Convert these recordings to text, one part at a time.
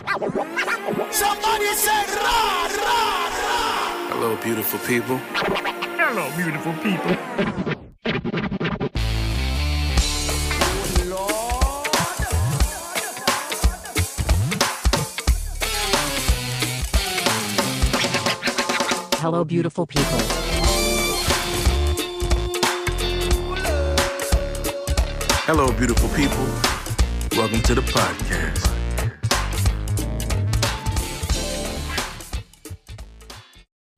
Somebody say ra ra ra. Hello, beautiful people. Hello, beautiful people. Hello, beautiful people. Hello, beautiful people. Welcome to the podcast.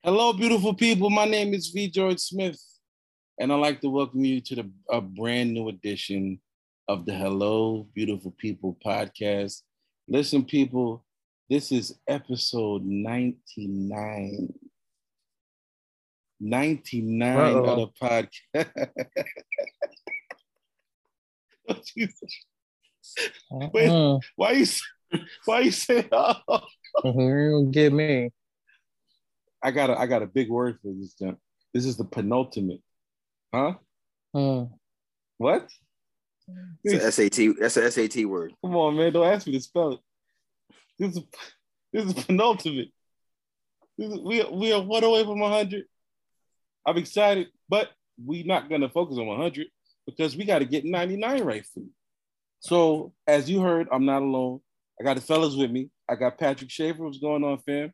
Hello, beautiful people. My name is V. George Smith, and I'd like to welcome you to the a brand new edition of the Hello, Beautiful People podcast. Listen, people, this is episode 99. 99 Uh-oh. of the podcast. Wait. Mm, why you why you say oh? you don't get me. I got a I got a big word for this. John. This is the penultimate. Huh? Mm. What? It's a SAT. That's a SAT word. Come on, man. Don't ask me to spell it. This is this is penultimate. This is, we we are one away from 100. I'm excited, but we not gonna focus on 100 because we got to get 99 right for you. So as you heard, I'm not alone. I got the fellas with me. I got Patrick Schaefer. What's going on, fam?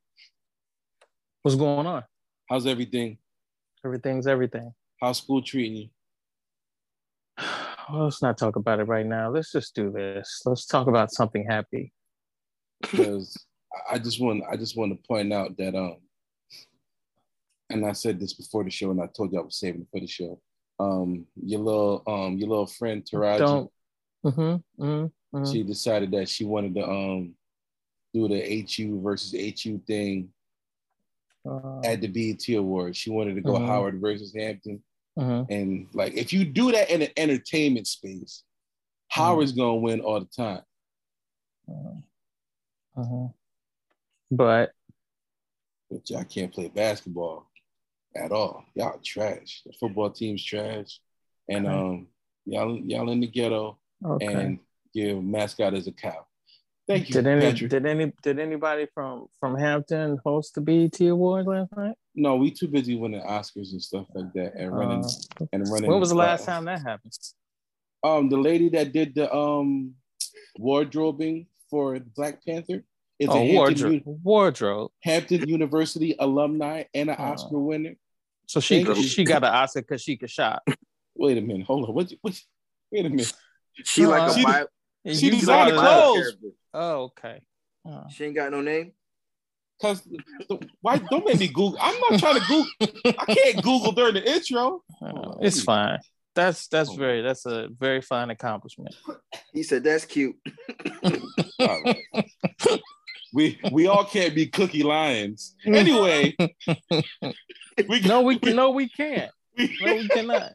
What's going on? How's everything? Everything's everything. How's school treating you? Well, let's not talk about it right now. Let's just do this. Let's talk about something happy. because I just want I just want to point out that um and I said this before the show and I told you I was saving it for the show. Um your little um your little friend Taraji, Don't. Mm-hmm, mm-hmm, she decided that she wanted to um do the HU versus HU thing uh, at the BET Awards. She wanted to go Mhm. Howard versus Hampton. mhm. And like if you do that in an entertainment space, Howard's gonna win all the time. Mhm. But But y'all can't play basketball at all. Y'all trash. The football team's trash. And Okay. um y'all y'all in the ghetto okay. and your mascot is a cow. Thank you, did any Patrick. did any did anybody from from Hampton host the BET Awards last night? no, we too busy winning Oscars and stuff like that and running Uh, and running. when was the last uh, time that happened? Um, the lady that did the um wardrobing for Black Panther is Oh, a Hampton, wardrobe. U- Wardrobe. Hampton University alumni and an Oh. Oscar winner. So she Thank you. she got an Oscar because she could shop. Wait a minute, hold on. What? what wait a minute. She No, like she- a bio, And She you designed the clothes. Oh, okay. Oh. She ain't oh. got no name. Cause why don't make me Google? I'm not trying to Google. I can't Google during the intro. Oh, it's fine. That's that's Oh. very that's a very fine accomplishment. He said that's cute. All right. We we all can't be Cookie Lyons. Anyway, we No, we no we can't. No, we cannot.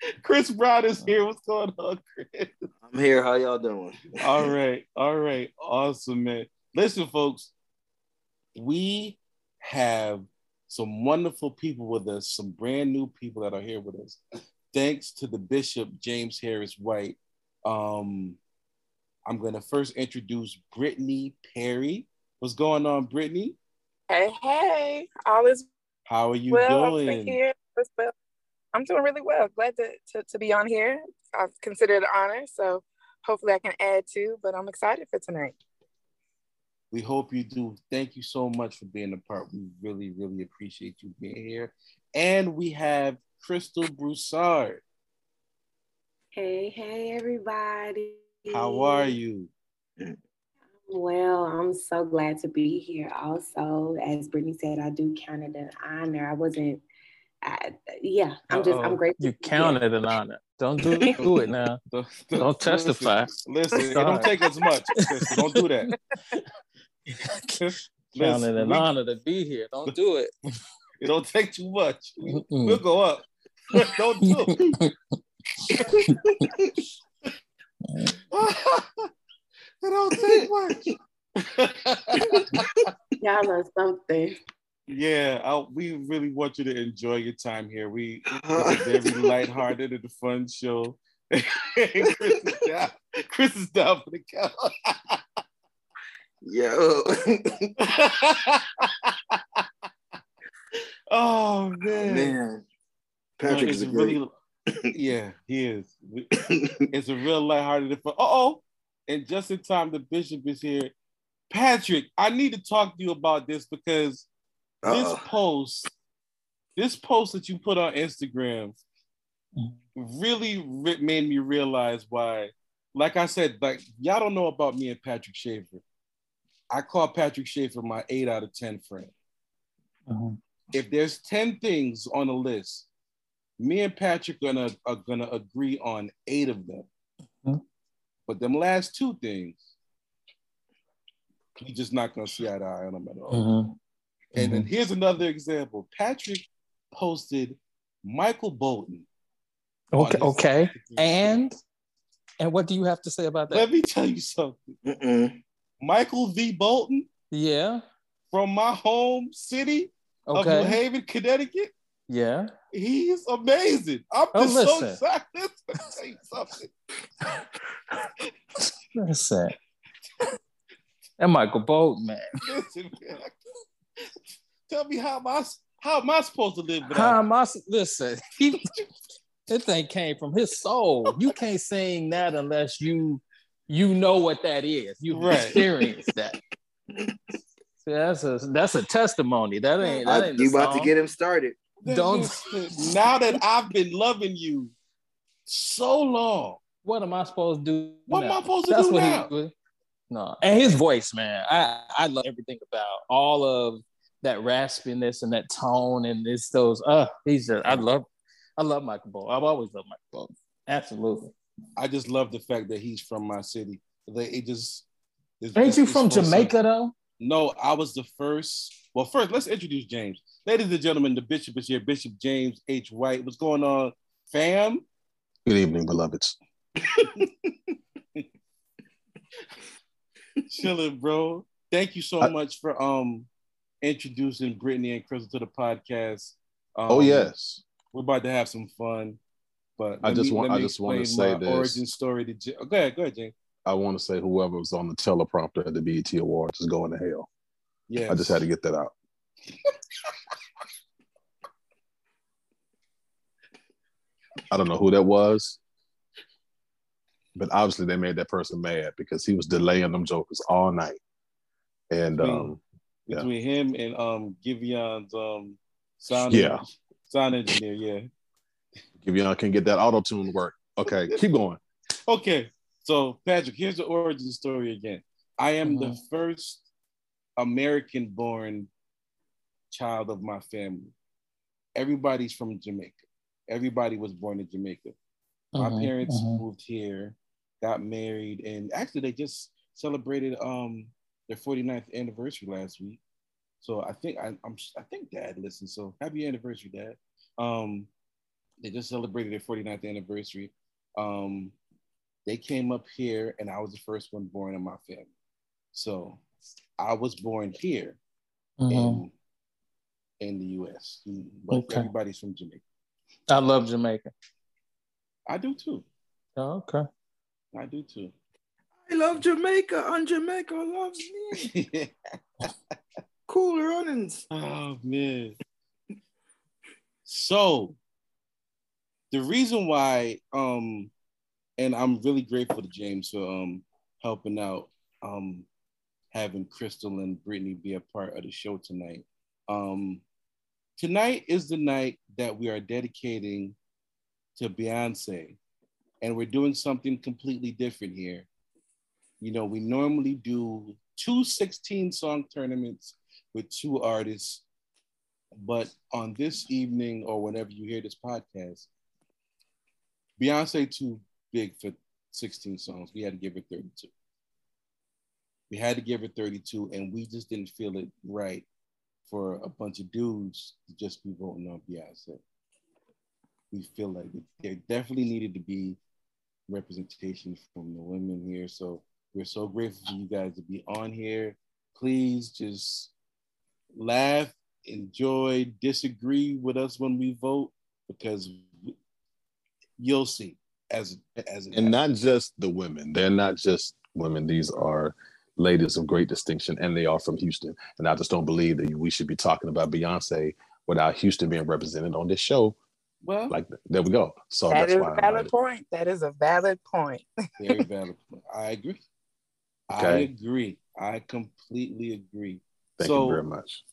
Chris Brown is here. What's going on, Chris? I'm here. How y'all doing? All right, all right, awesome, man. Listen, folks, we have some wonderful people with us, some brand new people that are here with us. Thanks to the Bishop James Harris White. Um, I'm gonna first introduce Brittany Perry. What's going on, Brittany? Hey, hey, all is How are you well. I'm doing? Here. What's well? I'm doing really well. Glad to, to, to be on here. I consider it an honor. So hopefully I can add to, but I'm excited for tonight. We hope you do. Thank you so much for being a part. We really, really appreciate you being here. And we have Crystal Broussard. Hey, hey, everybody. How are you? Well, I'm so glad to be here. Also, as Brittany said, I do count it an honor. I wasn't, I, yeah, I'm just, I'm Uh-oh. grateful. You to be counted an honor. Don't do, do it now. Don't, Don't testify. Listen, listen, it don't take as much. Crystal. Don't do that. Counted Listen, an we- honor to be here. Don't do it. It don't take too much. Mm-mm. We'll go up. don't do it. it don't take much. Y'all are something. Yeah, I, we really want you to enjoy your time here. We it's a very lighthearted and a fun show. Chris is down. Chris is down for the count. Yo. oh man, Man. Patrick is a great. really, yeah, he is. It's a real lighthearted. Uh oh, and just in time, the bishop is here. Patrick, I need to talk to you about this because this Uh-oh. post, this post that you put on Instagram, really re- made me realize why. Like I said, like y'all don't know about me and Patrick Schaefer. I call Patrick Schaefer my eight out of ten friend. Mhm. If there's ten things on a list, me and Patrick are gonna are gonna agree on eight of them. Mhm. But them last two things, we just not gonna see eye to eye on them at all. Mhm. And then mm-hmm. here's another example. Patrick posted Michael Bolton. Okay. Okay. And and what do you have to say about that? let me tell you something. Mm-mm. Michael V. Bolton Yeah. from my home city of New Haven, Connecticut. Yeah. He's amazing. I'm Oh, just so excited. Let me tell you something. Listen. And Michael Bolton, man. Listen, man. Tell me how am I how am I supposed to live How am I? Listen, he, this thing came from his soul. You can't sing that unless you you know what that is. You've Right. experienced that. See, that's a that's a testimony. That ain't that ain't the you about to get him started. Don't- now that I've been loving you so long, What am I supposed to do? What am? I supposed to That's do what now? He, no, and his voice, man. I I love everything about all of that raspiness and that tone, and it's those. Uh, he's just, I love, I love Michael Bolton. I've always loved Michael Bolton. Absolutely. I just love the fact that he's from my city. Like, It just it's- Ain't it's- you from so Jamaica though? No, I was the first. Well, first, let's introduce James. Ladies and gentlemen, the bishop is here. Bishop James H. White. What's going on, fam? Good evening, beloveds. Chilling, bro. Thank you so I- much for um introducing Brittany and Crystal to the podcast. Um, oh yes, we're about to have some fun. But I just me- want I just wanna say this. origin story to. J- oh, go ahead, go ahead, James. I want to say whoever was on the teleprompter at the BET Awards is going to hell. Yeah, I just had to get that out. I don't know who that was, but obviously they made that person mad because he was delaying them jokers all night. And um, yeah. between him and um Giveon's um sound Yeah. sound engineer. Yeah. Giveon can get that auto tune work. Okay, keep going. Okay, so Patrick, here's the origin story again. I am the Mhm. first American-born child of my family. Everybody's from Jamaica. Everybody was born in Jamaica. My Mhm, parents mhm. moved here, got married, and actually they just celebrated um their 49th anniversary last week. So I think I, I'm I think Dad listens. So happy anniversary, Dad. Um, they just celebrated their 49th anniversary. Um, they came up here, and I was the first one born in my family. So I was born here Mhm. in in the U.S. But Okay. everybody's from Jamaica. I love Jamaica. I do too. Oh, okay. I do too. I love Jamaica, and Jamaica loves me. Cool runnings. Oh man. So the reason why um and I'm really grateful to James for um helping out um having Crystal and Brittany be a part of the show tonight. Um tonight is the night that we are dedicating to Beyonce and we're doing something completely different here. You know, we normally do two 16 song tournaments with two artists. But on this evening, or whenever you hear this podcast, Beyonce too big for 16 songs. We had to give her 32. We had to give her 32, and we just didn't feel it right for a bunch of dudes to just be voting on Beyonce. We feel like there definitely needed to be representation from the women here. So we're so grateful for you guys to be on here. Please just laugh, enjoy, disagree with us when we vote because you'll see as as it and not just the women. They're not just women. These are ladies of great distinction, and they are from Houston. And I just don't believe that we should be talking about Beyonce without Houston being represented on this show. Well, Like there we go. So That that's is a why. I valid point. That is a valid point. very valid. point. I agree. I agree. I completely agree. Thank so you very much.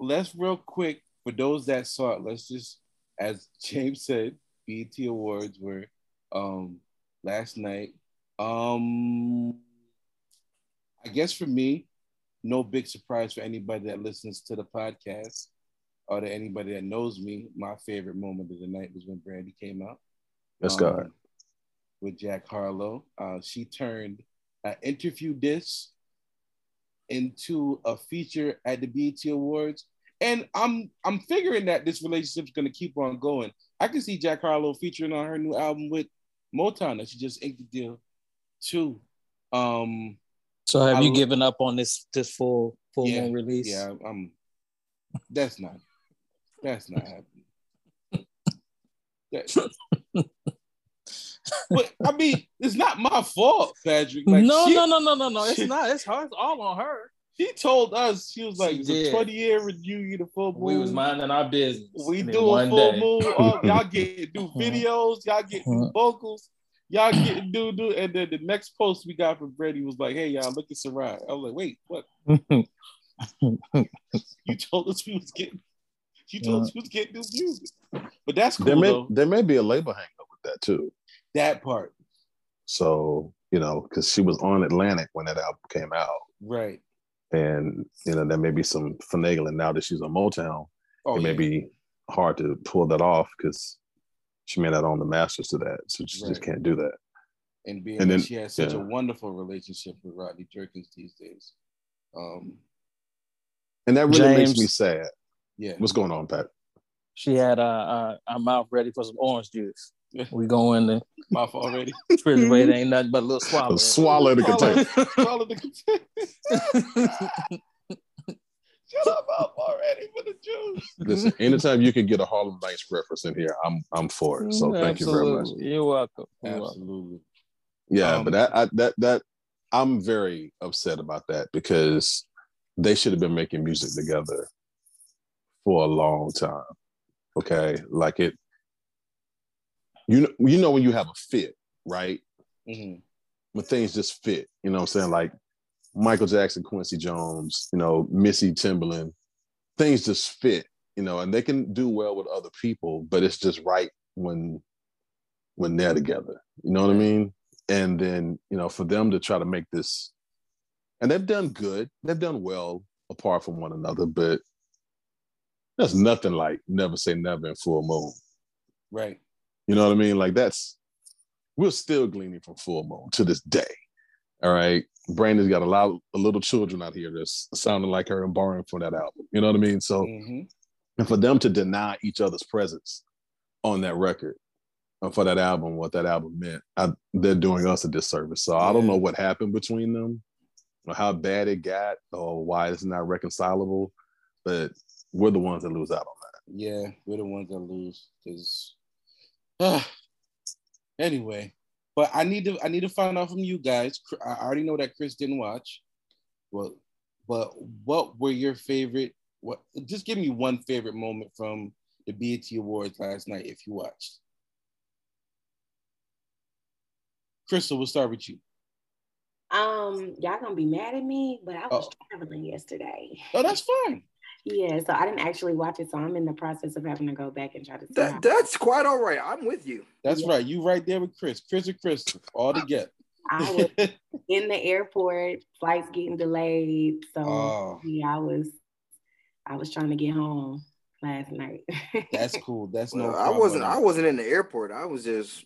let's real quick for those that saw it. Let's just, as James said, BET Awards were um last night. Um, I guess for me, no big surprise for anybody that listens to the podcast or to anybody that knows me. My favorite moment of the night was when Brandy came out. Let's um, go. with Jack Harlow. Uh, she turned an interview disc into a feature at the BET Awards, and I'm I'm figuring that this relationship's going to keep on going. I can see Jack Harlow featuring on her new album with Motown that she just inked the deal too. Um, So have I you given up on this this full full yeah, moon release? yeah, I'm. That's not. That's not happening. That- but I mean, it's not my fault, Patrick. Like, no, she- no, no, no, no, no. It's she- not. It's her. It's all on her. She told us she was like, She it's a 20 year reunion of full moon. We was minding our business. We and do a full day- moon. All, y'all get do Mhm. videos. Y'all get do Mhm. vocals. Y'all get do do. And then the next post we got from Brandy was like, "Hey y'all, look at Sy'rai." I was like, "Wait, what? You told us we was getting. You told us we was getting new music." But that's cool There may though. there may be a label hang up with that too. That part, So you know, because she was on Atlantic when that album came out, right? and you know there may be some finagling now that she's on Motown. Oh, it may be hard to pull that off because she may not own the masters to that, so she just can't do that. and being and that then- she has such a wonderful relationship with Rodney Jerkins these days. Um, And that really makes me sad. yeah, What's going on, Pat? She had uh, uh, our mouth ready for some orange juice. We go in the mouth already. refrigerator, ain't nothing but a little swallow. Swallow the container. Swallow the container. Shut up, mouth already for the juice. Listen, anytime you can get a Harlem Nights reference in here, I'm I'm for it. So thank you very much. You're welcome. You're welcome. Absolutely. Yeah, Um, but that I, that that I'm very upset about that because they should have been making music together for a long time. Okay, like it. You know, you know when you have a fit, right? Mhm. When things just fit. You know what I'm saying? Like Michael Jackson, Quincy Jones, you know, Missy Timbaland, things just fit. You know, and they can do well with other people, but it's just right when when they're together. You know what I mean? And then, you know, for them to try to make this, and they've done good, they've done well apart from one another, but there's nothing like never say never in full moon. Right. You know what I mean? Like that's we're still gleaning from full moon to this day. All right. Brandy's got a lot of little children out here that's sounding like her and borrowing from that album. You know what I mean? So Mhm. and for them to deny each other's presence on that record and for that album, what that album meant, I, they're doing us a disservice. So I don't know what happened between them or how bad it got or why it's not reconcilable, but we're the ones that lose out on that. Yeah, we're the ones that lose because. Anyway, but I need to I need to find out from you guys. I already know that Chris didn't watch. Well, but what were your favorite? What just give me one favorite moment from the BET Awards last night if you watched. Crystal, we'll start with you. Um, y'all gonna be mad at me, but I was Oh. traveling yesterday. Oh, that's fine. Yeah, so I didn't actually watch it, so I'm in the process of having to go back and try to. That, that's quite all right. I'm with you. That's right. You right there with Chris. Chris and Crystal all together. I was in the airport, flights getting delayed, so Oh. yeah, I was, I was trying to get home last night. That's cool. That's no. Well, I wasn't. I wasn't in the airport. I was just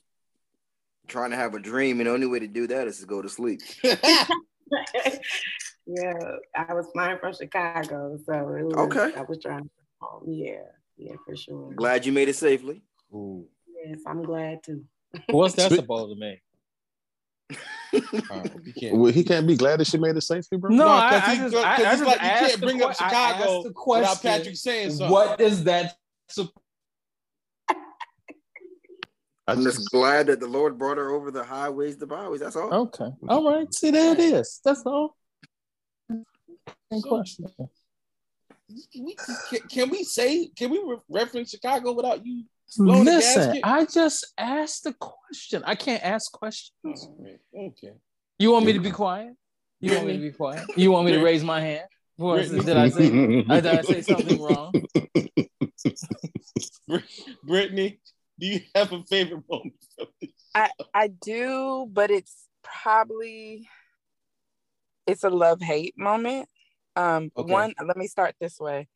trying to have a dream, and the only way to do that is to go to sleep. yeah, I was flying from Chicago, so it was, Okay. I was trying to get home. Yeah, yeah, for sure. Glad you made it safely. Cool. Yes, I'm glad too. What's that supposed to mean? All right, you can't. Well, he can't be glad that she made it safely, bro. No, No, I, 'cause I he- I, I just like you asked can't the bring up que- Chicago asked the without question, Patrick saying something. What is that? sup- I I'm just, just glad that the Lord brought her over the highways, the byways. That's all. Okay. All right. See, there it is. That's all. Question. We, can, can we say? Can we re- reference Chicago without you? Listen. I just asked the question. I can't ask questions. Okay. You want me to be quiet? You want me to be quiet? You want me to raise my hand? What is it? Did I say? uh, Did I say something wrong? Brittany, do you have a favorite moment? I I do, but it's probably it's a love hate moment. Um, Okay. one, let me start this way.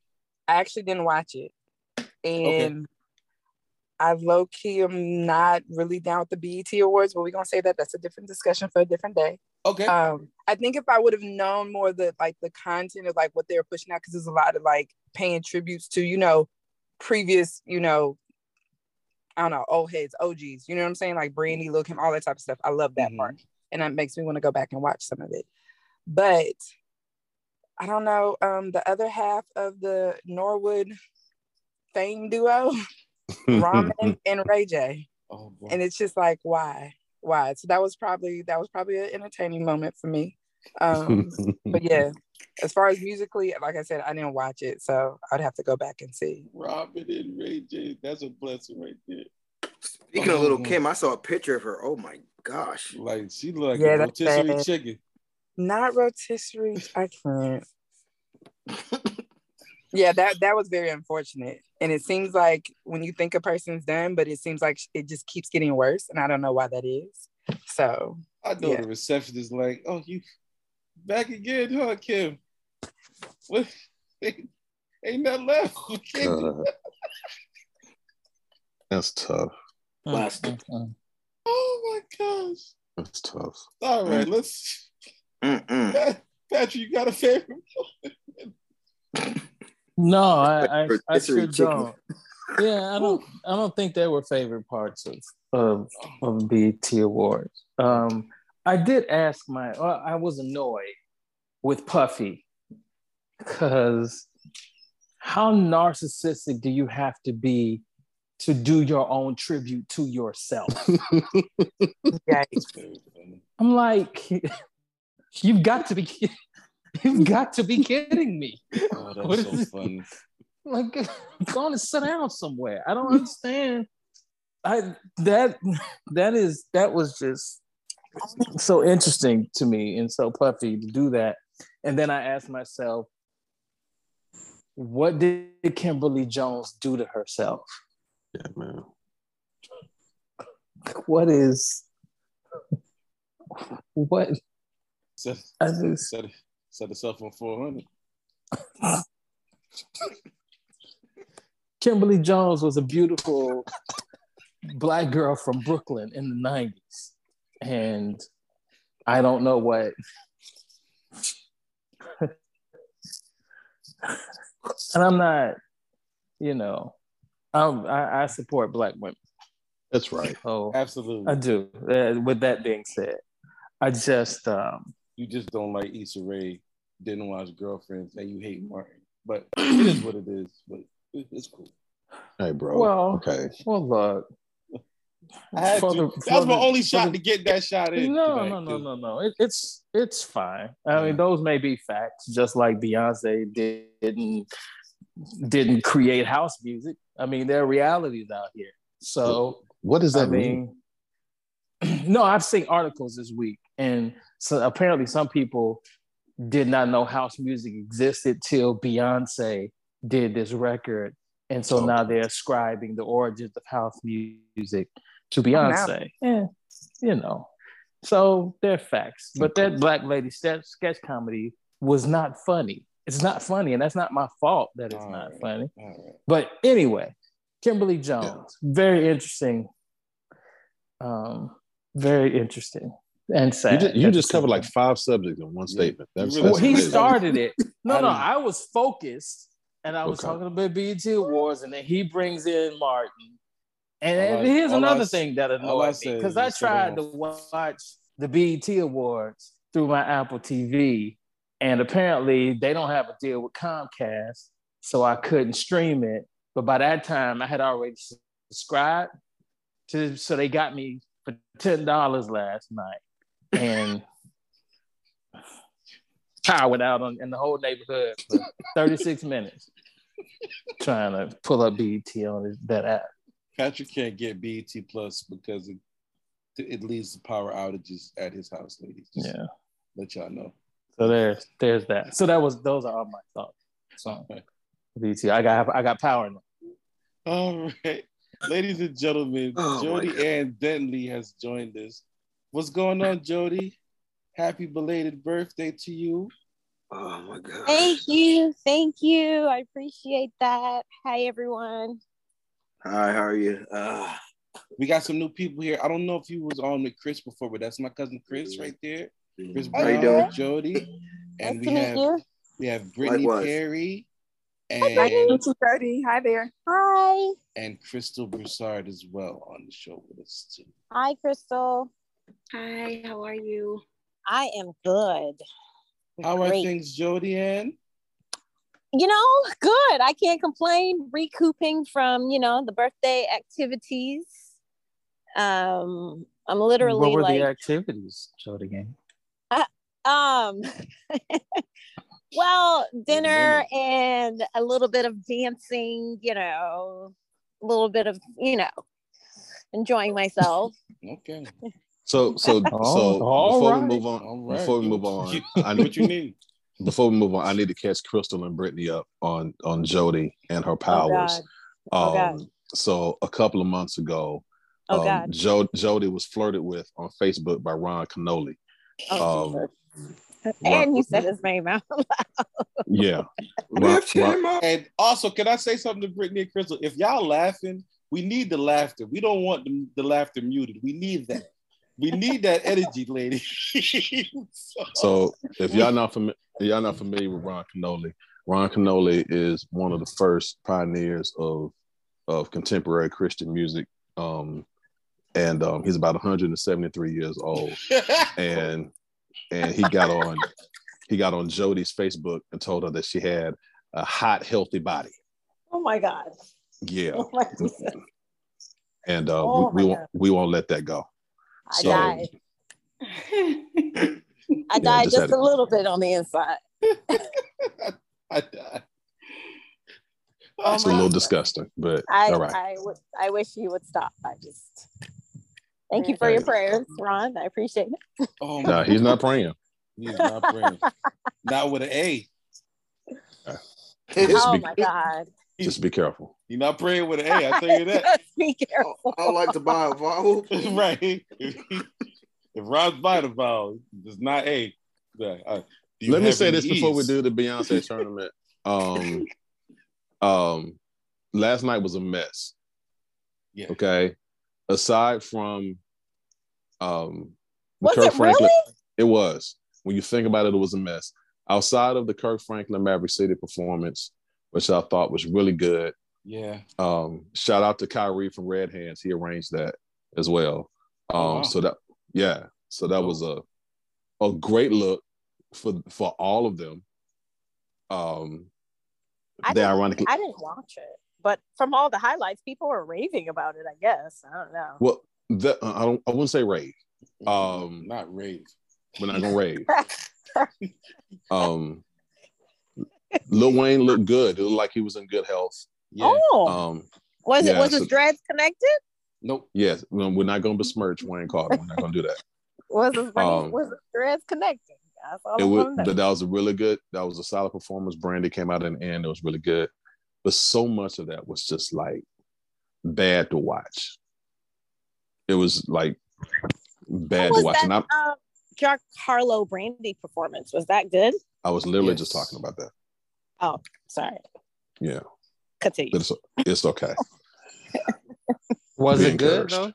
I actually didn't watch it, and I low key am not really down with the BET Awards, but we're gonna say that that's a different discussion for a different day. Okay. Um, I think if I would have known more the like the content of like what they were pushing out, because there's a lot of like paying tributes to you know previous you know I don't know old heads, OGs. You know what I'm saying? Like Brandy, Lil Kim, all that type of stuff. I love that Mhm. part, and that makes me want to go back and watch some of it. But I don't know. Um, the other half of the Norwood fame duo, Ramen and Ray J oh, boy. and it's just like why why so that was probably that was probably an entertaining moment for me um but yeah as far as musically like i said i didn't watch it so i'd have to go back and see Robin and Ray J. That's a blessing right there. Speaking of Lil Kim, I saw a picture of her. Oh my gosh. Like she look like Yeah, a rotisserie chicken. Not rotisserie i can't yeah that that was very unfortunate and it seems like when you think a person's done but it seems like it just keeps getting worse and i don't know why that is so I know Yeah. the receptionist is like, oh, you back again, huh, Kim? What? Ain't, ain't nothing left. That's tough. Blasted. Mm-mm. Oh my gosh. That's tough. All right, let's. Pat- Patrick, you got a favorite? No, I I, I Rotisserie sure don't. Yeah, I don't. I don't think they were favorite parts of of of BET Awards. Um, I did ask my. Well, I was annoyed with Puffy because how narcissistic do you have to be to do your own tribute to yourself? yeah It's very funny. I'm like, you've got to be. You've got to be kidding me. Oh, What that's so is it? like go on and sit down somewhere. I don't understand. I that that is that was just so interesting to me and so puffy to do that. And then I asked myself, what did Kimberly Jones do to herself? Yeah, man. What is what Set, I just, set, set herself on 400. Kimberly Jones was a beautiful black girl from Brooklyn in the 90s. And I don't know what. and I'm not, you know, I'm, I, I support black women. That's right. Oh, Absolutely. I do. Uh, with that being said, I just, um, you just don't like Issa Rae, didn't watch Girlfriends, and you hate Martin. But it is what it is. But it's cool. Hey, bro. Well, okay. well, look. I had the- that was my the- only shot the- to get that shot in. No, no, no, no, 'cause- no, no. It, it's it's fine. I Yeah. mean, those may be facts, just like Beyonce didn't didn't create house music. I mean, there are realities out here. So What does I that mean? mean, no, I've seen articles this week, and so apparently some people did not know house music existed till Beyonce did this record, and so Oh. now they're ascribing the origins of house music to now. Beyonce. Yeah, you know, so they're facts. But that Black Lady sketch, sketch comedy was not funny. It's not funny, and that's not my fault that it's All not right. funny. Right. But anyway, Kimberly Jones, very interesting. Um, very interesting and sad. You just, you just covered like five subjects in one Yeah. statement. That's, You Well, that's he amazing. started it. No, I no, I was focused, and I was Okay. talking about BET Awards, and then he brings in Martin. And All I- here's all I another s- thing that all I annoyed me because I tried to watch the BET Awards through my Apple TV, and apparently they don't have a deal with Comcast, so I couldn't stream it. But by that time, I had already subscribed to, so they got me for ten dollars last night, and power went out on, in the whole neighborhood for 36 minutes trying to pull up BET on his, that app. Patrick can't get BET Plus because it it leads to power outages at his house, ladies. Just Yeah. let y'all know. So there's there's that. So that was those are all my thoughts. So BET, I got I got power now. All right, ladies and gentlemen, Oh, Jody God. Ann Dentley has joined us. What's going on, Jody? Happy belated birthday to you. Oh my god. Thank you. Thank you. I appreciate that. Hi, everyone. Hi, how are you? Uh, We got some new people here. I don't know if you was on with Chris before, but that's my cousin Chris right there. Chris how you Brown, doing? Jody, and nice we to meet have you. we have Brittany Likewise. Perry Nice to and Jody. Hi there. Hi. and Crystal Broussard as well on the show with us too. Hi, Crystal. Hi, how are you? I am good. How are things, Jody Ann? You know, good. I can't complain. Recouping from, you know, the birthday activities. Um, I'm literally what were like the activities, Jody Gang? Um, well, dinner and a little bit of dancing, you know, a little bit of, you know, enjoying myself. Okay. So so Oh, so all before right. we move on, All right. before we move on, I need what you need. before we move on, I need to catch Crystal and Brittany up on on Jody and her Oh, powers. God. Oh, God. um, so a couple of months ago, Oh, um, God. Jo- Jody was flirted with on Facebook by Ron Kenoly. Oh, Um, Jesus. and you said his name out loud. Yeah, Ron, lift Ron- him up. And also, can I say something to Brittany and Crystal? If y'all laughing, we need the laughter. We don't want the, the laughter muted. We need that. We need that energy, lady. so, So if y'all not familiar, y'all not familiar with Ron Kenoly. Ron Kenoly is one of the first pioneers of of contemporary Christian music, um, and um, he's about 173 years old. And and he got on he got on Jody's Facebook and told her that she had a hot, healthy body. Oh, my God. Yeah, Oh, my and uh, Oh, we, we won't we won't let that go. I So- died. I Yeah, died just just, had a little bit on the inside. I died. Oh, It's a little God. disgusting, but I, all right. I wish you would stop. I just thank you for your prayers, Ron. I appreciate it. Oh, No, he's not praying. He's not praying. not with an A. Oh just oh be- my God. Just be careful. He's not praying with an A. I tell you that. Be careful. I don't like to buy a vowel. right. If, if Rob's by the vowel, it's not A. Yeah, do you Let me say any this before we do the Beyonce tournament. Um, um, last night was a mess. Yeah. Okay. Aside from um the Was it Franklin, really? it was. When you think about it, it was a mess. Outside of the Kirk Franklin Maverick City performance, which I thought was really good. Yeah. Um, shout out to Kyrie from Red Hands. He arranged that as well. Um, Oh, wow. so that yeah, so that was a a great look for for all of them. Um, I they didn't, ironically I didn't watch it, but from all the highlights, people were raving about it. I guess I don't know. well, that, I don't I wouldn't say rave. Um, not rave. We're not gonna rave. Um, Lil Wayne looked good. It looked like he was in good health. Yeah. Oh, Um, was it yeah, was so- his dreads connected? Nope. yes, we're we're not gonna besmirch Wayne Carter. We're not gonna do that. Was his Um, was his dreads connected? It was, want to know. but that was a really good. That was a solid performance. Brandy came out in the end. It was really good, but so much of that was just like bad to watch. It was like bad How to was watch, that and I, um, Jack Harlow Brandy performance? Was that good? I was literally just talking about that. Oh, sorry. Yeah, Continue. it's it's okay. Was Be it good encouraged. though?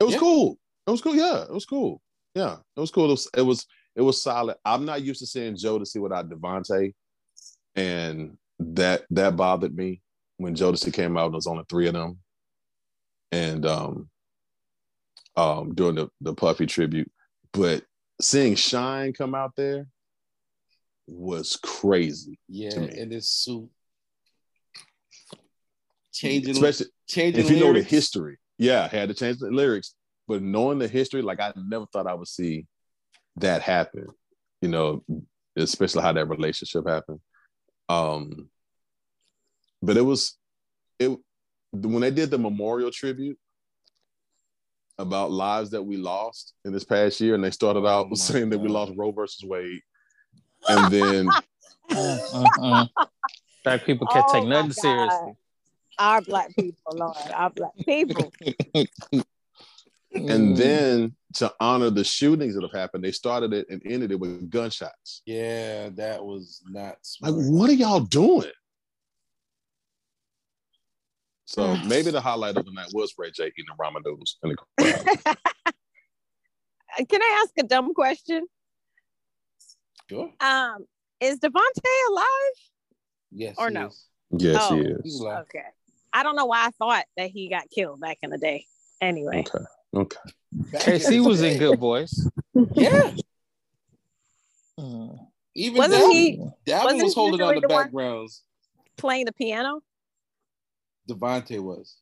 It was Yeah. cool. It was cool. Yeah, it was cool. Yeah, it was cool. It was, it was it was solid. I'm not used to seeing Jodeci without DeVante, and that that bothered me when Jodeci came out. and There was only three of them, and um, um, during the the Puffy tribute, but seeing Shyne come out there was crazy. Yeah, to me. in this suit. Changing Especially changing if you know the history. Yeah, had to change the lyrics, but knowing the history, like I never thought I would see that happen. You know, especially how that relationship happened. Um, but it was it when they did the memorial tribute about lives that we lost in this past year, and they started out Oh my saying that we lost Roe versus Wade, and then Mm-mm. Uh, uh, uh. Black people can't Oh take nothing God. seriously. Our black people, Lord, our black people. Mm. and then to honor the shootings that have happened, they started it and ended it with gunshots. Yeah, that was not Like, what are y'all doing? So maybe the highlight of the night was Ray J eating ramen noodles in the crowd. Can I ask a dumb question? Sure. Um, is DeVante alive? Yes. Or he no? is. Yes, Oh. he is. Okay. I don't know why I thought that he got killed back in the day. Anyway. Okay. Okay. K-Ci was in good voice. Yeah. Mm. Even Wasn't Dalvin, he- Dalvin wasn't was holding on the the backgrounds. Playing the piano? DeVante was.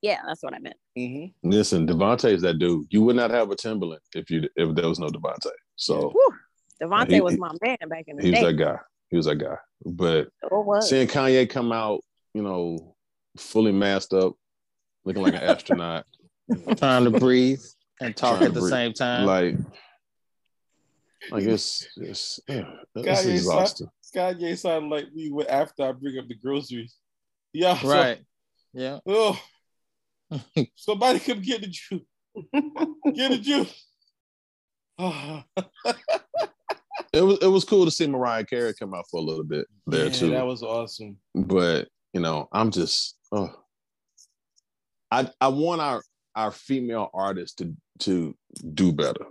Yeah, that's what I meant. Mm-hmm. Listen, DeVante is that dude. You would not have a Timbaland if you if there was no DeVante. So Whew. DeVante He- was my man back in the day. he was that guy. He was that guy. But Sure seeing Kanye come out, you know, fully masked up, looking like an astronaut, Trying to breathe and talk at the breathe. same time. like, like it's it's, yeah, it's Kanye son- exhausting. Kanye sounded like me when- after I bring up the groceries. Yeah. so- right. Yeah. oh. Somebody come get the juice. Get the juice. It was it was cool to see Mariah Carey come out for a little bit there yeah, too. That was awesome. but you know, I'm just oh I I want our our female artists to to do better.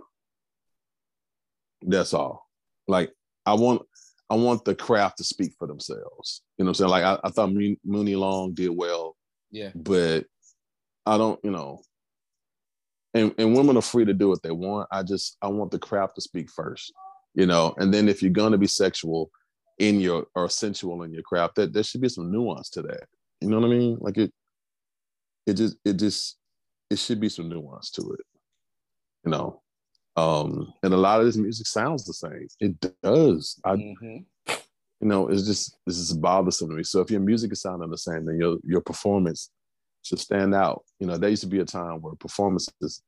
That's all. Like I want I want the craft to speak for themselves. You know what I'm saying? Like I, I thought Moon- Muni Long did well, Yeah. but I don't, you know, and, and women are free to do what they want. I just I want the craft to speak first, you know, and then if you're gonna be sexual in your or sensual in your craft, that there should be some nuance to that. You know what I mean? Like it it just it just it should be some nuance to it. You know. Um, and a lot of this music sounds the same. It does. I Mhm. you know, it's just this is bothersome to me. So if your music is sounding the same, then your your performance should stand out. You know, there used to be a time where performances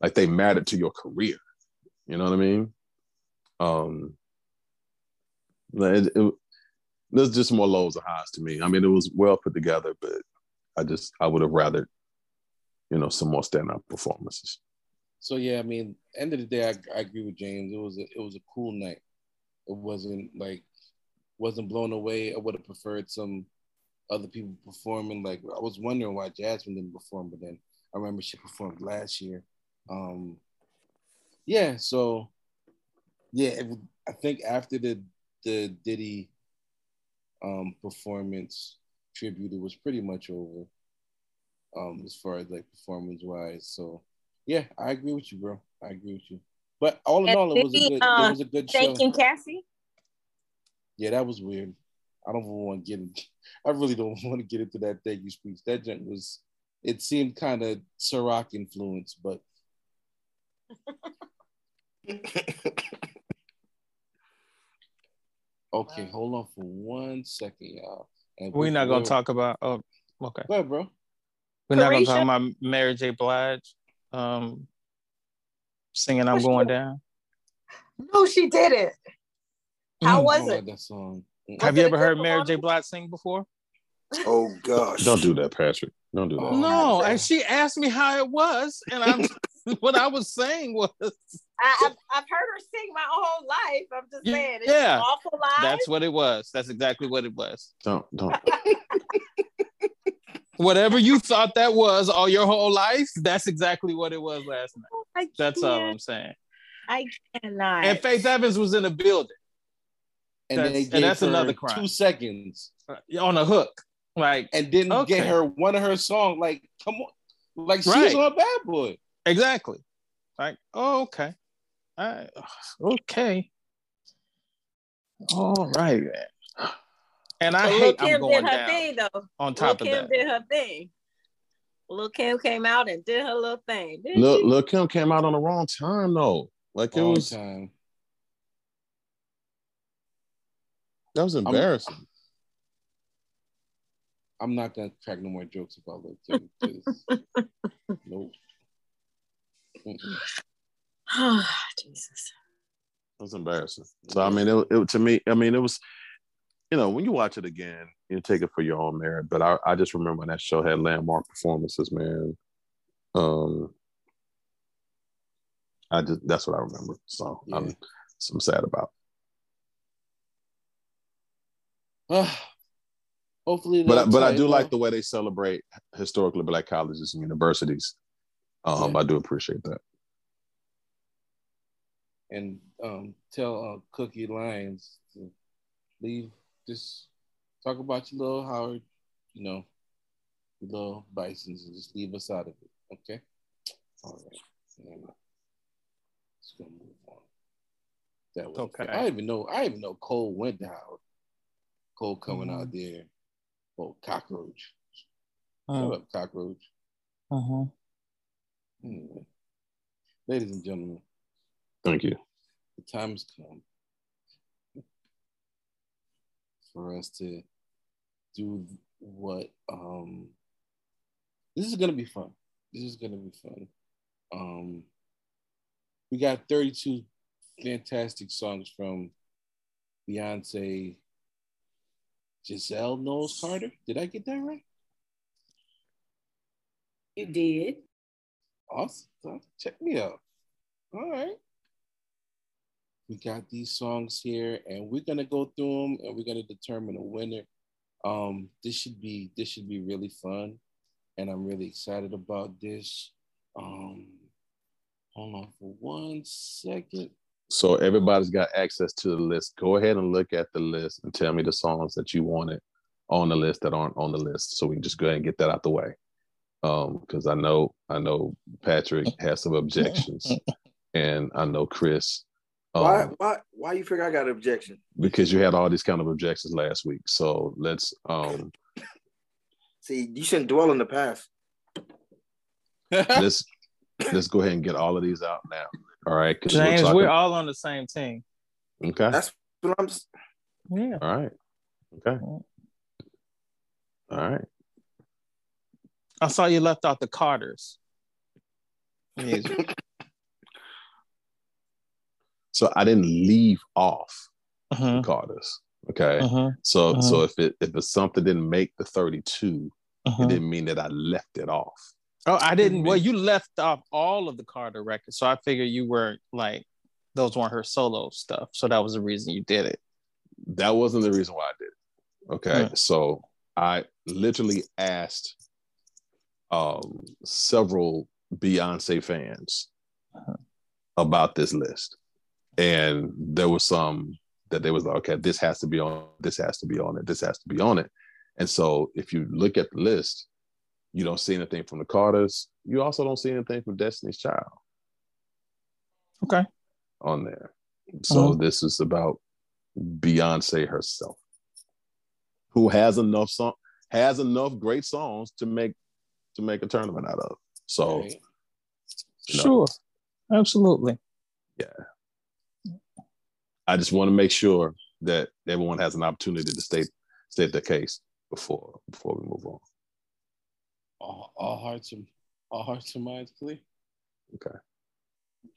like they mattered to your career. You know what I mean? Um, it, it, there's just more lows and highs to me. I mean, it was well put together, but I just I would have rather, you know, some more standout performances. So yeah, I mean, end of the day, I, I agree with James. It was a, it was a cool night. It wasn't like wasn't blown away. I would have preferred some other people performing. Like I was wondering why Jazmine didn't perform, but then I remember she performed last year. Um, yeah, so yeah, it, I think after the the Diddy um performance tribute, it was pretty much over. Um, as far as like performance wise, so yeah, I agree with you, bro. I agree with you. But all in And all, it was a good. uh, it was a good show. Thanking Cassie. Yeah, that was weird. I don't want to get. In, I really don't want to get into that thank you speech. That gent was. It seemed kind of Ciroc influence, but okay. Hold on for one second, y'all. And We're not gonna before- talk about. Oh, okay. Go ahead, bro. We're not gonna talk about Mary J. Blige um, singing "I'm Going Down." No, she didn't. How Mm. was it? that song. Have Was you ever heard Mary J. Blige sing before? Oh gosh. Don't do that, Patrick. Don't do that. Oh. No, and she asked me how it was, and I'm what I was saying was I, I've, I've heard her sing my whole life. I'm just saying, it's Yeah. awful live. that's what it was. That's exactly what it was. Don't don't. Whatever you thought that was all your whole life, that's exactly what it was last night. I That's all can't- I'm saying. I cannot. And Faith Evans was in the building And That's- they and that's her another crime. two seconds uh, on a hook. Like and didn't Okay. get her one of her songs. Like, come on, like she Right. was on Bad Boy. Exactly. Like, oh, okay. All right. Okay. All right. And I But Lil hate I'm Kim going did her down thing though. on Lil top of Kim that. did her thing. Lil Kim came out and did her little thing. didn't Look, look, Kim came out on the wrong time though. Like it was. time. That was embarrassing. I'm not gonna crack no more jokes about Lil Kim. 'cause- nope. Jesus. It was embarrassing. So I mean, it, it to me, I mean, it was, you know, when you watch it again, you take it for your own merit. But I, I just remember when that show had landmark performances, man. Um, I just that's what I remember. So I'm, so I'm sad about. Hopefully, But I, but I do up. like the way they celebrate historically black colleges and universities. Um, Yeah. I do appreciate that. and um, tell uh, Cookie Lyons to leave. Just talk about your little Howard, you know, your little Bisons, and just leave us out of it. Okay. All right. Yeah. Let's go move on. That was Okay. I even know. I even know Cole went to Howard. Cole coming out there. Oh, cockroach. Shut Mm. up, cockroach. Mhm. Anyway, ladies and gentlemen, Thank you. the time has come for us to do what um this is gonna be fun. This is gonna be fun. Um we got 32 fantastic songs from Beyonce Giselle Knowles Carter. Did I get that right? You did. Awesome. Check me out. All right. We got these songs here, and we're gonna go through them, and we're gonna determine a winner. Um, this should be this should be really fun, and I'm really excited about this. Um, hold on for one second. So everybody's got access to the list. Go ahead and look at the list and tell me the songs that you wanted on the list that aren't on the list. So we can just go ahead and get that out the way. Um, because I know I know Patrick has some objections, and I know Chris. Um, Why? Why? Why you figure I got an objection? Because you had all these kind of objections last week. So let's um See, you shouldn't dwell in the past. let's let's go ahead and get all of these out now. All right. 'Cause we're James, talking- we're all on the same team. okay. That's what I'm. s- Yeah. All right. Okay. All right. I saw you left out the Carters. So I didn't leave off the Carter's. Okay. Mhm. So Mhm. so if it if it's something didn't make the 32, it Mhm. didn't mean that I left it off. Oh, I didn't. Well, you left off all of the Carter records, so I figured you weren't like those weren't her solo stuff. So that was the reason you did it. That wasn't the reason why I did it. Okay. Hmm. So I literally asked um several Beyonce fans about this list. And there was some that they was like, okay, this has to be on, this has to be on it, this has to be on it. And so if you look at the list, you don't see anything from the Carters. You also don't see anything from Destiny's Child Okay. on there. So Mhm. this is about Beyonce herself, who has enough song has enough great songs to make to make a tournament out of. So Right. you know, Sure. Absolutely. Yeah, I just want to make sure that everyone has an opportunity to state state their case before before we move on. All, all hearts and all hearts and minds clear. Okay.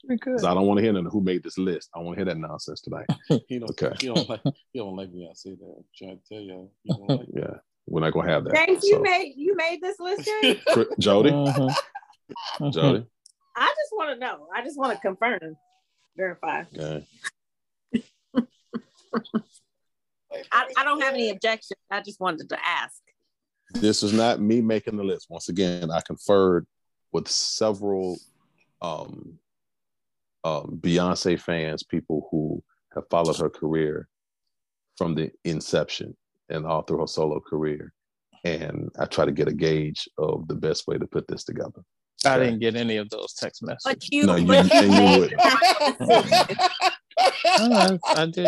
Very good. 'Cause I don't want to hear none of who made this list. I want to hear that nonsense tonight. He don't. Okay. He don't like. He don't like me. I say that. I'm trying to tell y'all. He don't like. Yeah. We're not gonna have that. James, you So, made you made this list, James? Cri- Jody. Mhm. Jody. I just want to know. I just want to confirm, verify. Okay. I, I don't have any objections. I just wanted to ask. This is not me making the list. Once again, I conferred with several um, um, Beyonce fans, people who have followed her career from the inception and all through her solo career. And I try to get a gauge of the best way to put this together. I Okay. didn't get any of those text messages. But you, No, you- but you wouldn't. Oh, I, I did.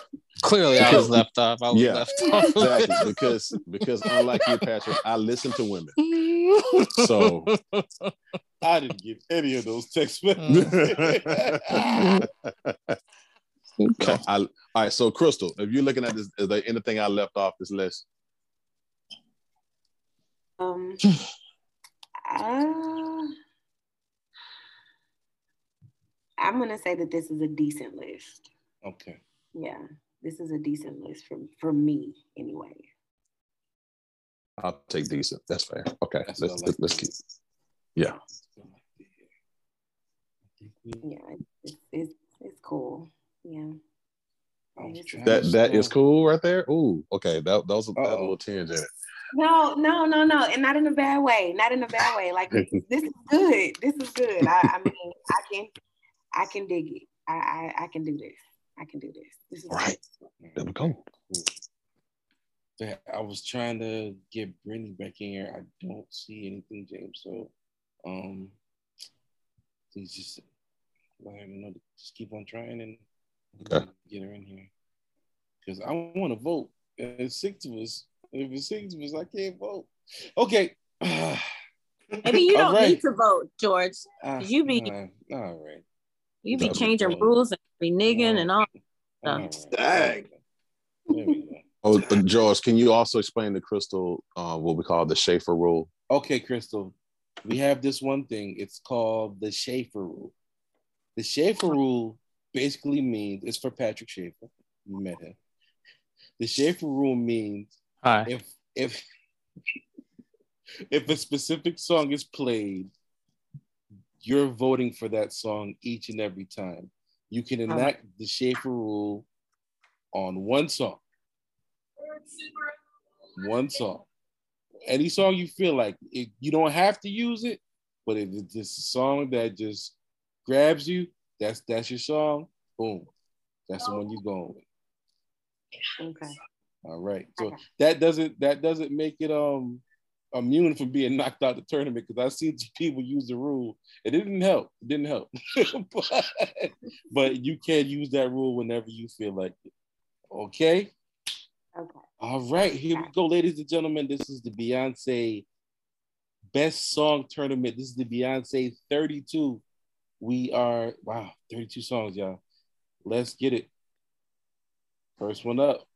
Clearly, I was left off. I was Yeah, left off. exactly. Because because unlike you, Patrick, I listen to women. So I didn't get any of those text messages. No, I, all right, so Crystal, if you're looking at this, is there anything I left off this list? Um, uh, I'm gonna say that this is a decent list. okay. Yeah, this is a decent list for for me anyway. I'll take decent. That's fair. Okay, That's let's like. let's keep. Yeah, Yeah, it's it's, it's cool. Yeah. I was It's- trying that that is cool right there. Ooh, okay, that that was a, that was a little tinge in it. No, no, no, no, and not in a bad way. Not in a bad way. Like this, this is good. This is good. I, I mean, I can, I can dig it. I, I, I can do this. I can do this. This is All right, there we go. That I was trying to get Brittany back in here. I don't see anything, James. So, um, please just let her know to just keep on trying and Okay. get her in here. Because I want to vote. And it's six of us. If it's six of us, I can't vote. Okay. Maybe you All don't right. need to vote, George. Ah, You be- all right. You be That's changing rules and reneging and all. All No. Dang. There we go. Oh, George, can you also explain to Crystal uh, what we call the Schaefer rule? Okay, Crystal, we have this one thing. It's called the Schaefer rule. The Schaefer rule basically means it's for Patrick Schaefer. You met him. The Schaefer rule means Hi. if if if a specific song is played, you're voting for that song each and every time. You can enact the Schaefer rule on one song. One song. Any song you feel like it, you don't have to use it, but if it's just a song that just grabs you, that's that's your song. Boom. That's the one you're going with. Okay. All right. So Okay. that doesn't that doesn't make it um immune from being knocked out the tournament because I've seen people use the rule. It didn't help. It didn't help. but, but you can use that rule whenever you feel like it. Okay. Okay. All right. Here we go, ladies and gentlemen. This is the Beyonce Best Song Tournament. This is the Beyonce 32. We are wow, 32 songs, y'all. Let's get it. First one up.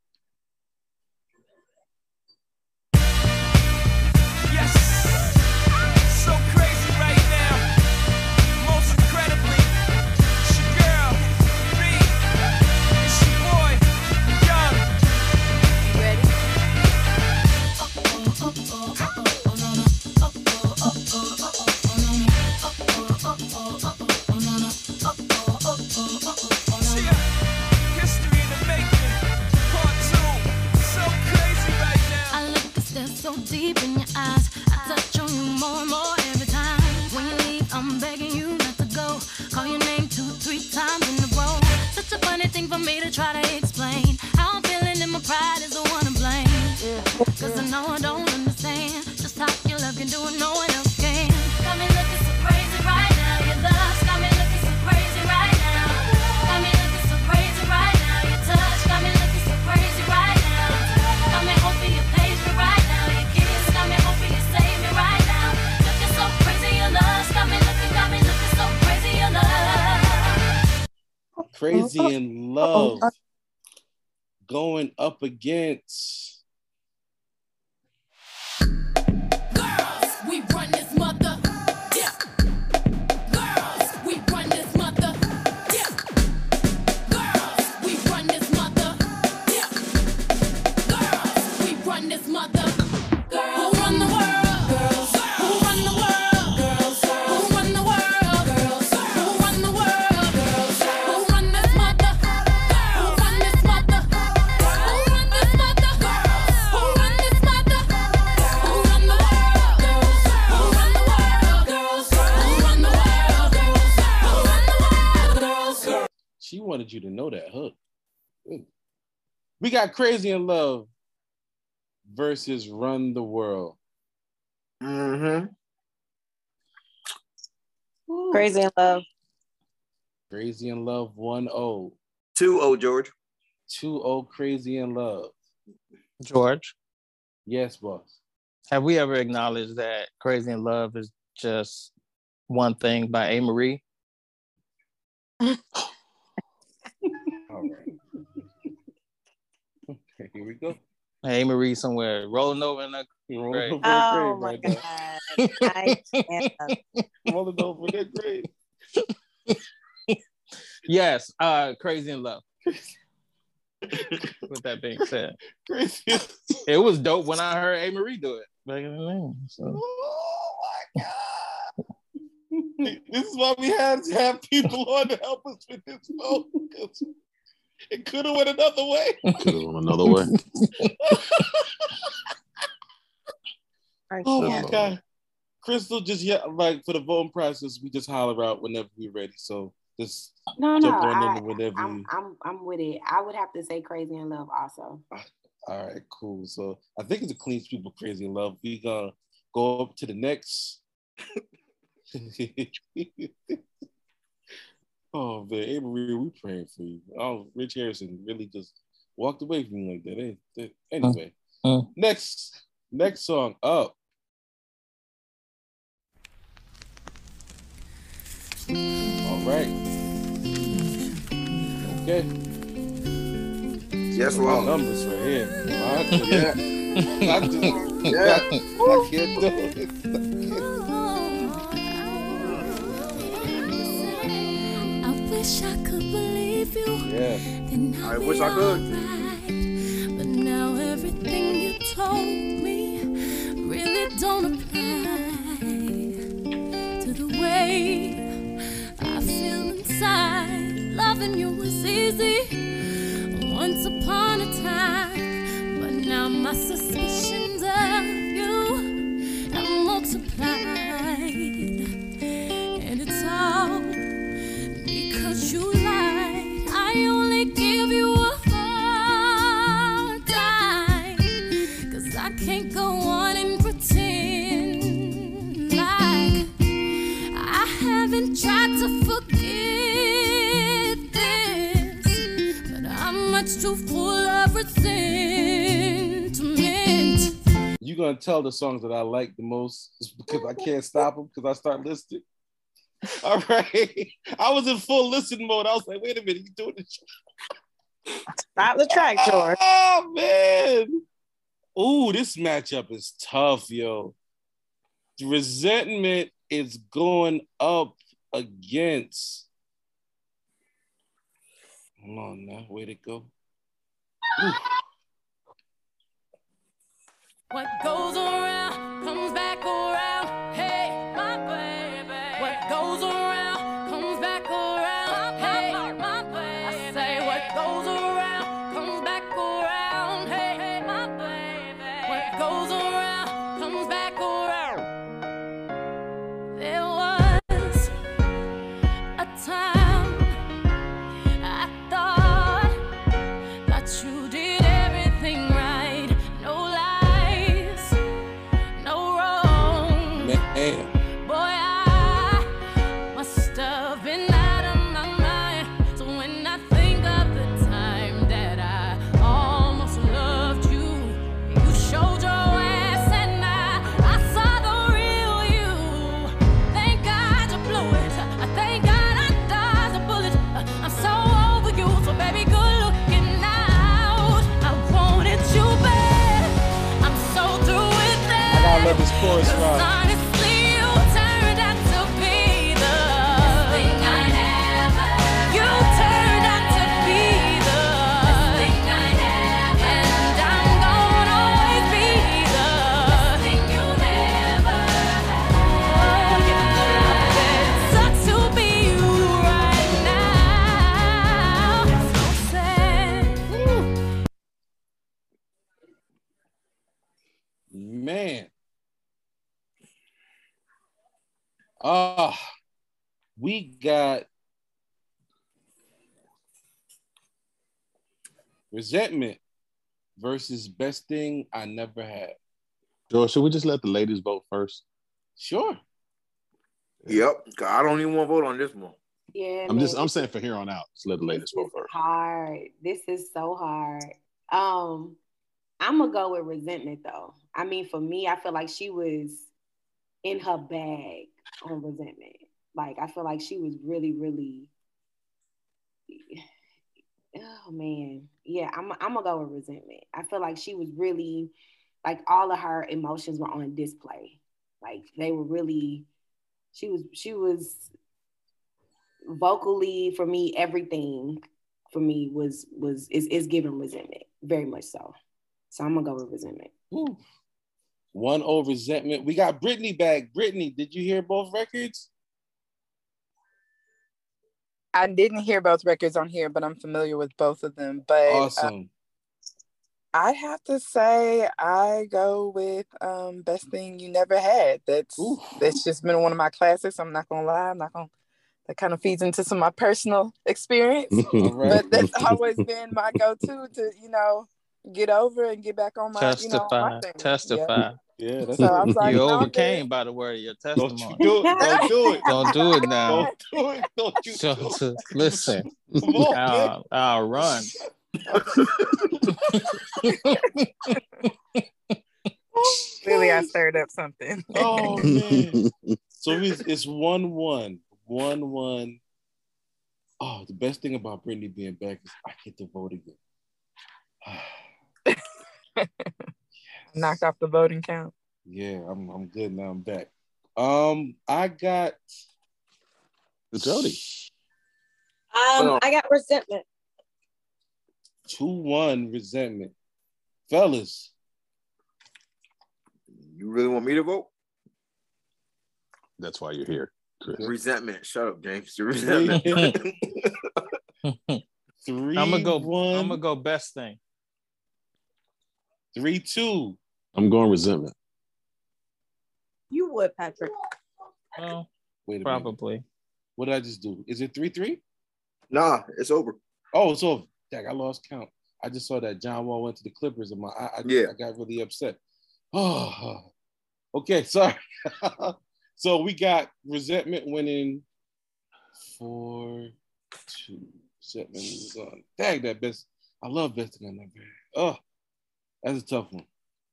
Try to explain. How I'm feeling and my pride is the one to blame. Cause I know Crazy oh, in oh, oh, Love. going up against wanted you to know that hook. We got Crazy in Love versus Run the World. Mm-hmm. Crazy in love. Crazy in Love 1 0. 2 0, George. 2 0 Crazy in Love. George, Yes, boss. have we ever acknowledged that Crazy in Love is just One Thing by Amerie. All right. Okay, here we go. Amerie somewhere rolling over in that Rolling grave. over Oh my right god. I can't. Rolling over their grave. Yes, uh, Crazy in Love. With that being said, Crazy. it was dope when I heard Amerie do it back in the day. So. Oh my god. this is why we had to have people on to help us with this vote. 'Cause It could have went another way. Could have went another way. Oh my can't. god. Crystal, just yeah, like for the voting process, we just holler out whenever we're ready. So just No, no, jump on I, in whenever I'm, I'm, I'm with it. I would have to say Crazy in Love also. all right, cool. So I think it's a clean sweep of crazy in love. We gonna go up to the next. oh man, Avery, we praying for you. Oh, Rich Harrison really just walked away from you like that. Anyway, Uh. next next song up. All right. Okay. Yes, My Lord. numbers right here. My- Yeah. I just, Yeah. I can't do it. I wish I could believe you. Yeah. Then I wish I could. But now everything you told me really don't apply to the way I feel inside. Loving you was easy of resentment. You gonna tell the songs that I like the most just because I can't stop them because I start listening. All right. I was in full listen mode. I was like, wait a minute, you doing this? Stop the track, George. Oh man. Ooh, this matchup is tough, yo. The resentment is going up against. Hold on now, way to go. What goes around comes back around. Hey, my baby. Man. Ah, we got resentment versus best thing I never had. George, should we just let the ladies vote first? Sure. Yep. I don't even want to vote on this one. Yeah, I'm just I'm saying for here on out, just let the ladies vote first. hard. This is so hard. Um, I'm gonna go with resentment though. I mean, for me, I feel like she was in her bag on resentment. Like I feel like she was really, really. Oh man, yeah, I'm I'm gonna go with resentment. I feel like she was really, like all of her emotions were on display. Like they were really, she was she was vocally for me everything for me was was is is given resentment very much so. So I'm gonna go with resentment. One over resentment. We got Brittany back. Brittany, did you hear both records? I didn't hear both records on here, but I'm familiar with both of them. But uh, Awesome. I have to say I go with um Best Thing You Never Had. That's that's just been one of my classics. I'm not gonna lie, I'm not gonna that kind of feeds into some of my personal experience. But that's always been my go-to to, you know, get over and get back on my, you know, my thing. testify. Yeah, that's So I was like, you no, overcame by the word of your testimony. Don't you do it. Don't do it. Don't do it now. Don't do it. Don't you So, do it. listen, Come on. I'll, I'll run. Clearly I stirred up something. Oh man. So it's, it's one one. One one. Oh, the best thing about Brittany being back is I get to vote again. Knocked off the voting count. Yeah, I'm I'm good now. I'm back. Um, I got Jody. Um, I got resentment. two one resentment, fellas. You really want me to vote? That's why you're here, Chris. Resentment. Shut up, James. Resentment. Three. I'm gonna go. One. I'm gonna go best thing. Three two. I'm going resentment. You would, Patrick. Well, Wait a probably. minute. What did I just do? Is it three three? nah, it's over. Oh, it's over. Dang, I lost count. I just saw that John Wall went to the Clippers, and my I, I, Yeah. I got really upset. Oh, okay, sorry. so we got resentment winning four two. Resentment was on. Dang, that best. I love best on that bad. Oh, that's a tough one.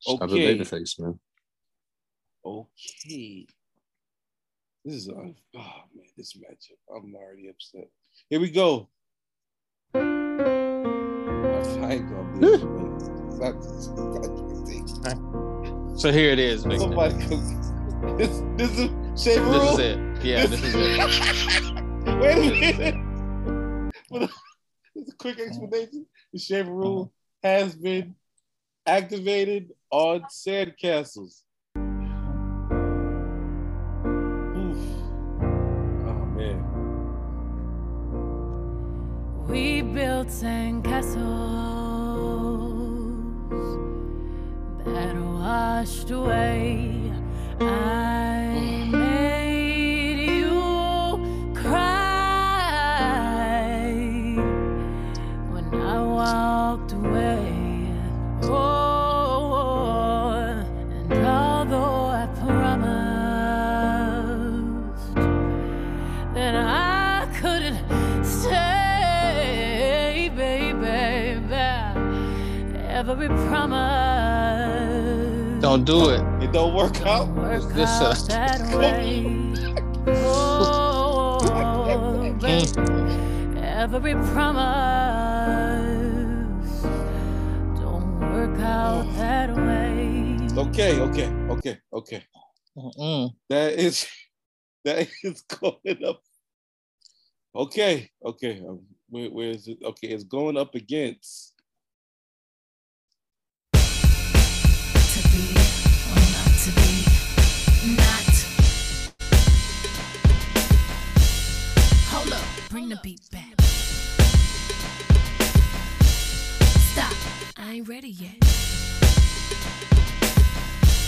To Okay. Babyface, man. Okay. This is un- oh man, this matchup. I'm already upset. Here we go. I ain't gonna be able to make this. That's- So here it is, Victor. Somebody come- This this is Shave This Rule. is it. Yeah, this is it. Wait a minute. With a, a quick explanation. The Schaefer Rule uh-huh. has been activated on sandcastles. Oof. Oh man. We built sandcastles that washed away. I Don't do it. It don't work out. work This, uh, out that way. Oh, baby. Every promise don't work out that way. Okay, okay, okay, okay. Mm-mm. That is that is going up. Okay, okay. um, Where, where is it? Okay, it's going up against. Bring the beat back. Stop, I ain't ready yet.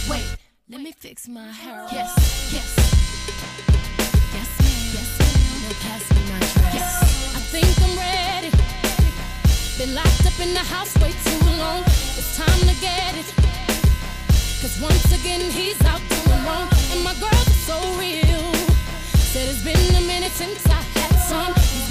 Wait, let me fix my hair. Yes, yes. Yes, ma'am. Yes, ma'am. Now pass me my dress. Yes, I think I'm ready. Been locked up in the house way too long. It's time to get it. Cause once again he's out doing wrong. And my girls are so real. Said it's been a minute since I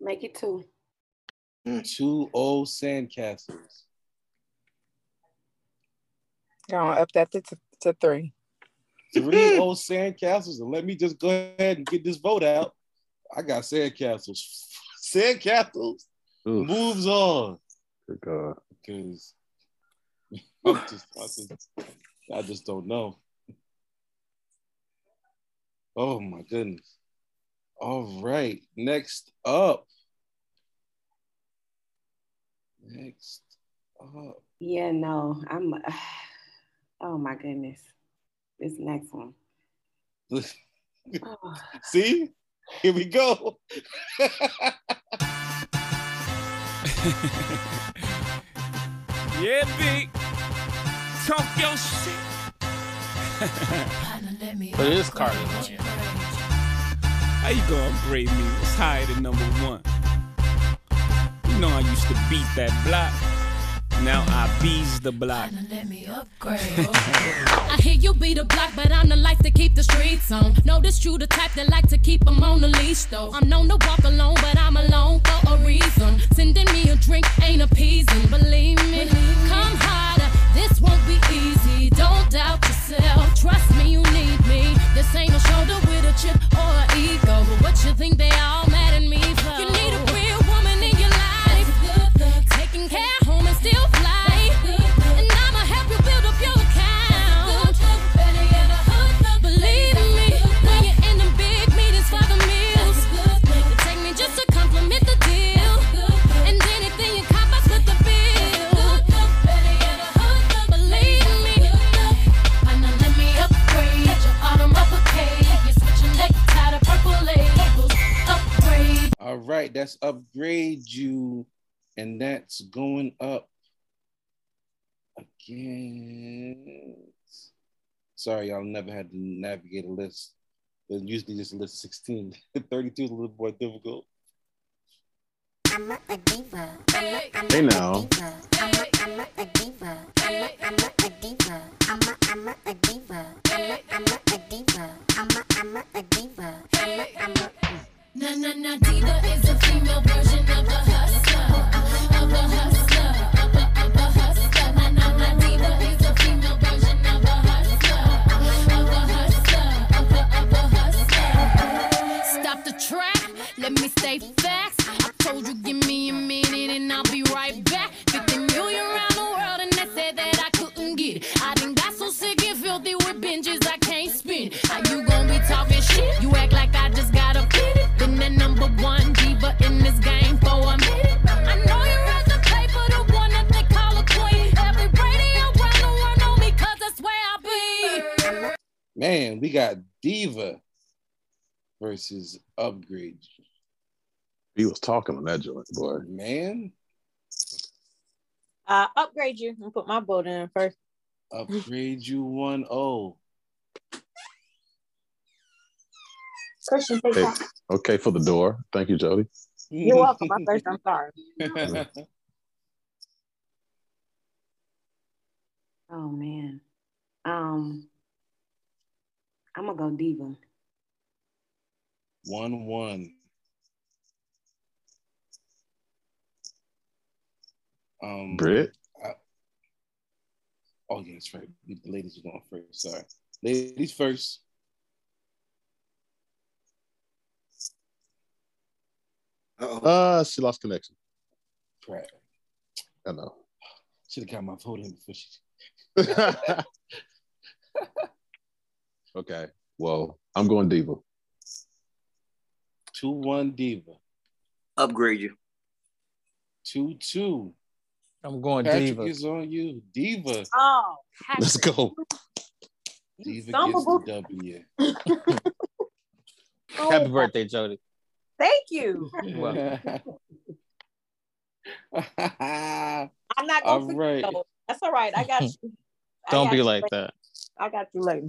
Make it two. Mm, two old Sandcastles. Gonna up that to, to three. Three old Sandcastles. And let me just go ahead and get this vote out. I got Sandcastles. Sandcastles moves on. Good God. Because I'm just, I just, I just don't know. Oh my goodness. All right. Next up. Next up. Yeah, no, I'm. Oh my goodness, this next one. Oh. See? Here we go. Yeah, big. Talk your shit. But it is Cardi. How you gonna upgrade me? It's higher than number one. You know I used to beat that block. Now I bees the block. Let me upgrade. I hear you be the block, but I'm the life to keep the streets on. Notice true, the type that like to keep 'em on the leash, though. I'm known to walk alone, but I'm alone for a reason. Sending me a drink ain't appeasing, believe me. Come harder, this won't be easy. Don't doubt yourself, trust me, you need me. This ain't a shoulder with a chip or an ego. But what you think they all mad at me for? You need a right, that's upgrade you, and that's going up again. Sorry, y'all never had to navigate a list. There's usually just a list of 16. 32 is a little more difficult. Hey now. Na na na diva is a female version of a hustler, of a hustler, of a of a hustler. Na na na diva is a female version of a hustler, of a hustler, of a of a hustler. Stop the track, let me stay facts. I told you give me a minute and I'll be right back. 50 million around the world and they said that I couldn't get it. I done got so sick and filthy with binges I can't spin. How you gonna be talking shit? You Diva versus Upgrade. He was talking on that joint, boy. Man, Uh, upgrade you and put my vote in first. Upgrade you oh. 1 0. Christian, take Okay, okay for the door. Thank you, Jody. You're welcome. I'm first. I'm sorry. Oh man. Um, I'm gonna go diva. 1 1. Um, Britt? I- oh, yeah, that's right. The ladies are going first. Sorry. Ladies first. Uh oh, she lost connection. Right. I know. Should have got my vote in before she. okay. Well, I'm going diva. 2 1 Diva. Upgrade you. 2 2. I'm going Patrick Diva. is on you. Diva. Oh, Let's go. Diva son gets the W. oh, Happy birthday, Jody. Thank you. I'm not gonna right. though. That's all right. I got you. Don't got be you like later. that. I got you later.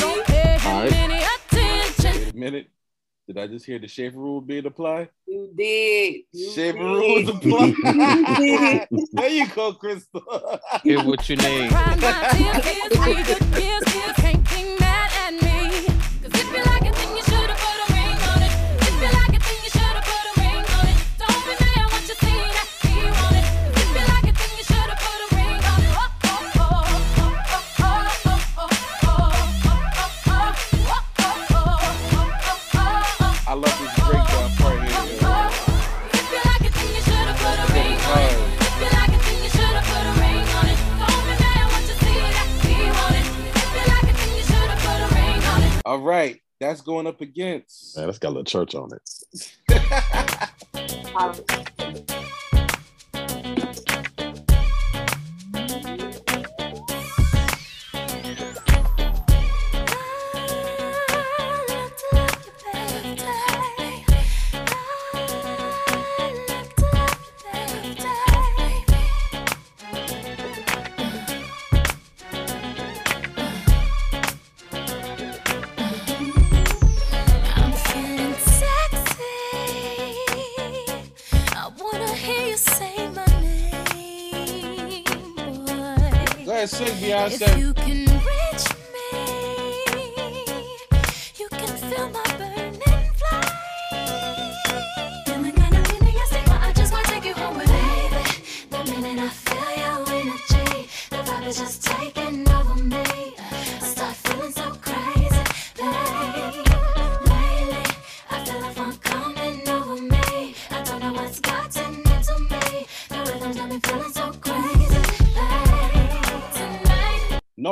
minute. Did I just hear the Schaefer rule being applied? You did. You Schaefer did. rule is applied. there you go, Crystal. Get what you need. All right, that's going up against. Man, that's got a little church on it. Beyonce, Beyonce.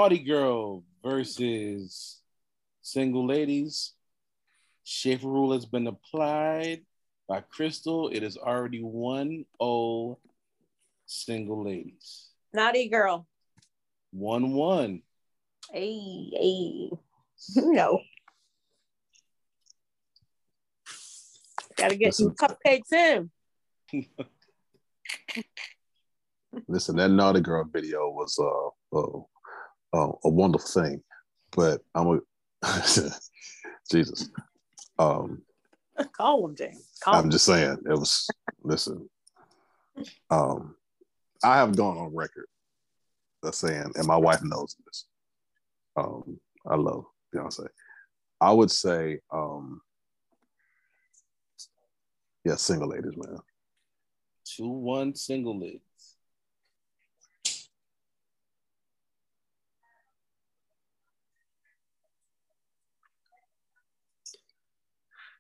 Tonight. Naughty Girl versus Single Ladies. Schaefer rule has been applied by Crystal. It is already 1 0 Single Ladies. Naughty girl. 1 1. Hey, hey. No. Gotta get some cupcakes in. Listen, that naughty girl video was uh, uh, uh, a wonderful thing, but I'm a Jesus. Um, Call him, James. Call I'm him. just saying it was. Listen, um, I have gone on record as saying, and my wife knows this. Um, I love Beyonce. I would say, um, yeah, single ladies, man. 2 1 Single Ladies.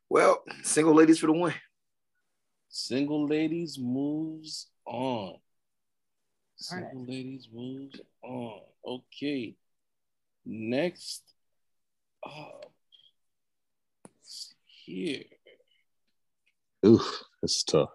Well, single ladies for the win. Single Ladies moves on. All Single Ladies moves on. Okay. Next up here. Oof, this is tough.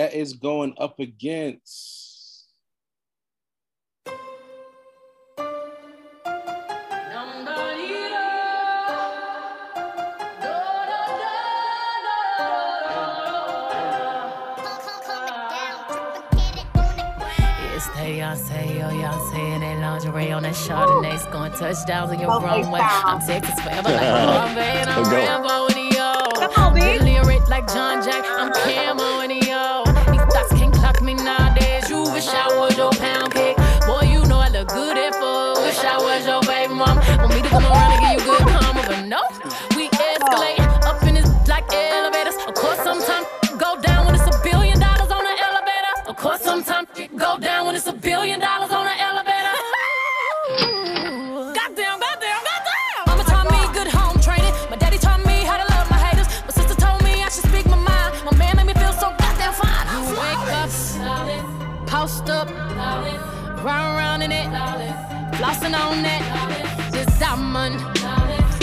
That is going up against It's Beyonce, oh y'all saying that lingerie on that Chardonnay, scoring touchdowns on your Okay, runway. stop. I'm Texas forever like Bombay, I'm Go. Rambo and yo. Come on, bitch. Lyric like John Jack, I'm Camo billion dollars on an elevator. goddamn, goddamn, goddamn. Mama taught me good home training. My daddy taught me how to love my haters. My sister told me I should speak my mind. My man made me feel so goddamn fine. You wake up, post up, run around in it, flossing on it. This diamond,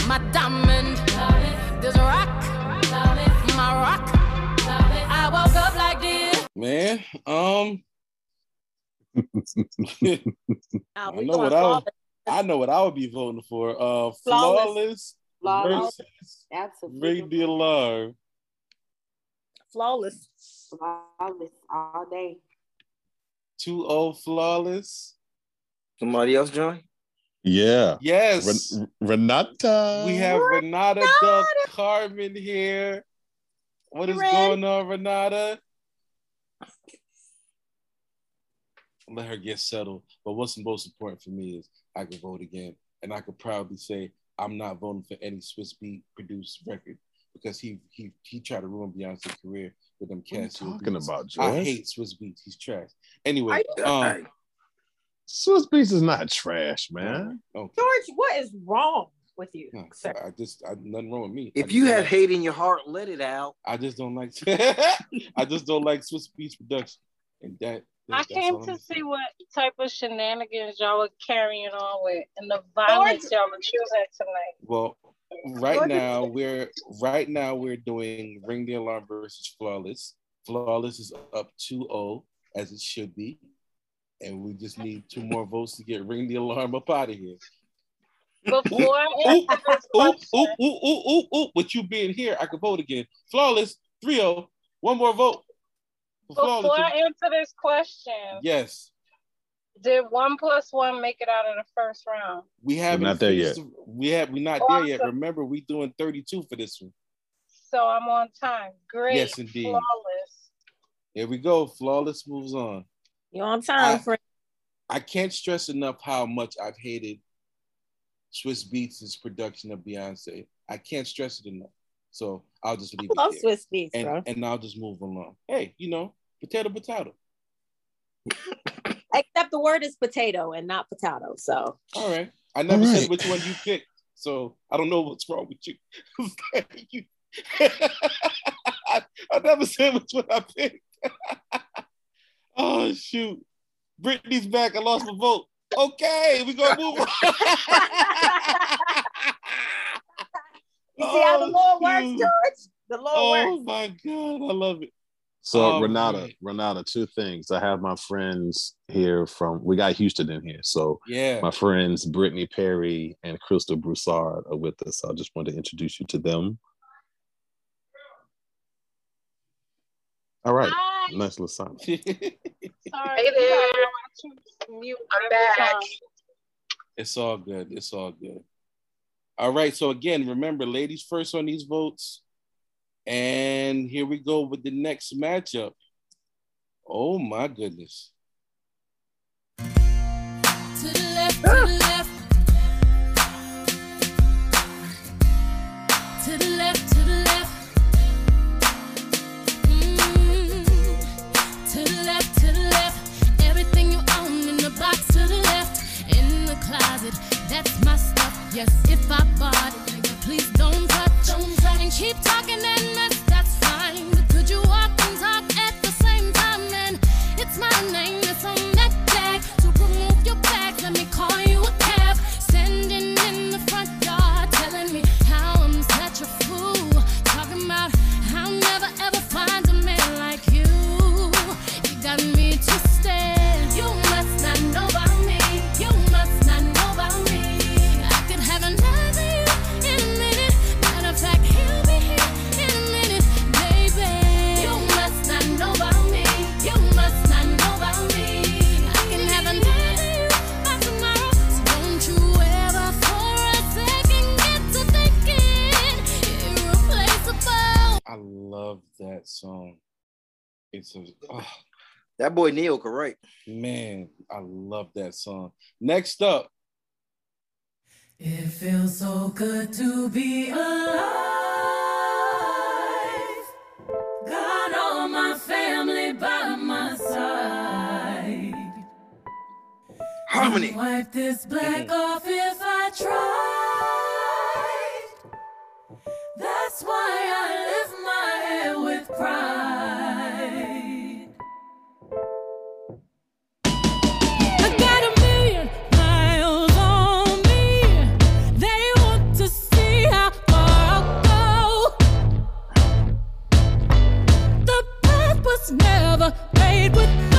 my diamond. This rock, my rock. Man, um, I know what I would. I know what I would be voting for. Uh, Flawless. flawless, Flawless. versus Absolutely. Ring the Alarm. Flawless. Flawless all day. 2-0 flawless. Somebody else join? Yeah. Yes. Ren- Renata. We have Renata Del Carmen here. What is Ren. going on, Renata? Let her get settled. But what's most important for me is I can vote again. And I could proudly say I'm not voting for any Swiss Beat produced record because he he he tried to ruin Beyonce's career with them What are you Casio talking beats. about, I hate Swizz Beatz. He's trash. Anyway, um, Swizz Beatz is not trash, man. okay. George, what is wrong with you, No, sir? I just I, nothing wrong with me. If just you have like- hate in your heart, let it out. I just don't like I just don't like Swizz Beatz production. And that, I came to see what type of shenanigans y'all were carrying on with and the violence y'all were choosing tonight. Well, right now we're right now we're doing Ring the Alarm versus Flawless. Flawless is up 2-0 as it should be. And we just need two more votes to get Ring the Alarm up out of here. Before Oop, oop, oop, oop, oop, oop, oop. With you being here, I could vote again. Flawless, 3-0. One more vote. For before Flawless. I answer this question, Yes. did one plus one make it out of the first round? We haven't not there yet. we have we're not there yet. Remember, we doing 32 for this one. So I'm on time. Great. Yes, indeed. Flawless. Here we go. Flawless moves on. You on time, I- friend? I can't stress enough how much I've hated Swizz Beatz' production of Beyonce. I can't stress it enough. So I'll just leave I love it there. Swizz Beatz, and, bro. and I'll just move along. Hey, you know, potato, potato. Except the word is potato and not potato. So All right. I never All said which one you picked, so I don't know what's wrong with you. You- I, I never said which one I picked. oh shoot. Brittany's back. I lost my vote. Okay, we're gonna move on. You see how the Oh, Lord works. George? The Lord Oh works. my god, I love it. So Oh, Renata, man. Renata, two things. I have my friends here from we got Houston in here. So Yeah. my friends Brittany Perry and Crystal Broussard are with us. I just wanted to introduce you to them. All right. Hi. Nice little sound. Sorry. Hey there. I'm back. It's all good. It's all good. All right. So again, remember, ladies first on these votes. And here we go with the next matchup. Oh my goodness. To the left, to the left. To the left, to the left. Mm. To the left, to the left. Everything you own in the box to the left. In the closet, that's my stuff. Yes, if I bought it, nigga, please don't touch. Don't touch. And keep talking and mess, that's fine. But could you walk and talk at the same time? And it's my name that's on love that song. It's a oh, That boy Ne-Yo could write. man, I love that song. Next up, It feels so good to be alive. Got all my family by my side. Harmony. Wipe this black mm-hmm. off if I tried. That's why I made without.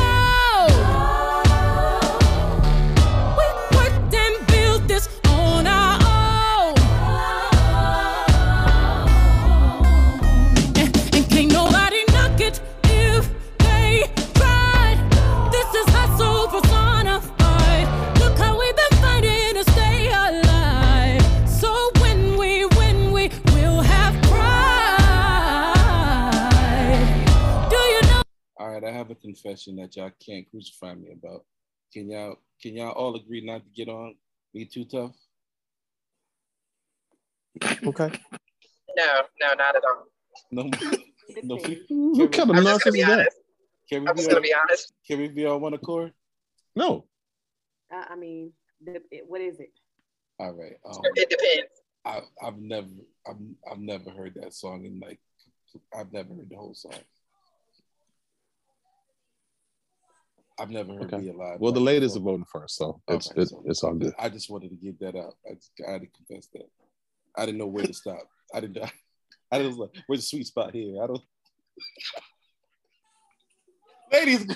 I have a confession that y'all can't crucify me about. Can y'all can y'all all agree not to get on me too tough? Okay. No, no, not at all. No, no. What kind of I'm just nonsense gonna be is that? Can we I'm be just on, gonna be honest. Can we be on one accord? No. Uh, I mean, the, it, what is it? All right. Um, It depends. I, I've never I've, I've never heard that song in like I've never heard the whole song. I've never heard Okay. Be Alive. Well, the by ladies are voting first, so it's Okay, it's, so- it's all good. I just wanted to get that out. I, just, I had to confess that. I didn't know where to stop. I didn't. I didn't. like, Where's the sweet spot here? I don't. Ladies,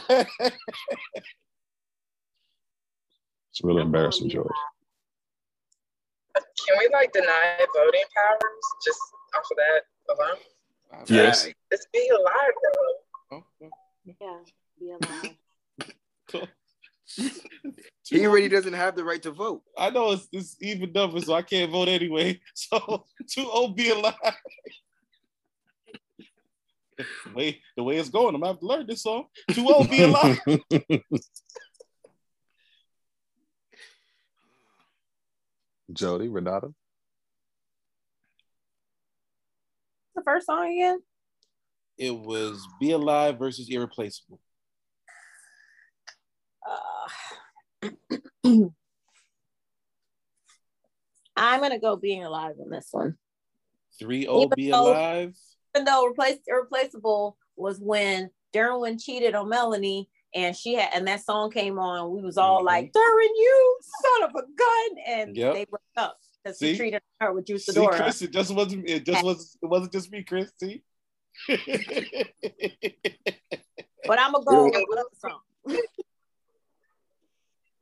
It's really embarrassing, George. Can we like deny voting powers just off of that alone? Yes. It's be alive, bro. Yeah, be alive. He already doesn't have the right to vote. I know it's, it's even number, so I can't vote anyway. So two old be alive. the way the way it's going, I'm gonna have to learn this song. Two old be alive. Jody, Renata. the first song again? It was Be Alive versus Irreplaceable. Uh, I'm gonna go being alive on this one. Three old be though- alive. Even though replace, irreplaceable was when Derwin cheated on Melanie and she had and that song came on, we was all like, Derwin, you son of a gun, and Mm-hmm. Yep. they broke up because See? he treated her with Juice See, Adora. Chris, it just wasn't it just was it wasn't just me, Chris. See? But I'm gonna go with another song.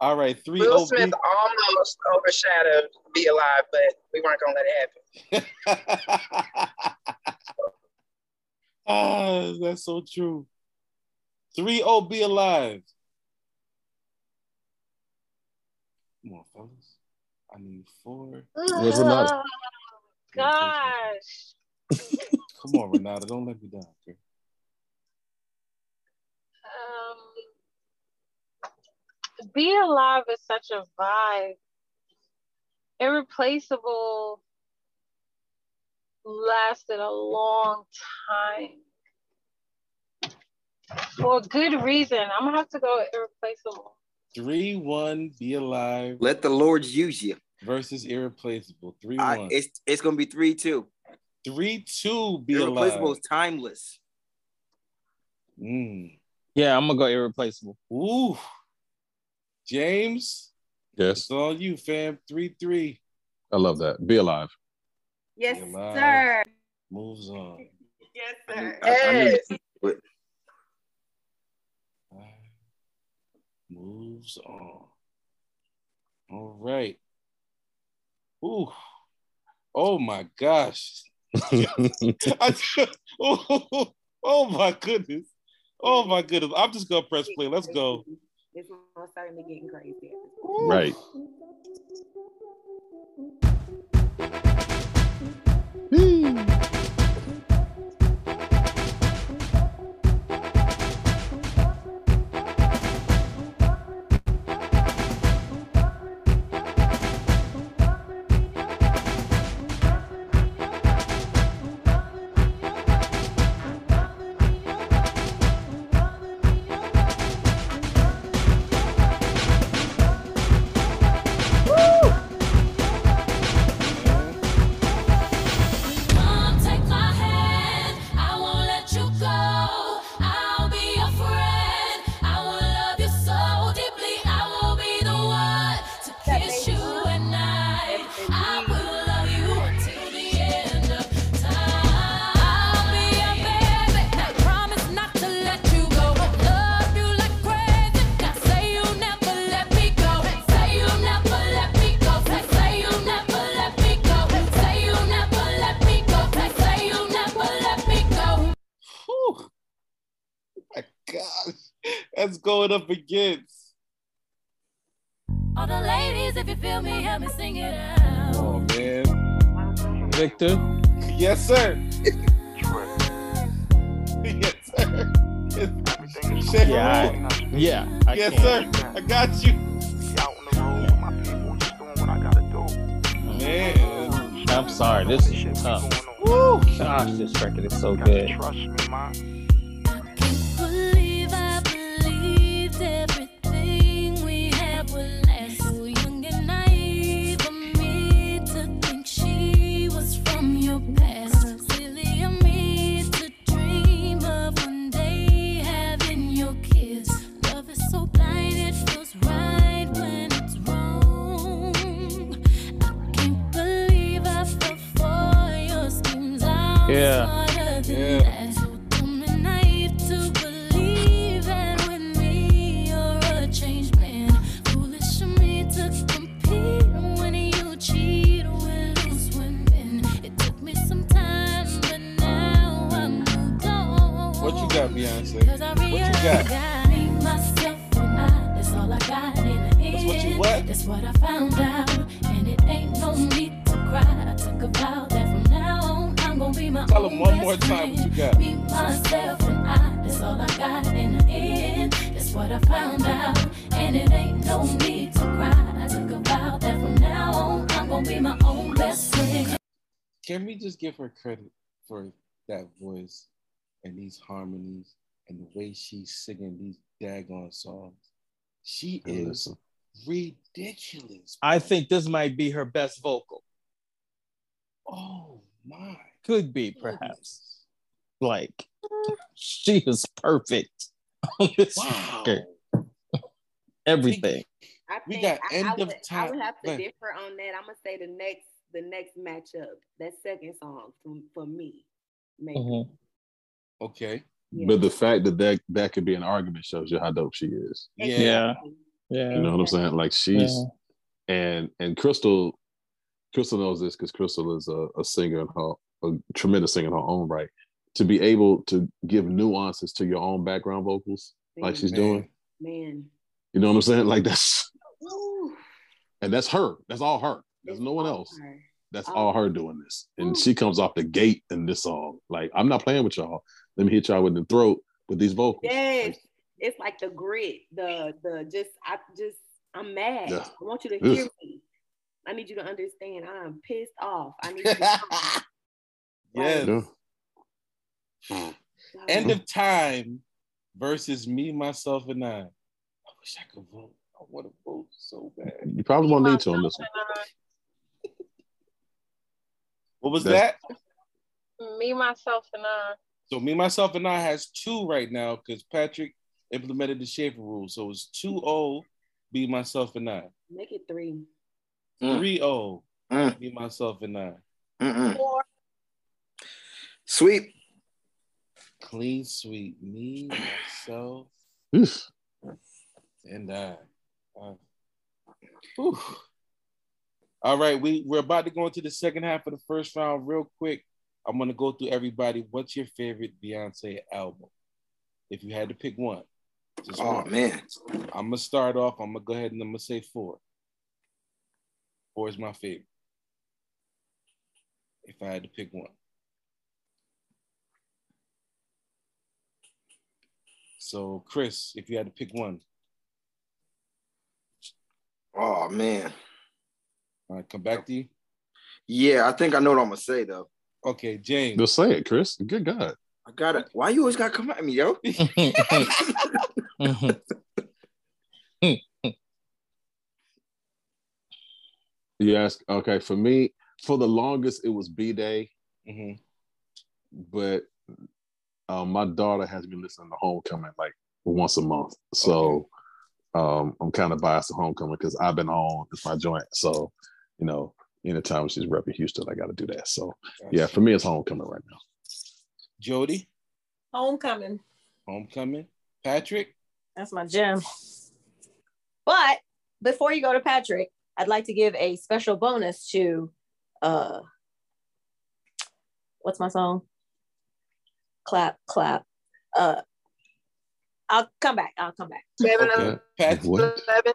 All right, three Will old Smith almost overshadowed Be Alive, but we weren't gonna let it happen. Ah, that's so true. Three O be alive. Come on, fellas. I need four. Where's Renata? Gosh. Come on, Renata. Don't let me down. Okay? Um, Be Alive is such a vibe. Irreplaceable lasted a long time. For a good reason. I'm gonna have to go irreplaceable. Three one be alive Let the Lord use you. versus irreplaceable. Three I, one. it's it's gonna be three two. Three two be Irreplaceable alive. is timeless. Mm. Yeah, I'm gonna go irreplaceable. Ooh. James, Yes, it's all you, fam. Three three. I love that. Be alive. Yes, Be alive. sir. Moves on. Yes, sir. I, I knew Yes. but Moves on. All right. Ooh. Oh my gosh. Oh, oh my goodness. Oh my goodness. I'm just gonna press play. Let's go. It's almost starting to getting crazy. right. Come gosh. That's going up against. All the ladies, if you feel me, help me sing it out. Oh man. Victor. Yes, sir. yes, sir. Shake Yeah. I- yeah, I yes, can't. sir. I got you. Man. I'm sorry, this is tough. Woo! Gosh, this record is so good. Believe Beyonce? What you got? I need myself and I, that's all I got in the end. That's what you what? That's what I found out. And it ain't no need to cry. I took a vow that from now on I'm gonna be my Tell own one best more time what you got. Be myself and I, that's all I got in the end. That's what I found out. And it ain't no need to cry. I took a vow that from now on I'm gonna be my own best friend. Can we just give her credit for that voice and these harmonies and the way she's singing these daggone songs? She Hey, is listen. ridiculous. I think this might be her best vocal. Oh my. Could be, perhaps. Like, she is perfect on this Wow. record. Everything. I We think got I, end I of would, I would have to ahead. differ on that. I'm gonna say the next the next matchup, that second song for, for me, maybe. Mhm. Okay. Yeah. But the fact that, that that could be an argument shows you how dope she is. Yeah. Yeah. Yeah. You know what I'm saying? Like she's Yeah. and and Crystal, Crystal knows this because Crystal is a, a singer in her a tremendous singer in her own right. To be able to give nuances to your own background vocals, like she's doing, Man. you know what I'm saying? Like that's Woo. and that's her. That's all her. There's It's no one else. her. That's all her doing this. And Ooh. she comes off the gate in this song. Like, I'm not playing with y'all. Let me hit y'all with the throat with these vocals. Yes. It's like the grit, the the just I just I'm mad. Yeah. I want you to Ugh. hear me. I need you to understand. I'm pissed off. I need you to know. Yes. yeah. End of mm. time versus me, myself, and I. I wish I could vote. I want to vote so bad. You probably won't need to on this one. What was That's- that? Me, myself, and I. So me, myself, and I has two right now because Patrick implemented the Schaefer rule. So it's 2-0, be myself and I. Make it three. 3-0, Mm. be myself and I. Mm-mm. Sweep. Clean sweep, me, myself, Oof. and I. Uh. All right, we, we're about to go into the second half of the first round real quick. I'm gonna go through everybody. What's your favorite Beyonce album? If you had to pick one. Just Oh one. man. I'm gonna start off. I'm gonna go ahead and I'm gonna say four. Four is my favorite. If I had to pick one. So, Chris, if you had to pick one, Oh man. all right, come back to you. Yeah, I think I know what I'm gonna say though. Okay, James. Just say it, Chris. Good God. I got it. Why you always gotta come at me, yo? yes. okay, for me, for the longest, it was B Day, Mhm. but um, my daughter has been listening to Homecoming like once a month. So um, I'm kind of biased to Homecoming because I've been on, it's my joint. So, you know, anytime she's repping Houston, I got to do that. So, yeah, for me, it's Homecoming right now. Jody, Homecoming. Homecoming. Patrick, That's my gem. But before you go to Patrick, I'd like to give a special bonus to uh what's my song? Clap, clap. Uh I'll come back. I'll come back. Seven Okay. Pat, What? Eleven.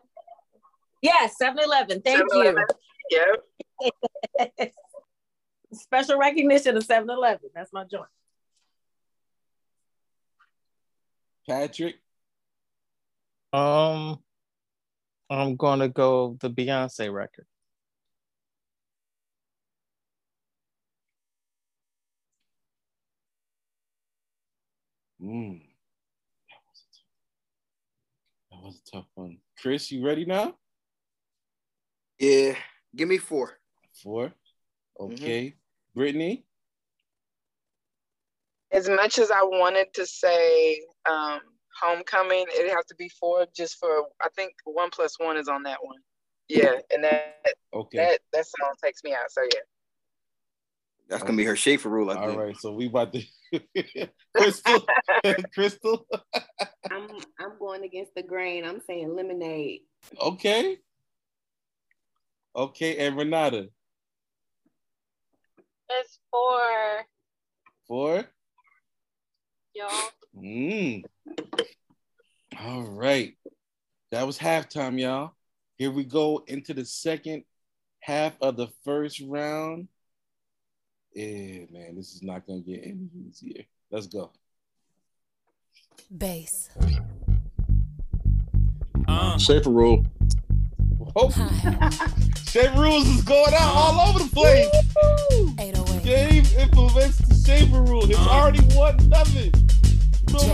Yes, 7 Eleven. Thank 7-Eleven. Yep. You. Special recognition of 7 Eleven. That's my joint. Patrick. Um, I'm gonna go the Beyonce record. Mm. That was a tough one. Chris, you ready now? Yeah, give me four. Four. Mm-hmm. Okay. Brittany. As much as I wanted to say um, homecoming, it has to be four just for I think one plus one is on that one. Yeah, and that Okay. that that song takes me out. So yeah. That's gonna be her Schaefer rule. I All think. right. So we about to Crystal. Crystal. I'm I'm going against the grain. I'm saying lemonade. Okay. Okay, and Renata. It's four. Four. y'all. Mm. All right. That was halftime, y'all. Here we go into the second half of the first round. Yeah, man, this is not gonna get any easier. Let's go. Bass. Uh, Schaefer rule. Oh, Schaefer rules is going out all over the place. 808. Game implements the Schaefer rule. It's Uh. already one nothing.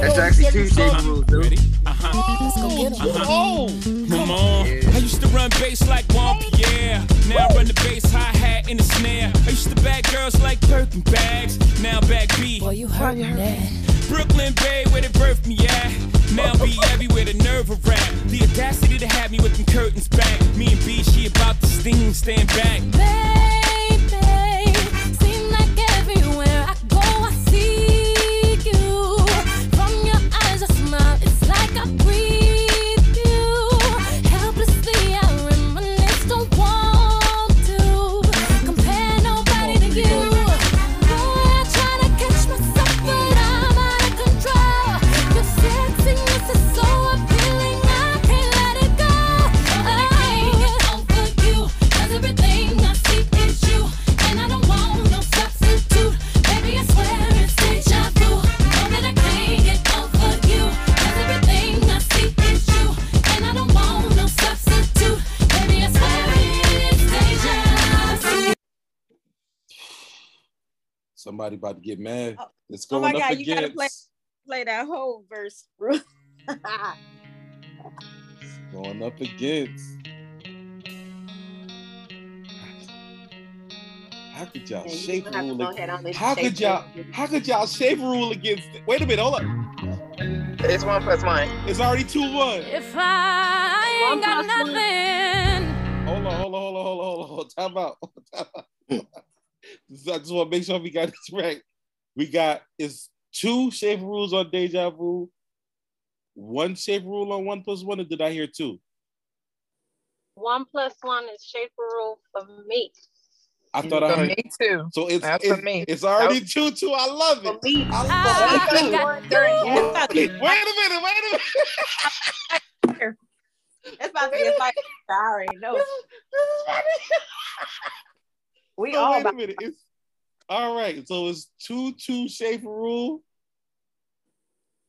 That's actually two Schaefer rules, dude. ready? Uh-huh. Let's go get 'em. Uh-huh. Oh, Come on. I used to run bass like Juan Pierre. Now I run the bass hi hat in the snare. I used to bag girls like Birkin bags. Now back B. Boy, you hurt me. Brooklyn Bay, where they birthed me at. Now be everywhere, the nerve of rap. The audacity to have me with them curtains back. Me and B, she about to sting, stand back. Baby, somebody about to get mad. Oh, it's Oh my up God, you gotta play play that whole verse, bro. Going up against. How could y'all Yeah, shape gonna have to rule? go ag- ahead on this How could y'all? How could y'all Schaefer rule against? It? Wait a minute, hold up. It's one plus one. It's already two one. If I ain't got nothing. Hold on, hold on, hold on, hold on, hold on, hold on. Time out. Time out. I just want to make sure we got this right. We got it's two Schaefer rules on deja vu, one Schaefer rule on one plus one, or did I hear two? One plus one is Schaefer rule for me. I thought I heard me too. so it's That's it's, for me. it's already two two. I love it. I ah, I love it. Wait a minute, wait a minute. It's about to be a fight. I already know. We So all wait a minute. It's all right. So it's two two Schaefer rule.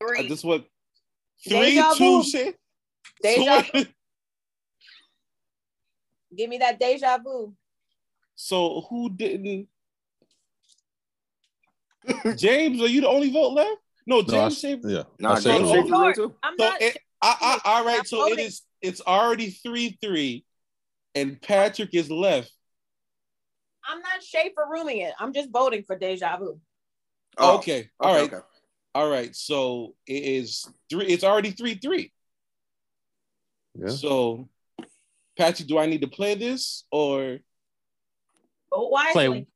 Three. I just want three Deja two vu. shape. Deja So, vu. Give me that deja vu. so who didn't? James, are you the only vote left? No, No, I, James shape. yeah. Nah, I Schaefer James Oh, rule. Schaefer rule too. I'm So not. it, I, I, all right. I'm So it voting. is. It's already three three, and Patrick is left. I'm not Schaefer rooming it. I'm just voting for deja vu. Oh, oh okay. All right. okay. All right. So it is three. It's already three three. Yeah. So, Patrick, do I need to play this or Vote wisely. Play-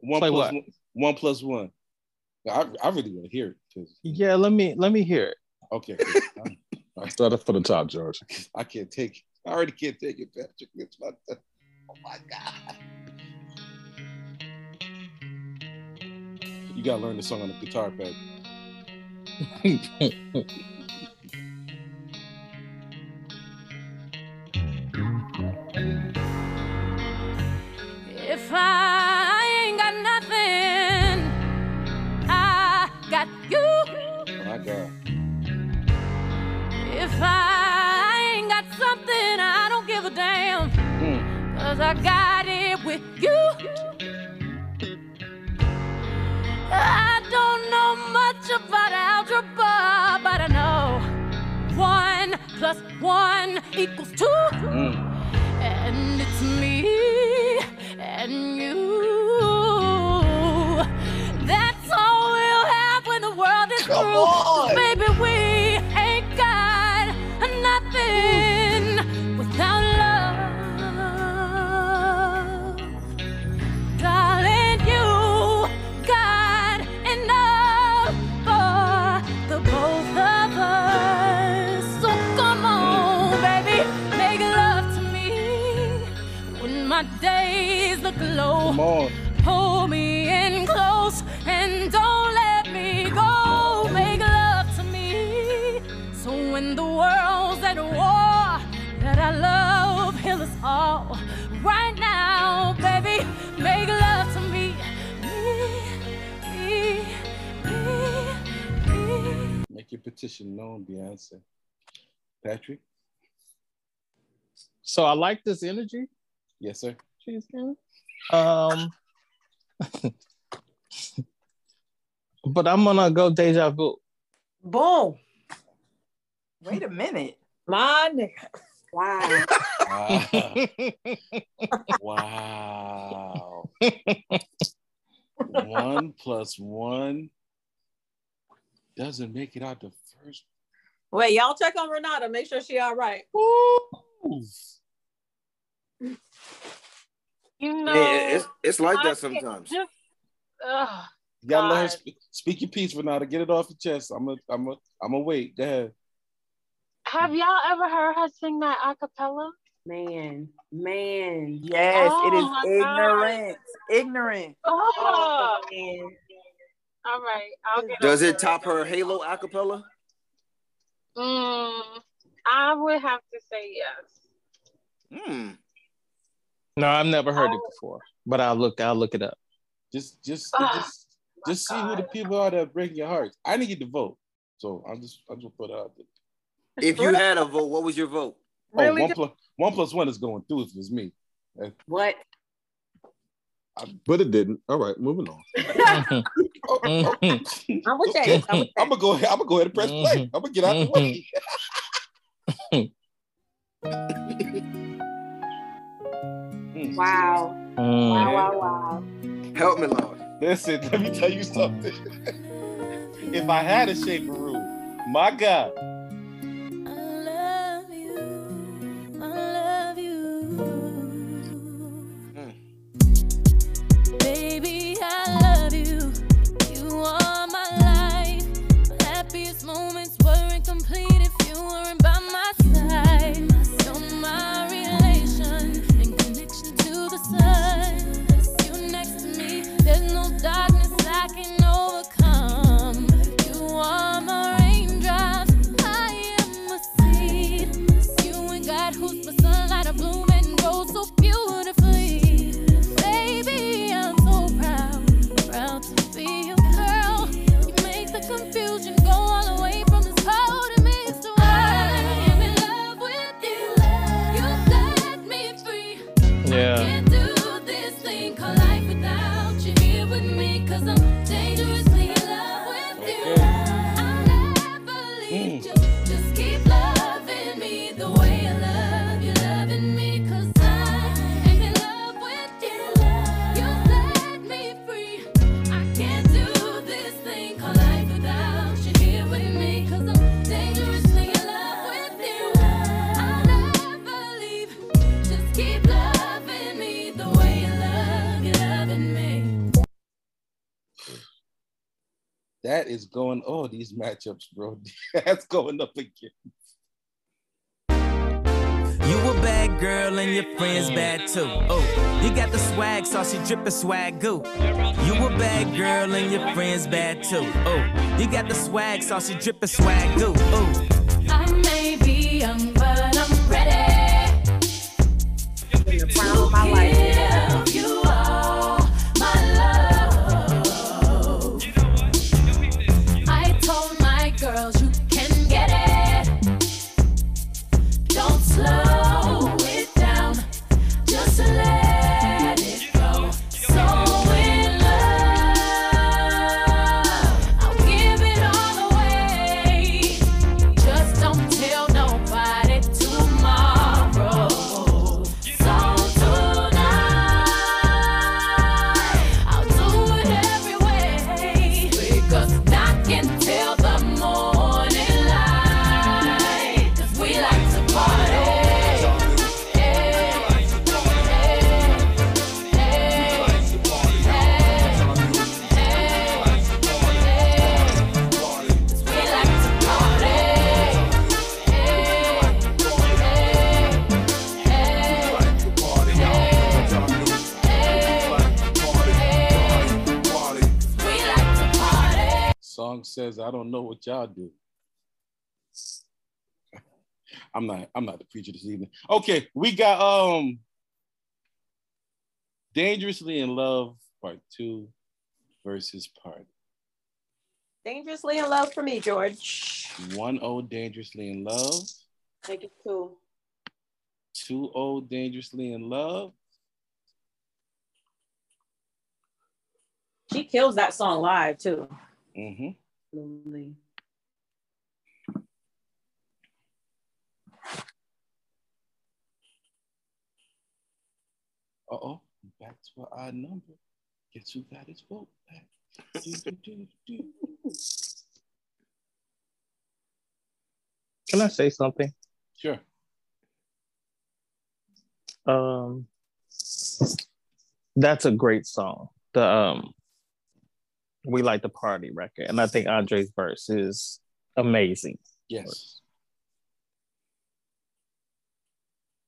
one Play plus what? one? One plus one. I, I really want to hear it. 'cause- Yeah, let me let me hear it. Okay. I, Start it for the top, George. I can't take. it. I already can't take it, Patrick. It's my. Oh my god. You gotta learn the song on the guitar, Patrick. If I ain't got nothing, I got you. Oh, my God. If I ain't got something, I don't give a damn. Hmm. Cause I got it with you. About algebra, but I know one plus one equals two. Mm. And it's me and you. That's all we'll have when the world is Come through. on. Baby, we Come on. Pull me in close and don't let me go. Make love to me. So when the world's at war, that I love heal us all. Right now, baby, make love to me. Me, me, me, me. Make your petition known, Beyonce. Patrick? So I like this energy. Yes, sir. She's giving. Um, but I'm gonna go deja vu. Boom. Wait a minute. My nigga. Wow. Wow. one plus one doesn't make it out the first. Wait, y'all check on Renata. Make sure she all right. You know, Yeah, it's it's like I that sometimes. Just, ugh, You gotta let her speak, speak your piece, Renata. Get it off your chest. I'm a, I'm a, I'm a wait. Go ahead. have y'all ever heard her sing that a cappella? Man, man. Yes, Oh it is my ignorant. Ignorant. Oh, man. all right. I'll get Does it top her Halo acapella? Mm, I would have to say yes. Hmm. No, I've never heard it before, but I'll look. I'll look it up. Just, just, Ah, just, just see who the people are that are breaking your hearts. I didn't get to vote, so I'm just, I'm just put it out there. If you had a vote, what was your vote? Oh, one plus one plus one is going through if it's me. What? But it didn't. All right, moving on. Mm-hmm. I'm with James. I'm with I'm gonna go ahead. I'm gonna go ahead and press play. I'm gonna get out the way. Wow. Mm. Wow, wow, wow. Help me, Lord. Listen, let me tell you something. if I had a Schaefer rule, my God, these matchups, bro. That's going up again. You a bad bad girl and your friends bad too. Oh, you got the swag, sauce, you drippin' swag goo. You a bad girl and your friends bad too. Oh, you got the swag, sauce, you drippin' swag goo. Oh. I may be young, but I'm ready. Prime of my life. Says, I don't know what y'all do. I'm not, I'm not the preacher this evening. Okay, we got um Dangerously in Love Part Two versus Part Dangerously in love for me, George. 1-0 Dangerously in Love. Take it two. 2-0 Dangerously in Love. She kills that song live too. Mm-hmm. Absolutely. Uh-oh, back to an odd number. Guess who got his vote back? Do, do, do, do. Can I say something? Sure. Um, that's a great song. The um, we like the party record, and I think Andre's verse is amazing. Yes.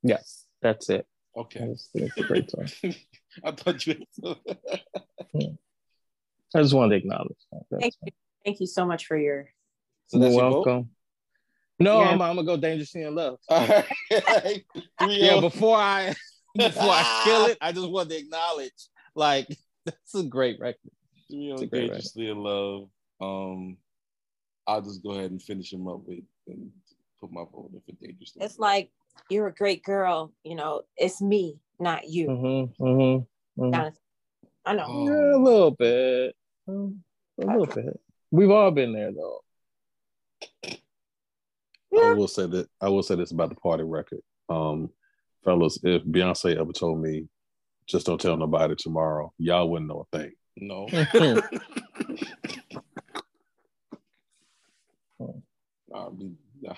Yes, that's it. Okay. That's, that's a great song. I thought you I just wanted to acknowledge that. That's Thank you. Thank you so much for your So that's You're your welcome. No, Yeah. I'm, I'm gonna go dangerously in love. yeah, yeah, before I before I kill it, I just want to acknowledge like that's a great record. Three It's a on Dangerously in Love. Um, I'll just go ahead and finish him up with and put my vote in for Dangerously. it's like you're a great girl, you know, it's me, not you. Mm-hmm, mm-hmm, mhm. I know. Oh. Yeah, a little bit. Um, A little bit. We've all been there though. I will say that I will say this about the party record. Um, fellas, if Beyonce ever told me, just don't tell nobody tomorrow, y'all wouldn't know a thing. No. Hmm. I mean, nah.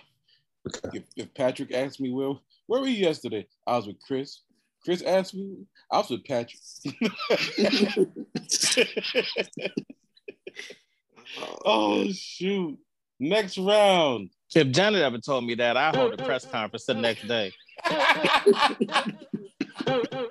if, if Patrick asked me where where were you yesterday, I was with Chris. Chris asked me, I was with Patrick. oh shoot! Next round. If Janet ever told me that, I hold a press conference the next day.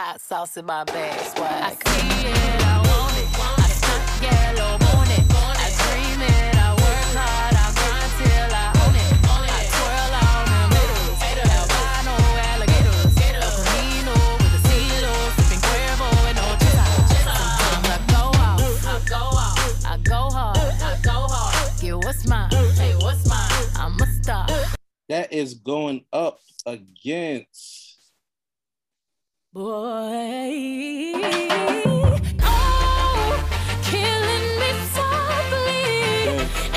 Hot sauce in my bag, swag. I see it, I want it. I stunt yellow, want it. I dream it, I work hard, I grind till I own it. I twirl on them haters, albino alligators. El Camino with a silo, sipping Cuervo and no Sometimes I go off, I go off, I go hard, I go hard. Get what's mine, hey, what's mine? I'm a star. That is going up against Boy. Oh, killing me softly.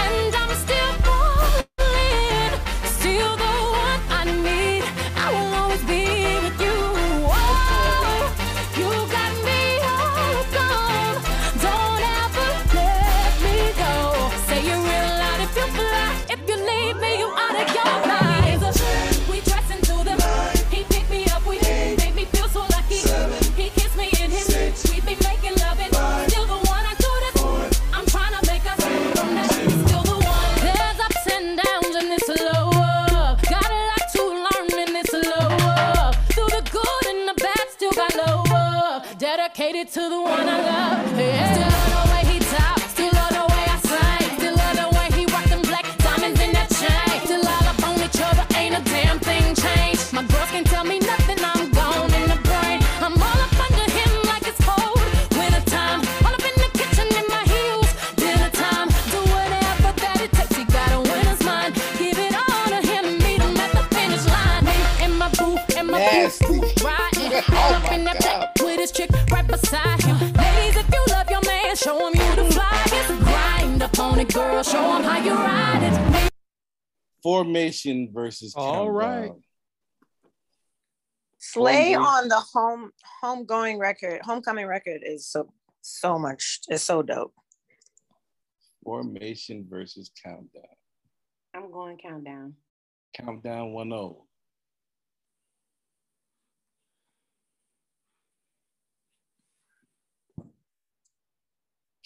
Dedicated to the one I love. Yeah. Show them you the flyest. Grind up on it, girl. Show them how you ride it. Formation versus All countdown. right. Slay Homeboy. on the home home going record, homecoming record is so so much. It's so dope. Formation versus countdown. I'm going countdown. Countdown 1-0.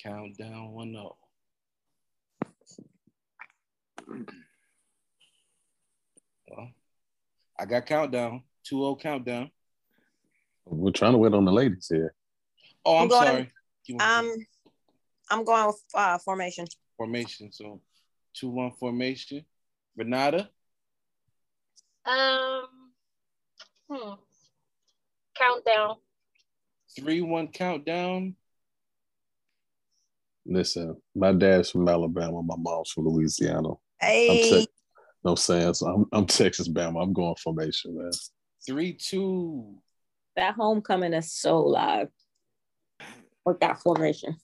Countdown oh. 1 0. Well, I got countdown. 2 0 countdown. We're trying to wait on the ladies here. Oh, I'm, I'm going- sorry. You want Um, I'm going with uh, formation. formation. So 2 1 formation. Renata, Um, hmm. Countdown. 3 1 countdown. Listen, my dad's from Alabama, my mom's from Louisiana. I'm Hey, Tex- no saying so I'm, I'm Texas Bama. I'm going formation, man. 3 2. that homecoming is so live. With that formation.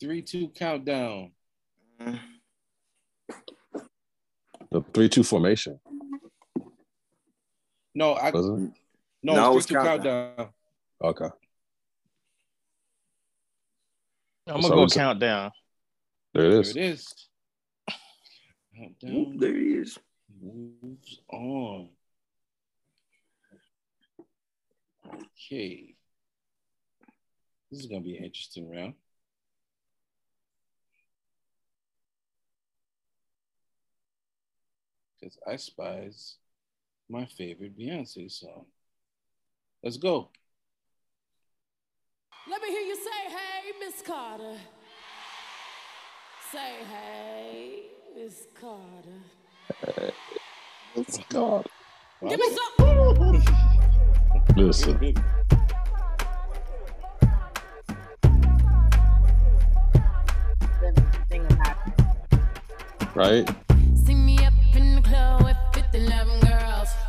3 2 countdown. The three-two formation. No, I Was it? no, No, it's it's 3 2 countdown. countdown. Okay. I'm gonna go it's- countdown. There it is. There it is. Oop, Countdown there he is. moves on. Okay. This is gonna be an interesting round. Because I spies my favorite Beyonce song. Let's go. Let me hear you say, hey, Miss Carter. Say, hey, Miss Carter. It's God. Give me some. Listen, right? See me up in the club with 50, 11 girls.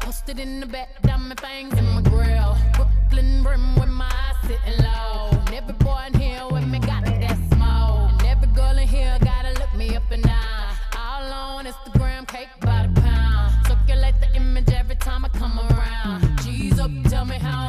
Posted in the back, diamond fangs in my grill. Brooklyn brim with my eyes sitting low. And every boy in here with me got that smoke. And every girl in here gotta look me up and down. All on Instagram, cake by the pound. Circulate the image every time I come around. G's up, tell me how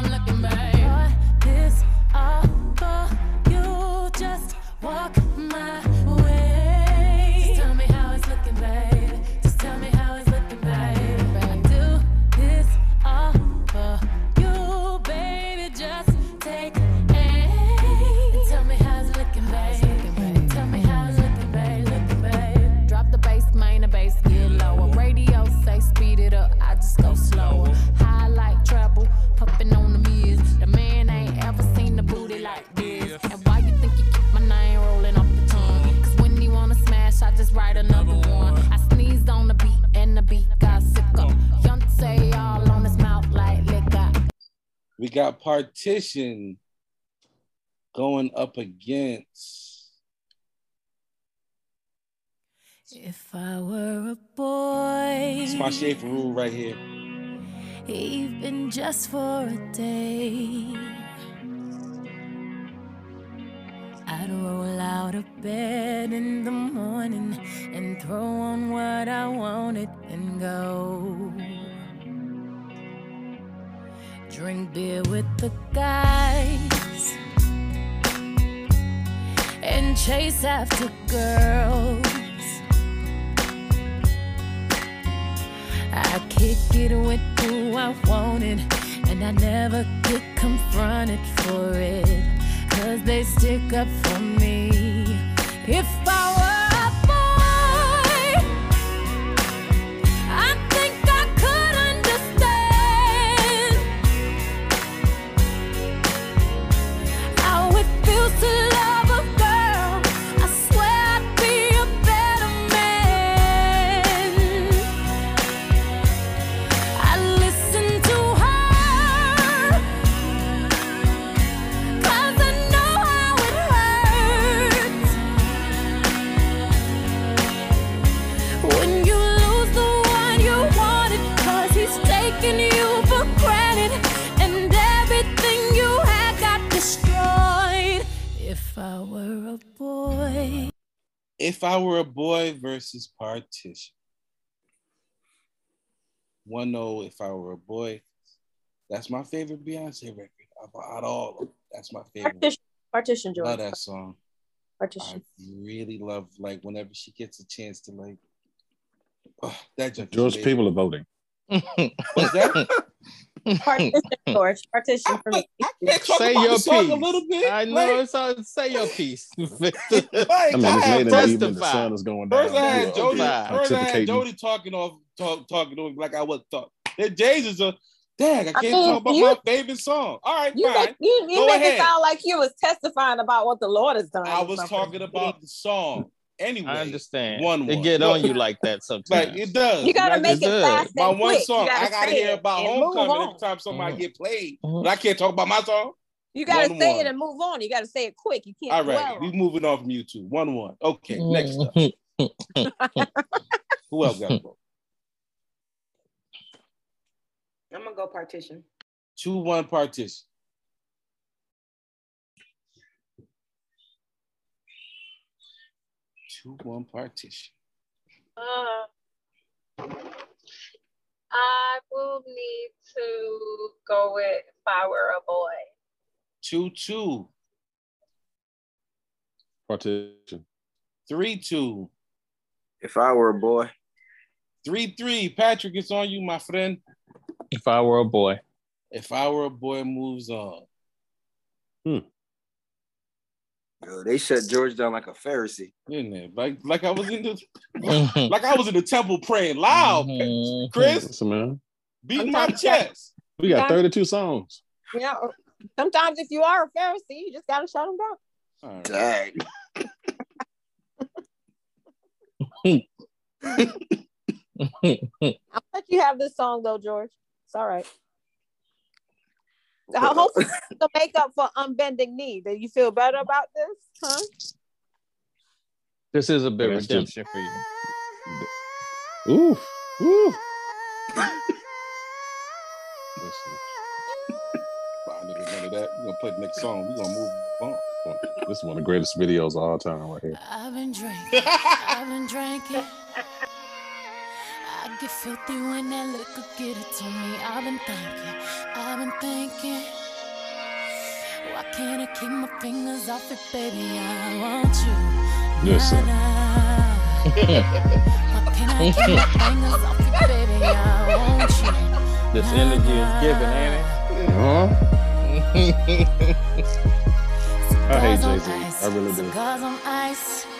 We got partition going up against If I were a boy, it's my Schaefer rule right here. even just for a day, I'd roll out of bed in the morning and throw on what I wanted and go. Drink beer with the guys and chase after girls. I kick it with who I wanted, and I never get confronted for it. Cause they stick up for me. If I were つ a boy. If I were a boy versus partition. One oh, if I were a boy. That's my favorite Beyonce record. About all of them. That's my favorite. Partition, partition, George. Love that song. Partition. I Partition. really love like whenever she gets a chance to like oh, that just George, people are voting. What's that? Partition, George. Partition for me. say your piece. a little bit, I know like- it's all, say your piece. I mean, it's late in the evening. The sun is going down. First I had Jody, first I had Jody talking off talk, talking to him like I was talking. Then Jay's is a dang, I I can't mean, talk about you- my favorite song. All right, You fine. make, you, you Go make ahead. it sound like you was testifying about what the Lord has done. I was something. talking about the song. Anyway, I understand. One It one. get on you like that sometimes. Like it does. You gotta Like, make it does. fast My and one quick. song, gotta I gotta hear about homecoming on. every time somebody Mhm. get played. Mhm. But I can't talk about my song. You gotta One say one. it and move on. You gotta say it quick. You can't All dwell right, on we it. moving on from you two. One one. Okay, next up. Who else got a vote? I'm gonna go partition. Two one partition. Two one partition. Uh, I will need to go with if I were a boy. Two two. Partition. Three two. If I were a boy, Three three. Patrick, it's on you, my friend. if I were a boy. If I were a boy, moves on. Yo, they shut George down like a Pharisee. Didn't it? Like like I was in the like I was in the temple praying loud. Mhm. Chris, Listen, man. beating my Sometimes you chest. We got 32 songs. Yeah. sometimes if you are a Pharisee, you just gotta shut them down. All right. Dang. I'll let you have this song though, George. It's all right. Now, Hopefully, to make up for unbending knee. Do you feel better about this? Huh? This is a big That's redemption for you. Ooh. Ooh. Listen, Fine, nigga, none of that. We're gonna play the next song. We're gonna move on. this is one of the greatest videos of all time right here. I've been drinking, I've been drinking. I get filthy when that liquor get it to me. I've been thinking, I've been thinking. Why can't I keep my fingers off it, baby? I want you. Listen. Nah, nah. Why can't I keep my fingers off it, baby? I want you. This energy is given, ain't it? Huh? I hate Cigars on Jay-Z. ice, I really do.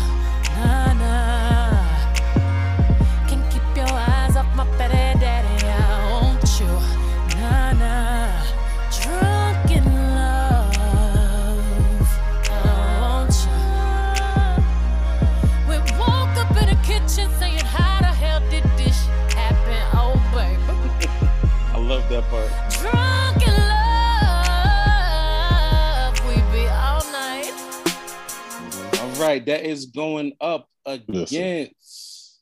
Part. Drunk in love, we be all night. All right, that is going up against.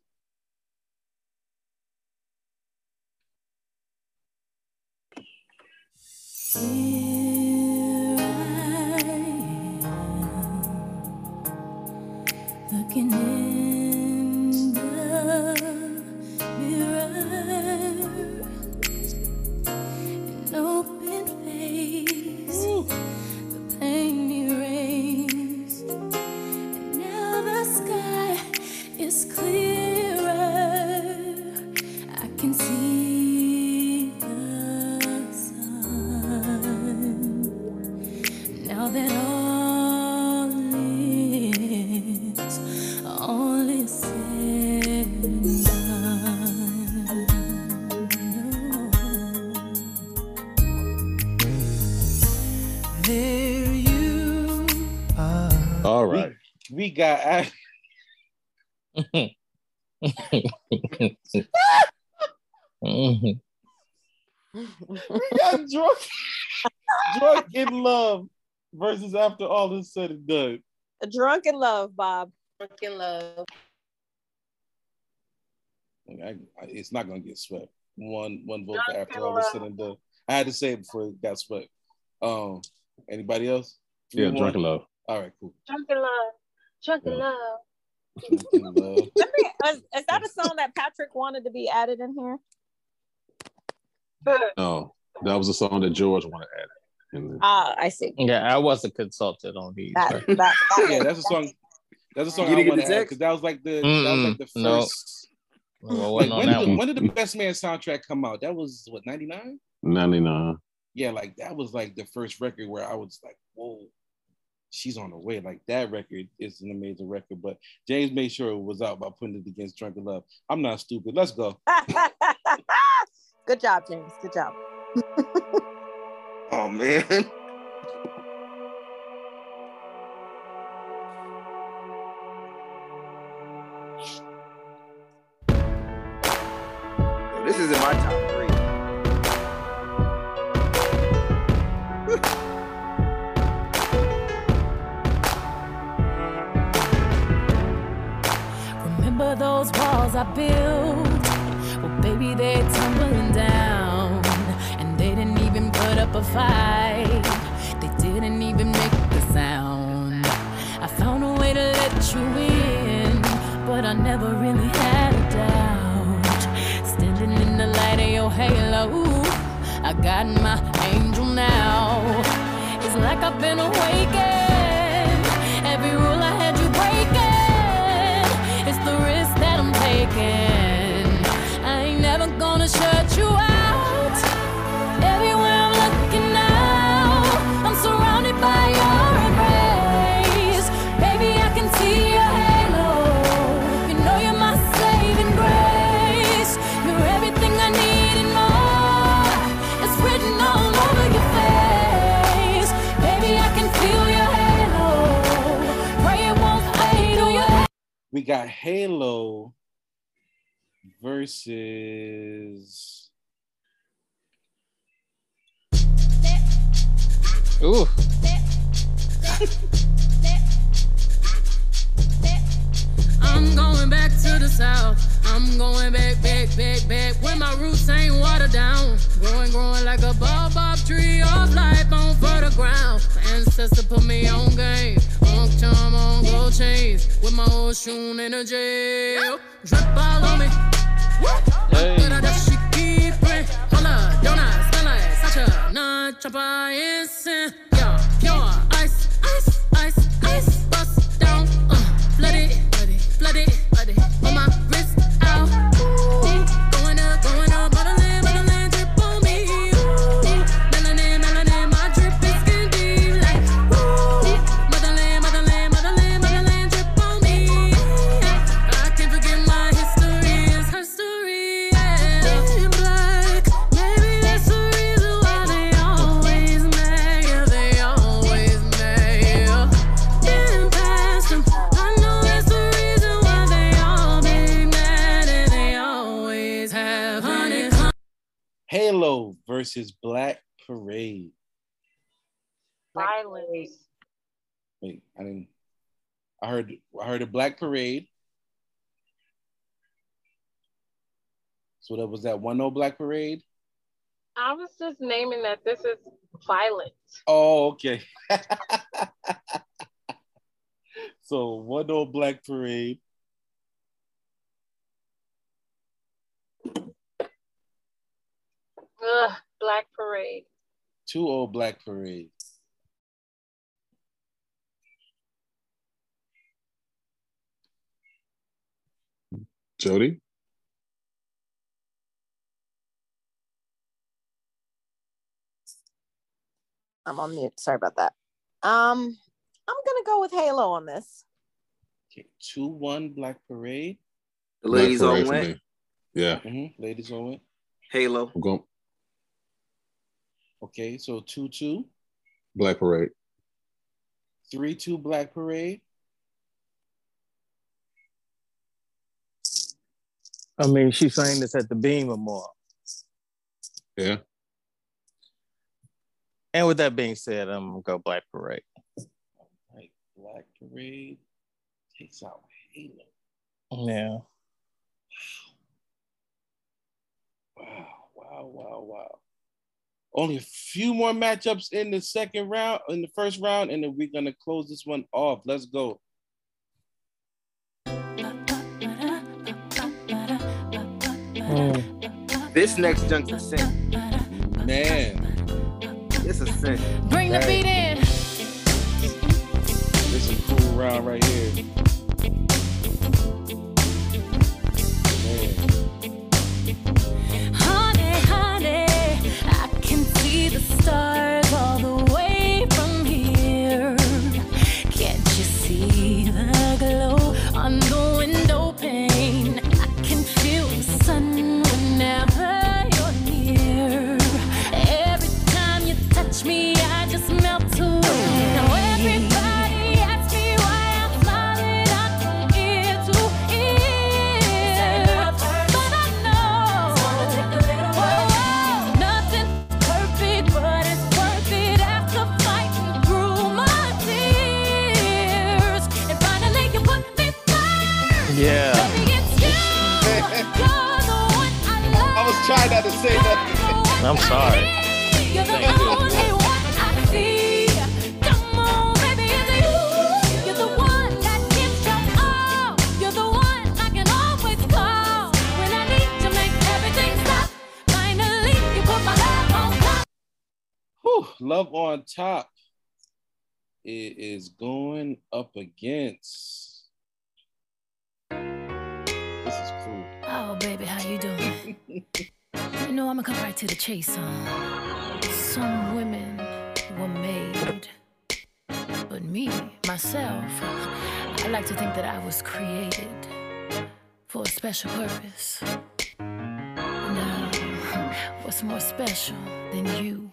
Looking in We got Mhm. we got drunk, drunk in love versus after all is said and done. A drunken love, Bob. Drunk in love. I, I, it's not gonna get swept. One one vote for after all is said and done. I had to say it before it got swept. Um, anybody else? Yeah, Three, one? Drunken Love. All right, cool. Drunken love. Drunken Yeah. love. Love. Is, is that a song that Patrick wanted to be added in here? No, that was a song that George wanted to add. And Ah, I see. Yeah, I wasn't consulted on these. That, right? that, that Yeah, that's a song. That's a song You I didn't get want to add because that was like the that was like the Mm-mm, no. first. Well, I Like on when that did, the, one. when did the Best Man soundtrack come out? That was what ninety nine. 99. Yeah, like that was like the first record where I was like, whoa, she's on the way. Like that record is an amazing record. But James made sure it was out by putting it against "Drunk Drunken Love. I'm not stupid. Let's go. Good job, James. Good job. Oh man. Violence. Wait, I didn't. I heard. I heard a Black Parade. So that was that one no Black Parade. I was just naming that this is violent. Oh, okay. so one old Black Parade. Ugh, Black Parade. Two old Black Parade. Jody? I'm on mute. Sorry about that. Um, I'm gonna go with Halo on this. Okay, two one Black Parade. The Black ladies Parade on for Yeah. Mm-hmm. Ladies on it. Halo. I'm going Okay, so two two. Black Parade. Three two Black Parade. I mean, she's saying this at the Beam Memorial. Yeah. And with that being said, I'm gonna go Black Parade. Right, Black Parade takes out Halo. Yeah. Wow, wow, wow, wow. Only a few more matchups in the second round, in the first round, and then we're gonna close this one off. Let's go. Mm. This next junk's a sin. Man, It's a sin. Bring the beat in. this is a cool round right here. Man. Honey, honey, I can see the stars all the way Finally, you put my love on top. Love on top. It is going up against. This is cool. Oh, baby, how you doing? you know, I'm gonna come right to the chase, huh? Some women were made, but me, myself, I like to think that I was created for a special purpose. Now, what's more special than you?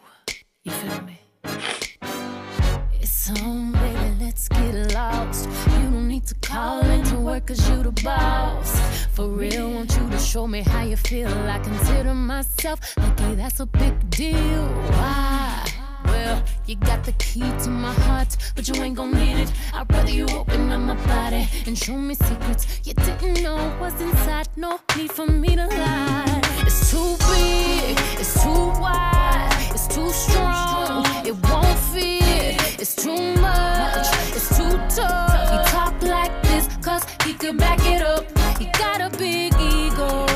You feel me? It's on, baby, let's get lost. You to work cause you the boss. For real, want you to show me how you feel. I consider myself lucky, that's a big deal. Why? Well, you got the key to my heart, but you ain't gon' need it. I'd rather you open up my body and show me secrets you didn't know was inside. No need for me to lie. It's too big, it's too wide, it's too strong, it won't fit. It's too much, it's too tough. Could back it up. He got a big ego,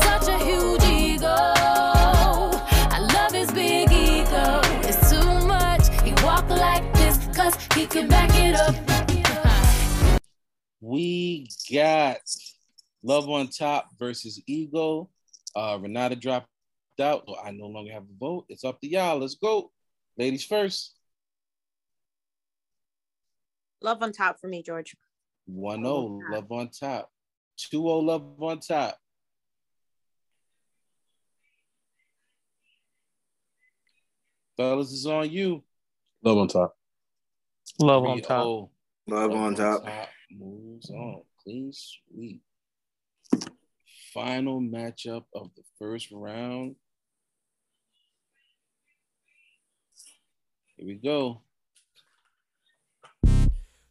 such a huge ego. I love his big ego. It's too much. He walk like this, cause he could back it up. We got Love on Top versus Ego. Uh, Renata dropped out, so I no longer have a vote. It's up to y'all. Let's go. Ladies first. Love on top for me, George. 1 0, Love on Top. 2 0, Love on Top. Fellas, is on you. Love on top. Love on top. Oh. Love on top. Moves on. Clean sweep. Final matchup of the first round. Here we go.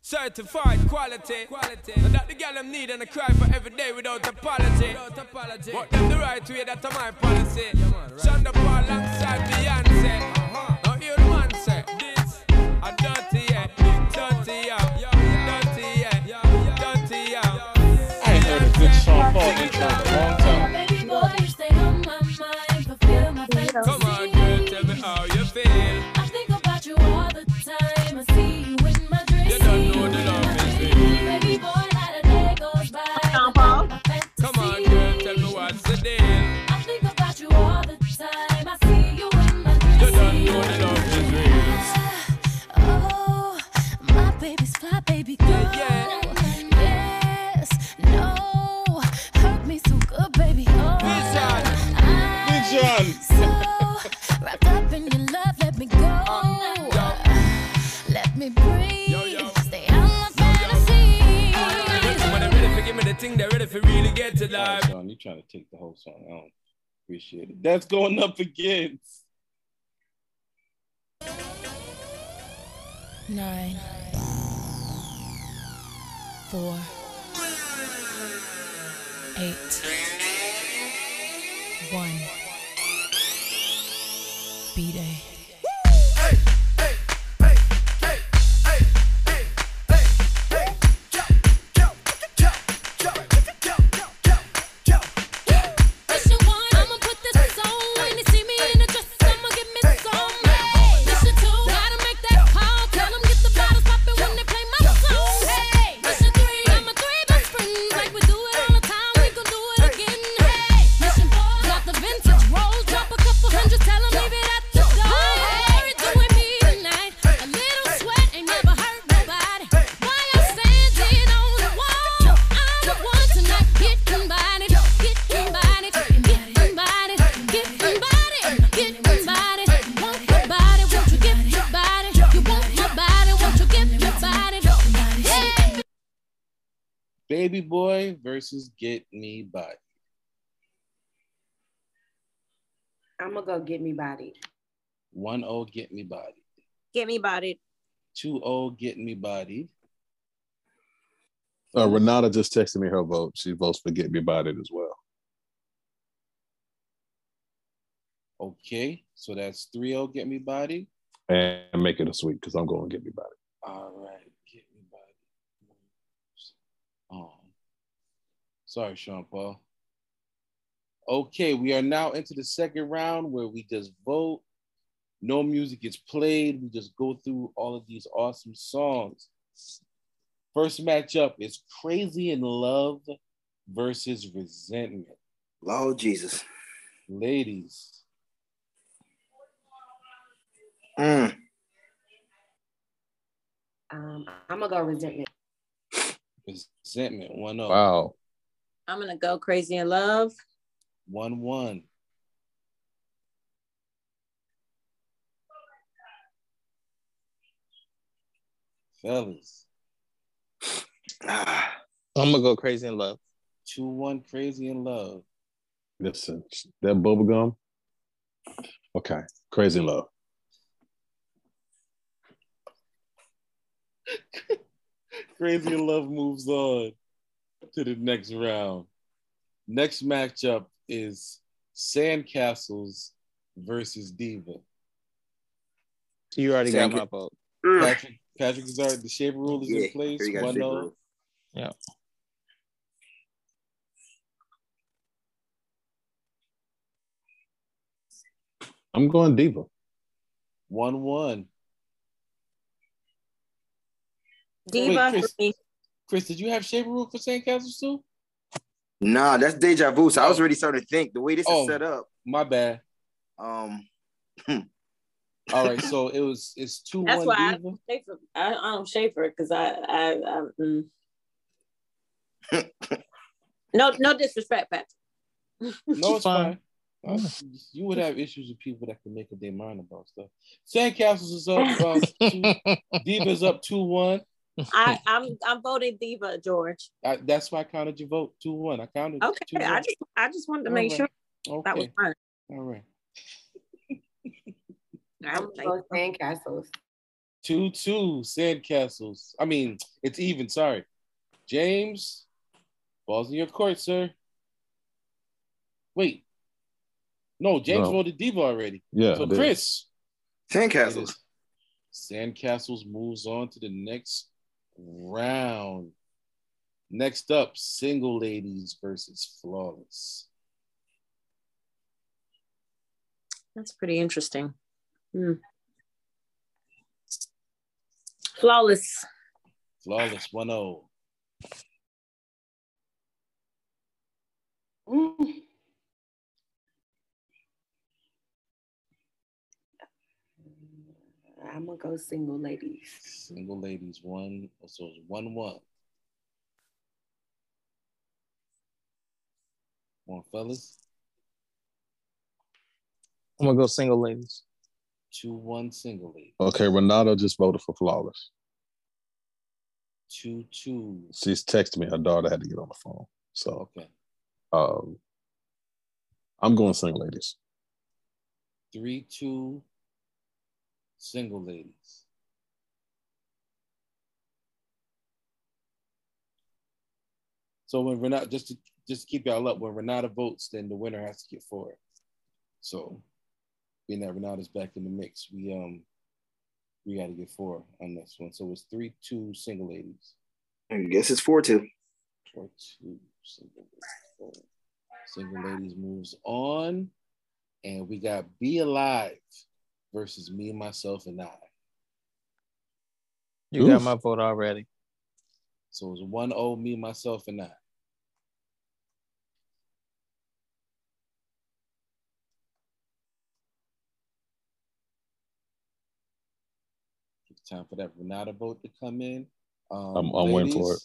Certified quality. quality. And that the girl them need and I cry for every day without apology. Without apology. But them the right way, that's my policy. Yeah, man, right. Shonda alongside Beyonce. The whole song. I don't appreciate it. That's going up against. Nine, four, eight, versus get me body. I'm gonna go get me body. One O get me body. Get me bodied. Two O get me body. Uh, Renata just texted me her vote. She votes for Get Me Bodied as well. Okay, so that's 3 0 get me body. And make it a sweep because I'm going to Get Me Bodied. All right, get me body. Oh, sorry, Sean Paul. Okay, we are now into the second round where we just vote. No music is played. We just go through all of these awesome songs. First matchup is Crazy in Love versus Resentment. Lord Jesus. Ladies, Mm. Um, I'm gonna go resentment. Resentment 1 0. Wow. I'm gonna go crazy in love. 1 1. Fellas, Ah. I'm gonna go crazy in love. 2 1 Crazy in Love. Listen, that bubble gum. Okay. Crazy love. Crazy in Love moves on to the next round. Next matchup is Sandcastles versus Diva. You already Sand- got my vote. Mm. Patrick, Patrick is already, the Schaefer rule is Yeah, in place. here you got One Schaefer no. rule. Yeah. I'm going Diva. One one. Diva. Chris. For me. Chris, did you have Schaefer rule for Sandcastles too? Nah, that's deja vu. So I was already starting to think the way this Oh. is set up. My bad. Um, All right, so it was it's two That's one why I Diva. don't Schaefer I, I don't Schaefer it because I I, I mm. no no disrespect, Patrick. No, it's Fine. fine. Uh, You would have issues with people that can make up their mind about stuff. Sandcastles is up. Um, two, Diva's up two one. I I'm I'm voting Diva, George. I, that's why I counted your vote two one. I counted Okay, two I just I just wanted to make sure Okay. that was fine. All right. I'm gonna go sandcastles. Two two Sandcastles. I mean, it's even. Sorry, James. Balls in your court, sir. Wait. No, James No. voted Diva already. Yeah. So I did. Chris. Sandcastles. Sandcastles moves on to the next round. Next up, single ladies versus flawless. That's pretty interesting. Hmm. Flawless. Flawless 1 0. Mm. I'm gonna go single ladies. Single ladies 1. So it's 1 1. Come on, fellas. I'm gonna go single ladies. 2 1 single ladies. Okay, Renata just voted for Flawless. 2 2. She's texted me. Her daughter had to get on the phone. So Okay. um, I'm going single ladies. 3 2 single ladies. So when Renata, just to just to keep y'all up, when Renata votes, then the winner has to get four. So being that Renata's back in the mix, we um we got to get four on this one. So it's three two single ladies. I guess it's four two. Four two single ladies. Single ladies moves on, and we got Be Alive versus Me, Myself, and I. You got my vote already. So it's one O, Me, Myself, and I. Time for that Renata vote to come in. Um, I'm- I'm waiting for it.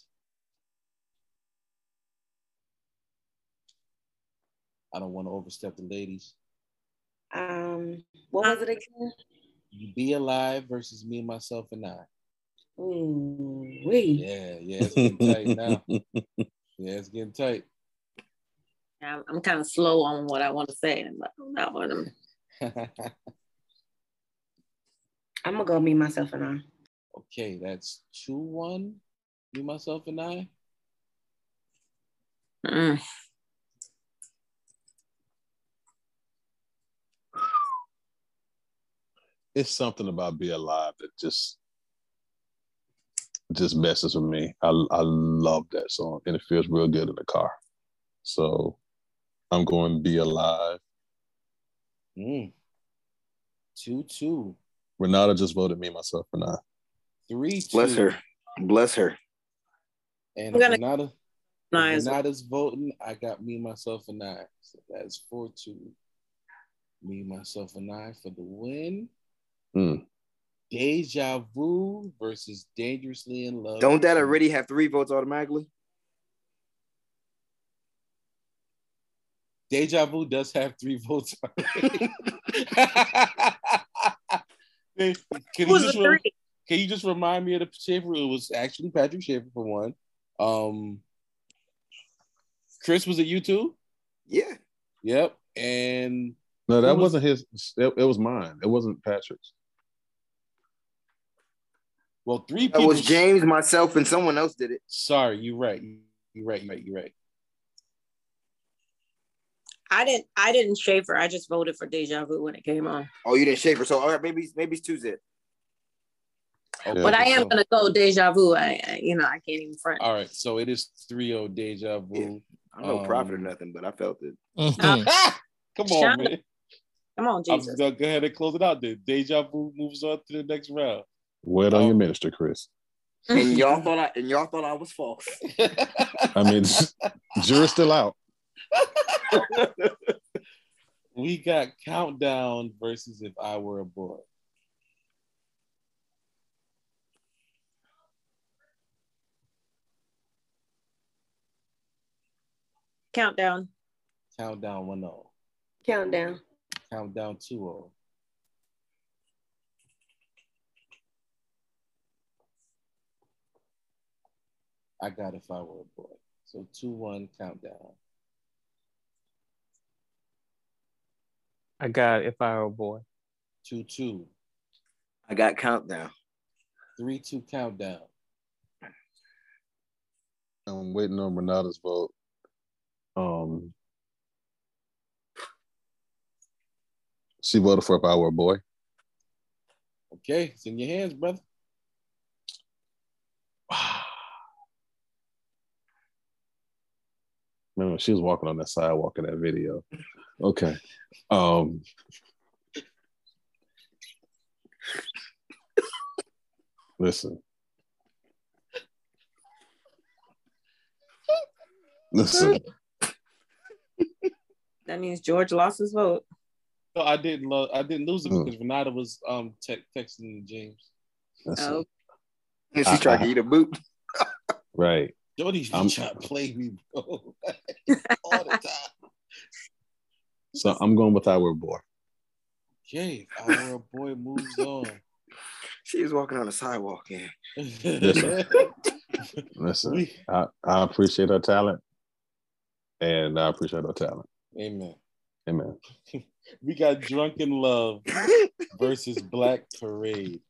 I don't want to overstep the ladies. Um, what was it again? Be alive versus me, myself, and I. Ooh, wee. Yeah, yeah, it's getting tight now. Yeah, it's getting tight. I'm, I'm kind of slow on what I want to say, but that one. I'm gonna go me, myself, and I. okay, that's two one. Me, myself, and I. Mm. It's something about Be Alive that just just messes with me. I I love that song and it feels real good in the car. So I'm going to Be Alive. Mm. Two two. Renata just voted me, myself, and I. Three two. Bless her. Bless her. And I'm if gonna- Renata, No, if as. Renata's voting, I got me, myself, and I. So that's four two. Me, myself, and I for the win. Mm. Deja Vu versus Dangerously in Love. Don't that already have three votes automatically? Deja Vu does have three votes. already. Can, you just the re- can you just remind me of the Schaefer? It was actually Patrick Schaefer for one. Um, Chris was it you too? Yeah. Yep. And No, that was- wasn't his. It, it was mine. It wasn't Patrick's. Well, three That people. was James, myself, and someone else did it. Sorry, you're right. You're right. You're right. You're right. I didn't. I didn't Schaefer. I just voted for Deja Vu when it came on. Oh, you didn't Schaefer. So all right, maybe maybe it's two zip. Okay, But I am gonna go Deja Vu. I, I you know, I can't even front. All right, so it is 3-0 Deja Vu. I'm no prophet or Um, nothing, but I felt it. Mhm. Come on, up. man. Come on, I'm Jesus. go ahead and close it out there. Deja Vu moves on to the next round. Word on your Um, minister, Chris. And y'all thought I and y'all thought I was false. I mean, jury's still out. we got Countdown versus If I Were a Boy. Countdown. Countdown 1 0. Countdown. Countdown 2 0. I got If I Were a Boy. So 2 1 Countdown. I got if I were a boy. 2 2. I got countdown. 3 2 Countdown. I'm waiting on Renata's vote. Um, she voted for if I were a boy. Okay, it's in your hands, brother. Remember, she was walking on that sidewalk in that video. Okay. Um, listen. Listen. That means George lost his vote. No, I didn't. Lo- I didn't lose it Mm. because Renata was um te- texting James. Listen. Oh, And she I- tried I- to eat a boot. Right. Jody I'm- trying to play me, bro, all the time. So I'm going with I were boy. Okay, our boy moves on. She was walking on the sidewalk and Listen. Listen, I, I appreciate her talent. And I appreciate her talent. Amen. Amen. We got Drunk in Love versus Black Parade.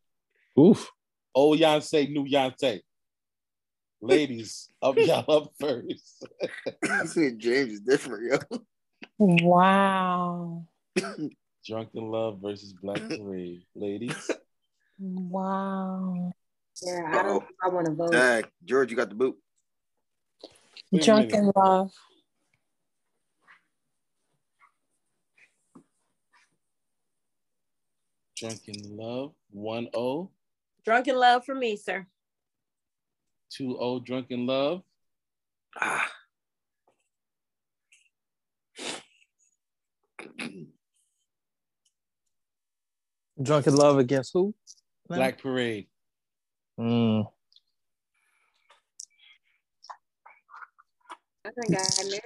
Oof. Old Yoncé, new Yoncé. Ladies, up y'all up first. I said James is different, yo. Wow. Drunk in Love versus Black Parade. Ladies. Wow. Yeah, I oh, don't. I want to vote. Dang, George, you got the boot. Wait Drunk in love. Drunk in Love. 1 0. Drunk in love for me, sir. 2 0 Drunk in Love. Ah. Drunk in love against who? Black Parade. Mm. I think I married.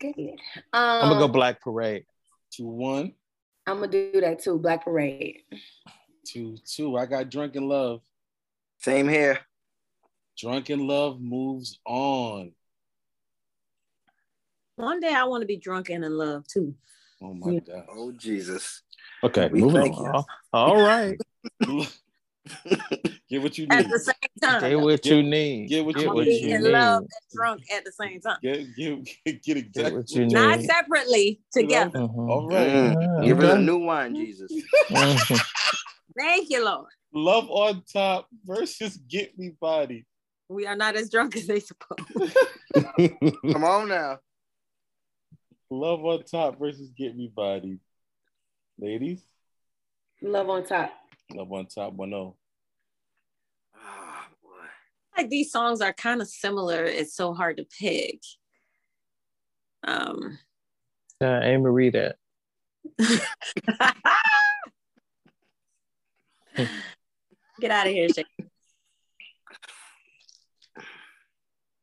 Good. Um, I'm gonna go Black Parade. 2 1. I'm gonna do that too. Black Parade. 2 2. I got Drunk in Love. Same here. Drunk in Love moves on. One day I want to be drunk and in love too. Oh my God. Oh Jesus. Okay, We moving thank on. you. All- All right. Get what you At need. the same time. Get what you need. Get what I'm you gonna need. be in love and drunk at the same time. Get, get, get, Get exactly what you need. Not separately, together. Mhm. All right. Mm. Give her a new wine, Jesus. Mhm. Thank you, Lord. Love on top versus Get Me Bodied. We are not as drunk as they suppose. Come on now. Love on top versus Get Me Bodied. Ladies, Love on top. Love on top 1 0. Ah, boy. like these songs are kind of similar. It's so hard to pick. Um, Uh, Amy read that. get out of here, Schaefer.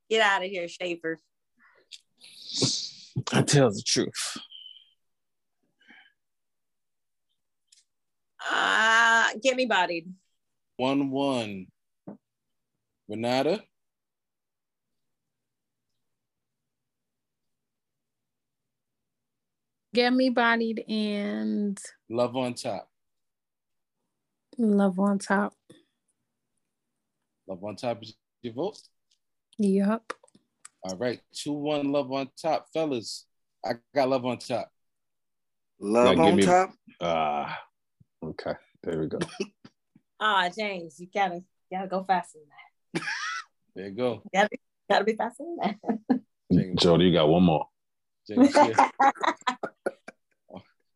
Get out of here, Schaefer. I tell the truth. Uh, get me bodied. 1 1. Renata, Get me bodied and Love on top. love on top. Love on top is your vote. Yup. All right. 2 1 Love on top. Fellas, I got Love on top. Love Now on me- top. Ah, okay. There we go. Ah, James, you gotta gotta go faster than that. There you go. You gotta, be- gotta be faster than that. Jody, you got one more. James, yeah.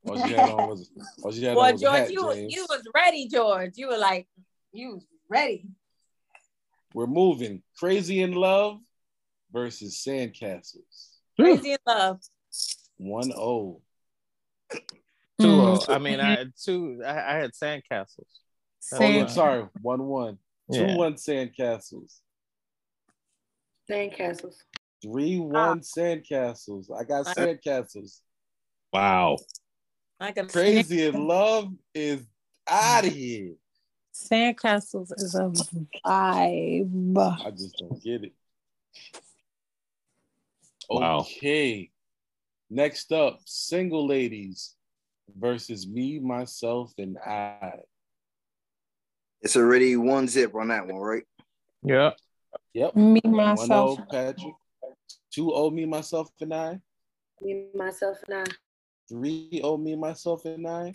All she had on was, all she had Boy, on was George, hat, you was James. you was ready, George. You were like, you was ready. We're moving. Crazy in Love versus Sandcastles. Crazy in love. 1 0. Two. Mm. uh, I mean, I had two. I, I had sandcastles. Oh, Sand- yeah, sorry. 1 1. 2 Yeah. 1 Sandcastles. Sandcastles. 3 1 Sandcastles. I got Sandcastles. Wow. I got Crazy in Love is out of here. Sandcastles is a vibe. I just don't get it. Wow. Okay. Next up, single ladies versus me, myself, and I. It's already one zip on that one, right? Yeah. Yep. Me, oh, myself. 0 Patrick. 2 0 me, myself, and I. Me, myself, and I. 3 0 me, myself, and I.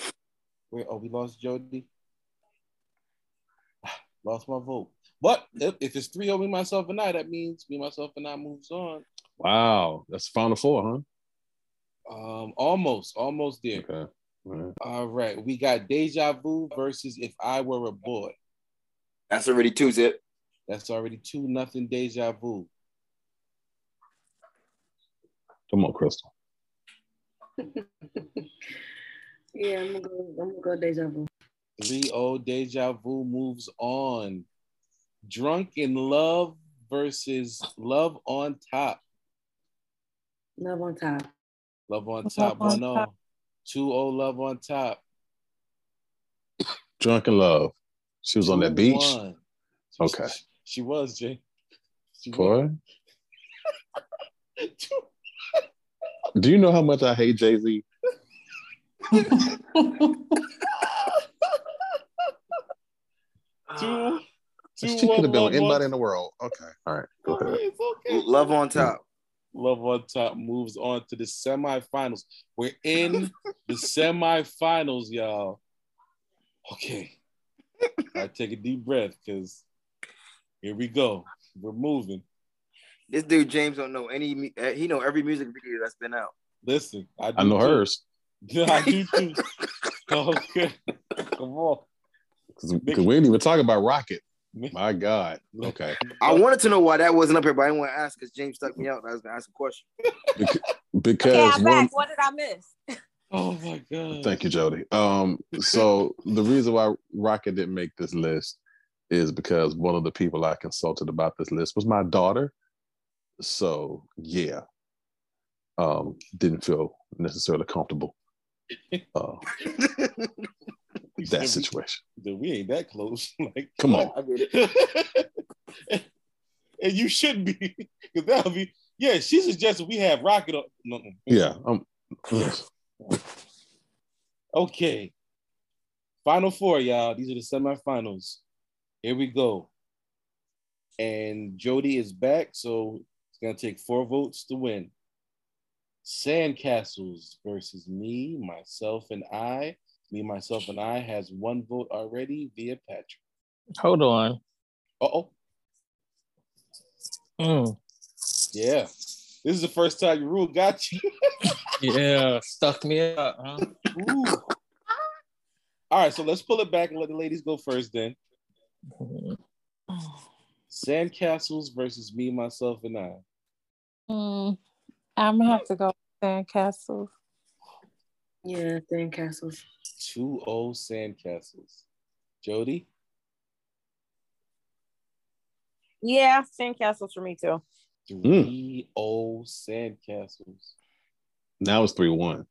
Wait, oh, we lost Jody. Lost my vote. But if, if it's 3 0 me, myself, and I, that means me, myself, and I moves on. Wow. That's final four, huh? Um, almost, almost there. Okay. All right. All right, we got Deja Vu versus If I Were a Boy. That's already two zip. That's already two nothing Deja Vu. Come on, Crystal. Yeah, I'm gonna go. I'm gonna go deja vu. 3-0 Deja Vu moves on. Drunk in Love versus Love on Top. Love on top. Love on Love Top on 1-0. Top. 2-0 Love on Top. Drunk in Love. She was on that beach. 2-1. Okay. She was, Jay. She was. Boy. Do you know how much I hate Jay Z? Two, two, She could have been anybody in the world. Okay. All right. Go ahead. It's okay. Love on top. Love on Top moves on to the semifinals. We're in the semifinals, y'all. Okay. I take a deep breath because here we go. We're moving. This dude James don't know any. uh, He know every music video that's been out. Listen, I, do I know too. hers Yeah, I do too. okay. Come on. Because we didn't even talk about Rocket. My God. Okay. I wanted to know why that wasn't up here, but I didn't want to ask because James stuck me out. I was gonna ask a question. Because Okay, I'm one, back. What did I miss? Oh my god. Thank you, Jody. Um, so the reason why Rocket didn't make this list is because one of the people I consulted about this list was my daughter. So yeah, um, didn't feel necessarily comfortable. Uh, that situation. Then we ain't that close. like, Come on. I get it. and you shouldn't be, because that would be. Yeah, she suggested we have Rocket. On, no, no. Yeah. Um. Okay. Final four, y'all. These are the semifinals. Here we go. And Jody is back, so it's gonna take four votes to win. Sandcastles versus me, myself, and I. Me, myself, and I has one vote already via Patrick. Hold on. Uh oh. Mm. Yeah. This is the first time your rule got you. Yeah, stuck me up, huh? Ooh. All right, so let's pull it back and let the ladies go first then. Sandcastles versus me, myself, and I. Mm, I'm gonna have to go with Sandcastles. Yeah, Sandcastles. 2 0 Sandcastles. Jody? Yeah, Sandcastles for me too. 3 hmm. 0 Sandcastles. Now it's three one.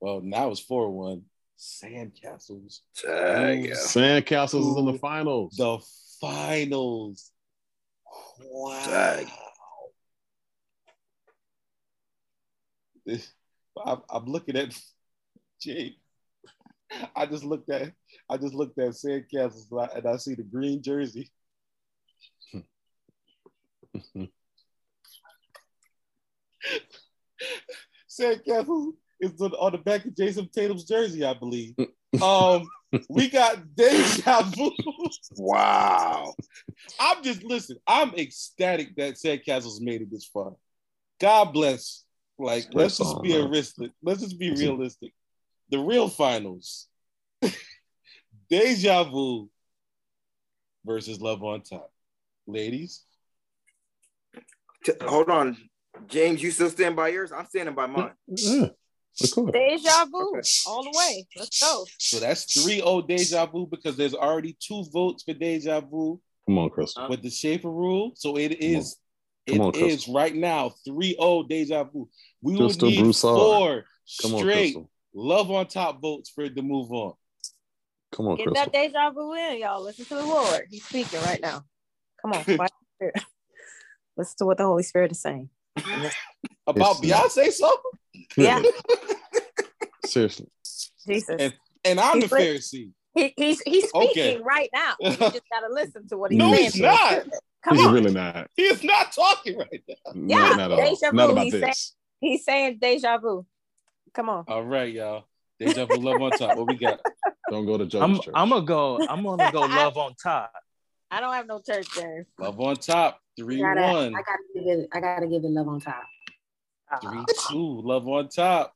Well, now it's 4 1. Sandcastles. Tag, yeah. Sandcastles is in the finals. The finals. Wow. Tag. This- I'm, I'm looking at Jay. I just looked at I just looked at Sandcastles and I, and I see the green jersey. Sandcastles is on, the back of Jayson Tatum's jersey, I believe. Um, we got deja vu. Wow. I'm just listen. I'm ecstatic that Sandcastles made it this far. God bless. Like, let's just be realistic. Let's just be realistic. The real finals: Deja Vu versus Love on Top. Ladies, hold on, James. You still stand by yours? I'm standing by mine. Yeah, of course. Deja vu all the way. Let's go. so that's 3-0 Deja Vu because there's already two votes for Deja Vu Come on, Crystal. Uh-huh. with the Schaefer rule. So it is. Come on, It is Crystal. right now 3-0 Deja Vu. We will need Broussard. four Come straight Crystal. Love on top votes for it to move on. Come on, Get Crystal. that deja vu in, y'all. Listen to the Lord. He's speaking right now. Come on. Listen to what the Holy Spirit is saying. About It's- Beyonce song? Yeah, Seriously. Jesus. And, and I'm the He's lit- Pharisee. He, he's he's speaking Okay. right now. You just gotta listen to what he's No, saying. he's not. Come He's on. really not. He is not talking right now. Yeah, not, not at all. Not about he's this. saying- He's saying deja vu. Come on. All right, y'all. Deja vu love on top. What we got? Don't go to Jody's I'm church. I'm gonna go. I'm gonna go love on top. I don't have no church there. Love on top. Three I gotta, one. I gotta give it. I gotta give it love on top. Three two. Love on top.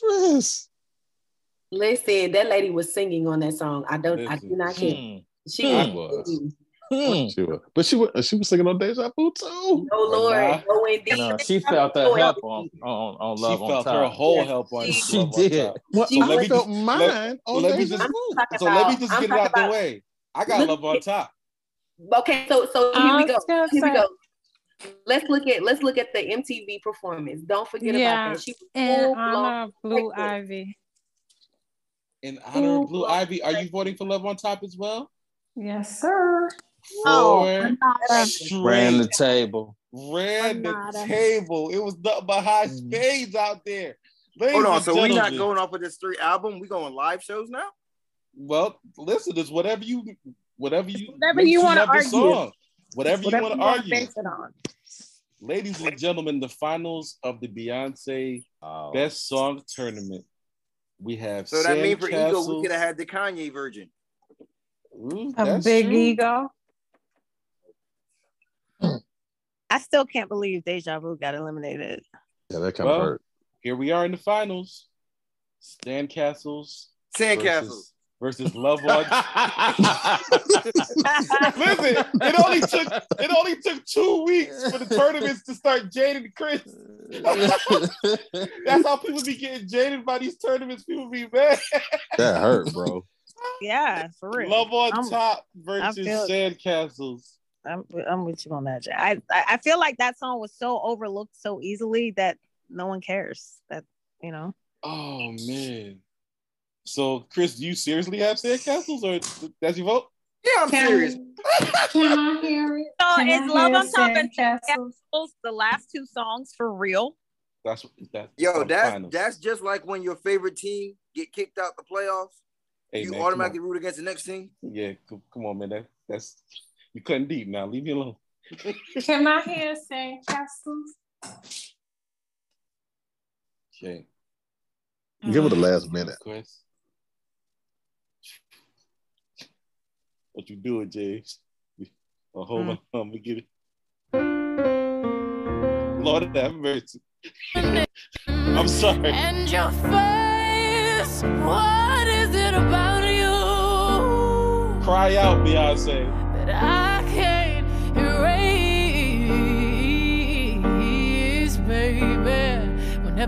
Chris. Listen, that lady was singing on that song. I don't. I do not care. Hmm. She I was. Was. singing. Hmm. She was, but she was she was singing on Deja Vu too. No Lord, nah. no indeed. No, she felt No, that help on on, on She love on felt top. her whole Yes, help on she- She on did. Top. Well, So let me felt just- mine let- on let me Deja just- Vu. talking So let me just I'm get it talking out the way. I got love on top. Okay, so so here I we go. gonna Here we go. Let's look at let's look at the MTV performance. Don't forget Yeah, about that. She was In full honor blown of Blue pregnant. Ivy. In honor of Blue Ivy, are you voting for love on top as well? Yes, sir. Oh, Four Renata. straight Ran the table. ran the table. It was nothing but high Mm. spades out there. Ladies Hold on. So we're not going off of this three album. We going live shows now. Well, listen, it's whatever you, whatever you, Whatever you wanna love argue. song. Whatever, Whatever you want to argue. base it on. ladies and gentlemen, the finals of the Beyonce Best Song Tournament. We have So that means for ego, we could have had the Kanye version. Ooh, A big true. ego. I still can't believe Deja Vu got eliminated. Yeah, that kind Well, of hurt. Here we are in the finals. Sandcastles. Sandcastles. Versus, versus Love on. Listen, it only took it only took two weeks for the tournaments to start jading Chris. That's how people be getting jaded by these tournaments. People be mad. That hurt, bro. Yeah, for real. Love on I'm- top versus Sandcastles. I'm I'm with you on that. Jay. I I I feel like that song was so overlooked so easily that no one cares. That you know. Oh man. So Chris, do you seriously have Sandcastles or that's your vote? Yeah, I'm Can- serious. Can I hear it? So Can I Love hear on Top and Sandcastles? Sandcastles the last two songs for real? That's that. Yo, that's finals. that's just like when your favorite team get kicked out the playoffs. Hey, you man, automatically root against the next team. Yeah, come, come on, man. That, that's you cutting deep now. Leave me alone. Can I hear Sandcastles? Okay. Give it the mm. last minute. Chris. What you doing, James? Oh, hold mm. on. I'm gonna get it. Lord have mercy. I'm sorry. And your face, what is it about you Cry out, Beyonce.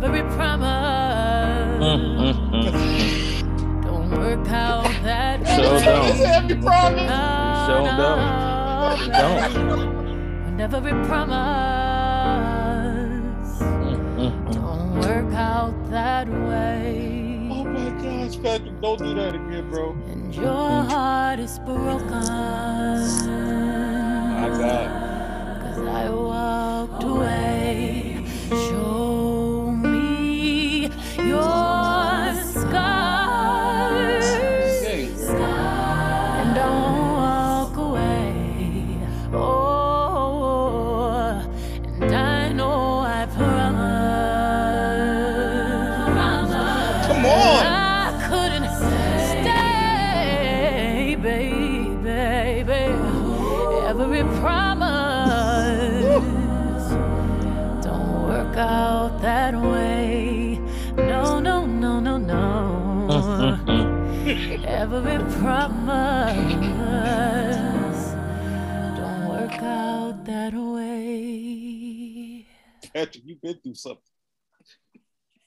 Every promise mm, mm, mm. don't work out that Sure way. don't. Every promise. Sure No, don't. Don't. When every promise don't work out that way. Oh my gosh, Patrick, don't do that again, bro. And your heart is broken. My God. Cause I walked away. Me Every promise don't work out that way. Patrick, you've been through something.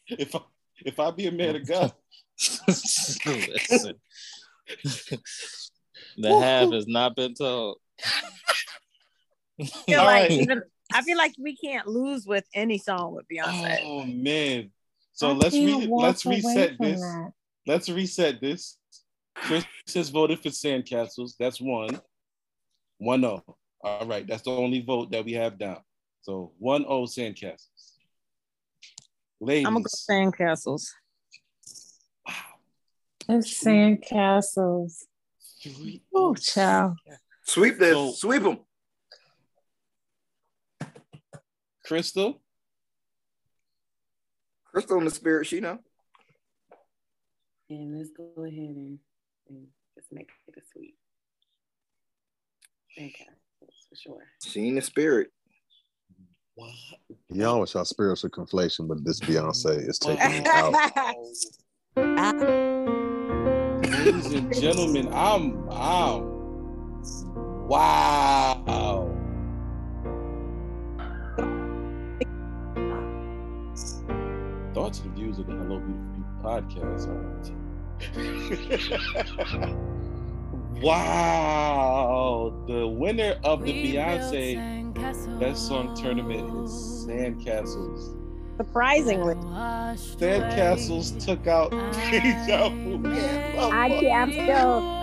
If I if I be a man of God, Listen. the half has not been told. I feel like right. even I feel like we can't lose with any song with Beyonce. Oh man. So I let's re- let's reset this. that. Let's reset this. Chris has voted for Sandcastles. That's one. One O. All right. That's the only vote that we have down. So one O Sandcastles. Ladies. I'm gonna go Sandcastles. Wow. It's Sandcastles. Oh, child. Sweep this. So- Sweep them. Crystal. Crystal in the spirit, she know. And let's go ahead and, and just make it a sweet. Okay, for sure. Seeing the spirit. Y'all always y'all spiritual conflation, but this Beyonce is taking it out. Ladies and gentlemen, I'm out. Wow. Thoughts and views of the Hello Beautiful People podcast. Are- wow. The winner of the Beyonce Best Song Tournament is Sandcastles. Surprisingly. Sandcastles took out Deja Vu. I can't still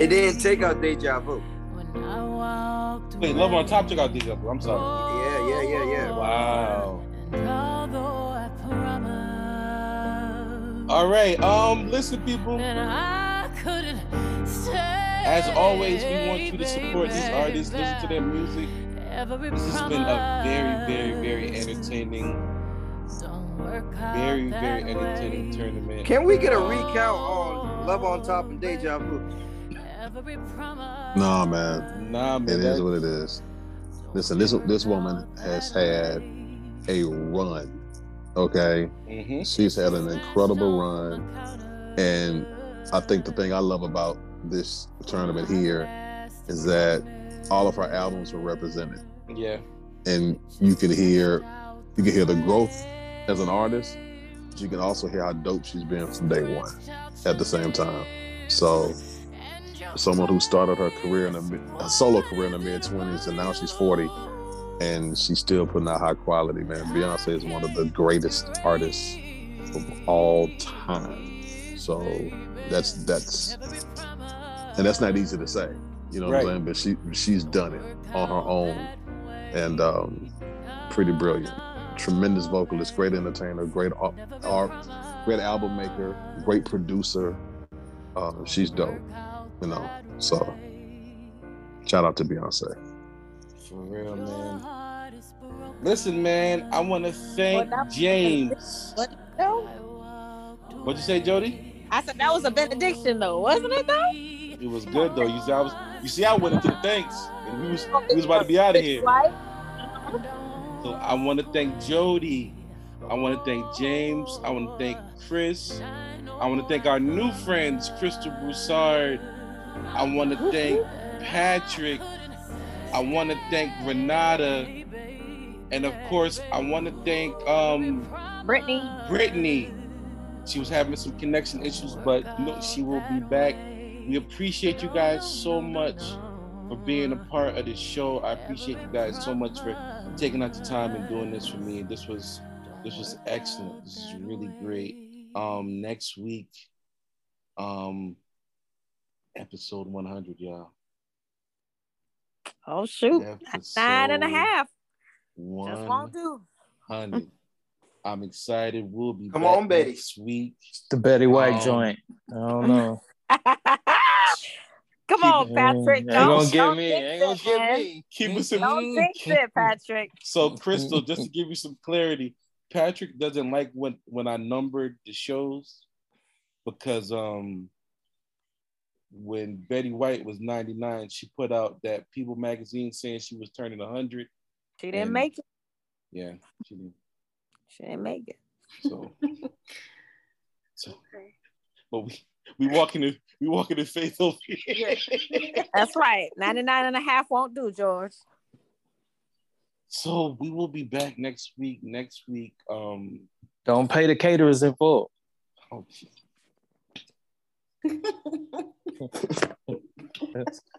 It didn't take out deja vu. Wait, Love on Top took out Deja Vu. I'm sorry. Yeah, yeah, yeah, yeah. Wow. All right. Um, listen, people. And I couldn't stay. As always, we want you to support these artists, listen to their music. This has been a very, very, very entertaining, very, very entertaining tournament. Can we get a recount on Love on Top and Deja Vu? Nah, man. Nah, man. It is what it is. Listen, this this woman has had a run. Okay, Mhm. she's had an incredible run, and I think the thing I love about this tournament here is that all of her albums were represented, Yeah. and you can hear you can hear the growth as an artist. But you can also hear how dope she's been from day one at the same time. So someone who started her career in a, a solo career in the mid 20s and now she's 40 and she's still putting out high quality man beyonce is one of the greatest artists of all time so that's that's and that's not easy to say you know what Right. i'm saying but she she's done it on her own and um pretty brilliant tremendous vocalist great entertainer great ar- art great album maker great producer uh, she's dope you know. So shout out to Beyonce. For real, man. Listen, man, I want to thank James. What? No, What'd you say, Jody? I said that was a benediction, though, wasn't it? Though. It was good though. You see, I was. You see, I went into the thanks, and we was we was about to be out of here. So I want to thank Jody. I want to thank James. I want to thank Chris. I want to thank our new friends, Crystal Broussard. I want to thank Patrick. I want to thank Renata. And of course, I want to thank um, Brittany. Brittany. She was having some connection issues, but no, she will be back. We appreciate you guys so much for being a part of this show. I appreciate you guys so much for taking out the time and doing this for me. This was this was excellent. This is really great. Um, next week, um, episode 100, y'all. Oh shoot, nine and a Episode half. Just won't do. 100. I'm excited. We'll be Come back on, Betty. next week. The Betty White Um, joint. I don't know. Come on, Patrick. Ain't Don't, gonna get don't me. jinx Ain't gonna it, get me. Keep us in Don't jinx it, Patrick. So, Crystal, just to give you some clarity, Patrick doesn't like when when I numbered the shows because um when Betty White was 99, she put out that People magazine saying she was turning 100. She didn't And- make it. Yeah, she didn't. She didn't make it. So, so but we we walking in we walking in faith over here. That's right. 99 and a half won't do, George. So we will be back next week. Next week, um, Don't pay the caterers in full. oh,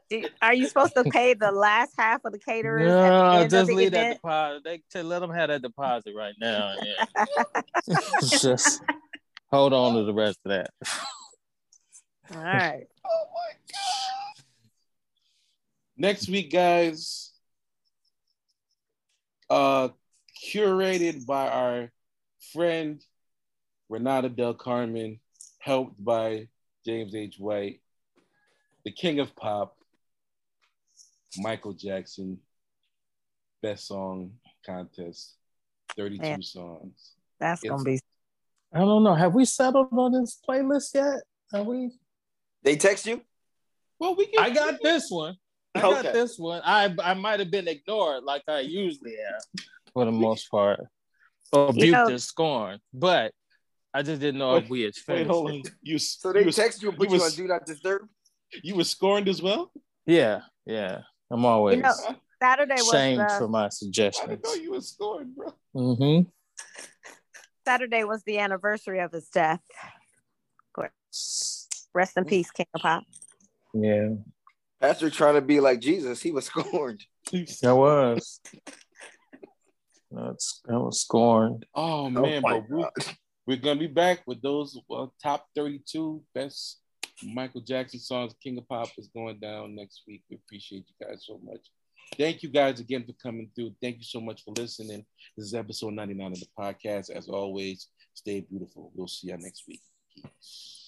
Do- Are you supposed to pay the last half of the caterers? at the No, just the leave that deposit. They tell, let them have that deposit right now. Yeah. just hold on to the rest of that. All right. oh my god. next week, guys. Uh, curated by our friend Renata Del Carmen, helped by James H. White, the King of Pop, Michael Jackson, Best Song Contest, 32 Man. songs. That's It's- gonna be. I don't know. Have we settled on this playlist yet? Have we? They text you? Well, we I got this one. I got this one. I I might have been ignored like I usually am for the most part, or You know- abused and. But I just didn't know if we had Wait, finished. hold on. You, So they you was- text you and put you you, was- on Do Not Disturb? You were scorned as well? Yeah, yeah. I'm always You know, Saturday was shamed the, for my I didn't know you were scorned, bro. Mm-hmm. Saturday was the anniversary of his death. Of course. Rest in peace, King of Pop. Yeah, Patrick trying to be like Jesus. He was scorned. that was. That's that was scorned. Oh man, my but we, we're gonna be back with those uh, top 32 best Michael Jackson songs. King of Pop is going down next week. We appreciate you guys so much. Thank you guys again for coming through. Thank you so much for listening. This is episode 99 of the podcast. As always, stay beautiful. We'll see you next week. Peace.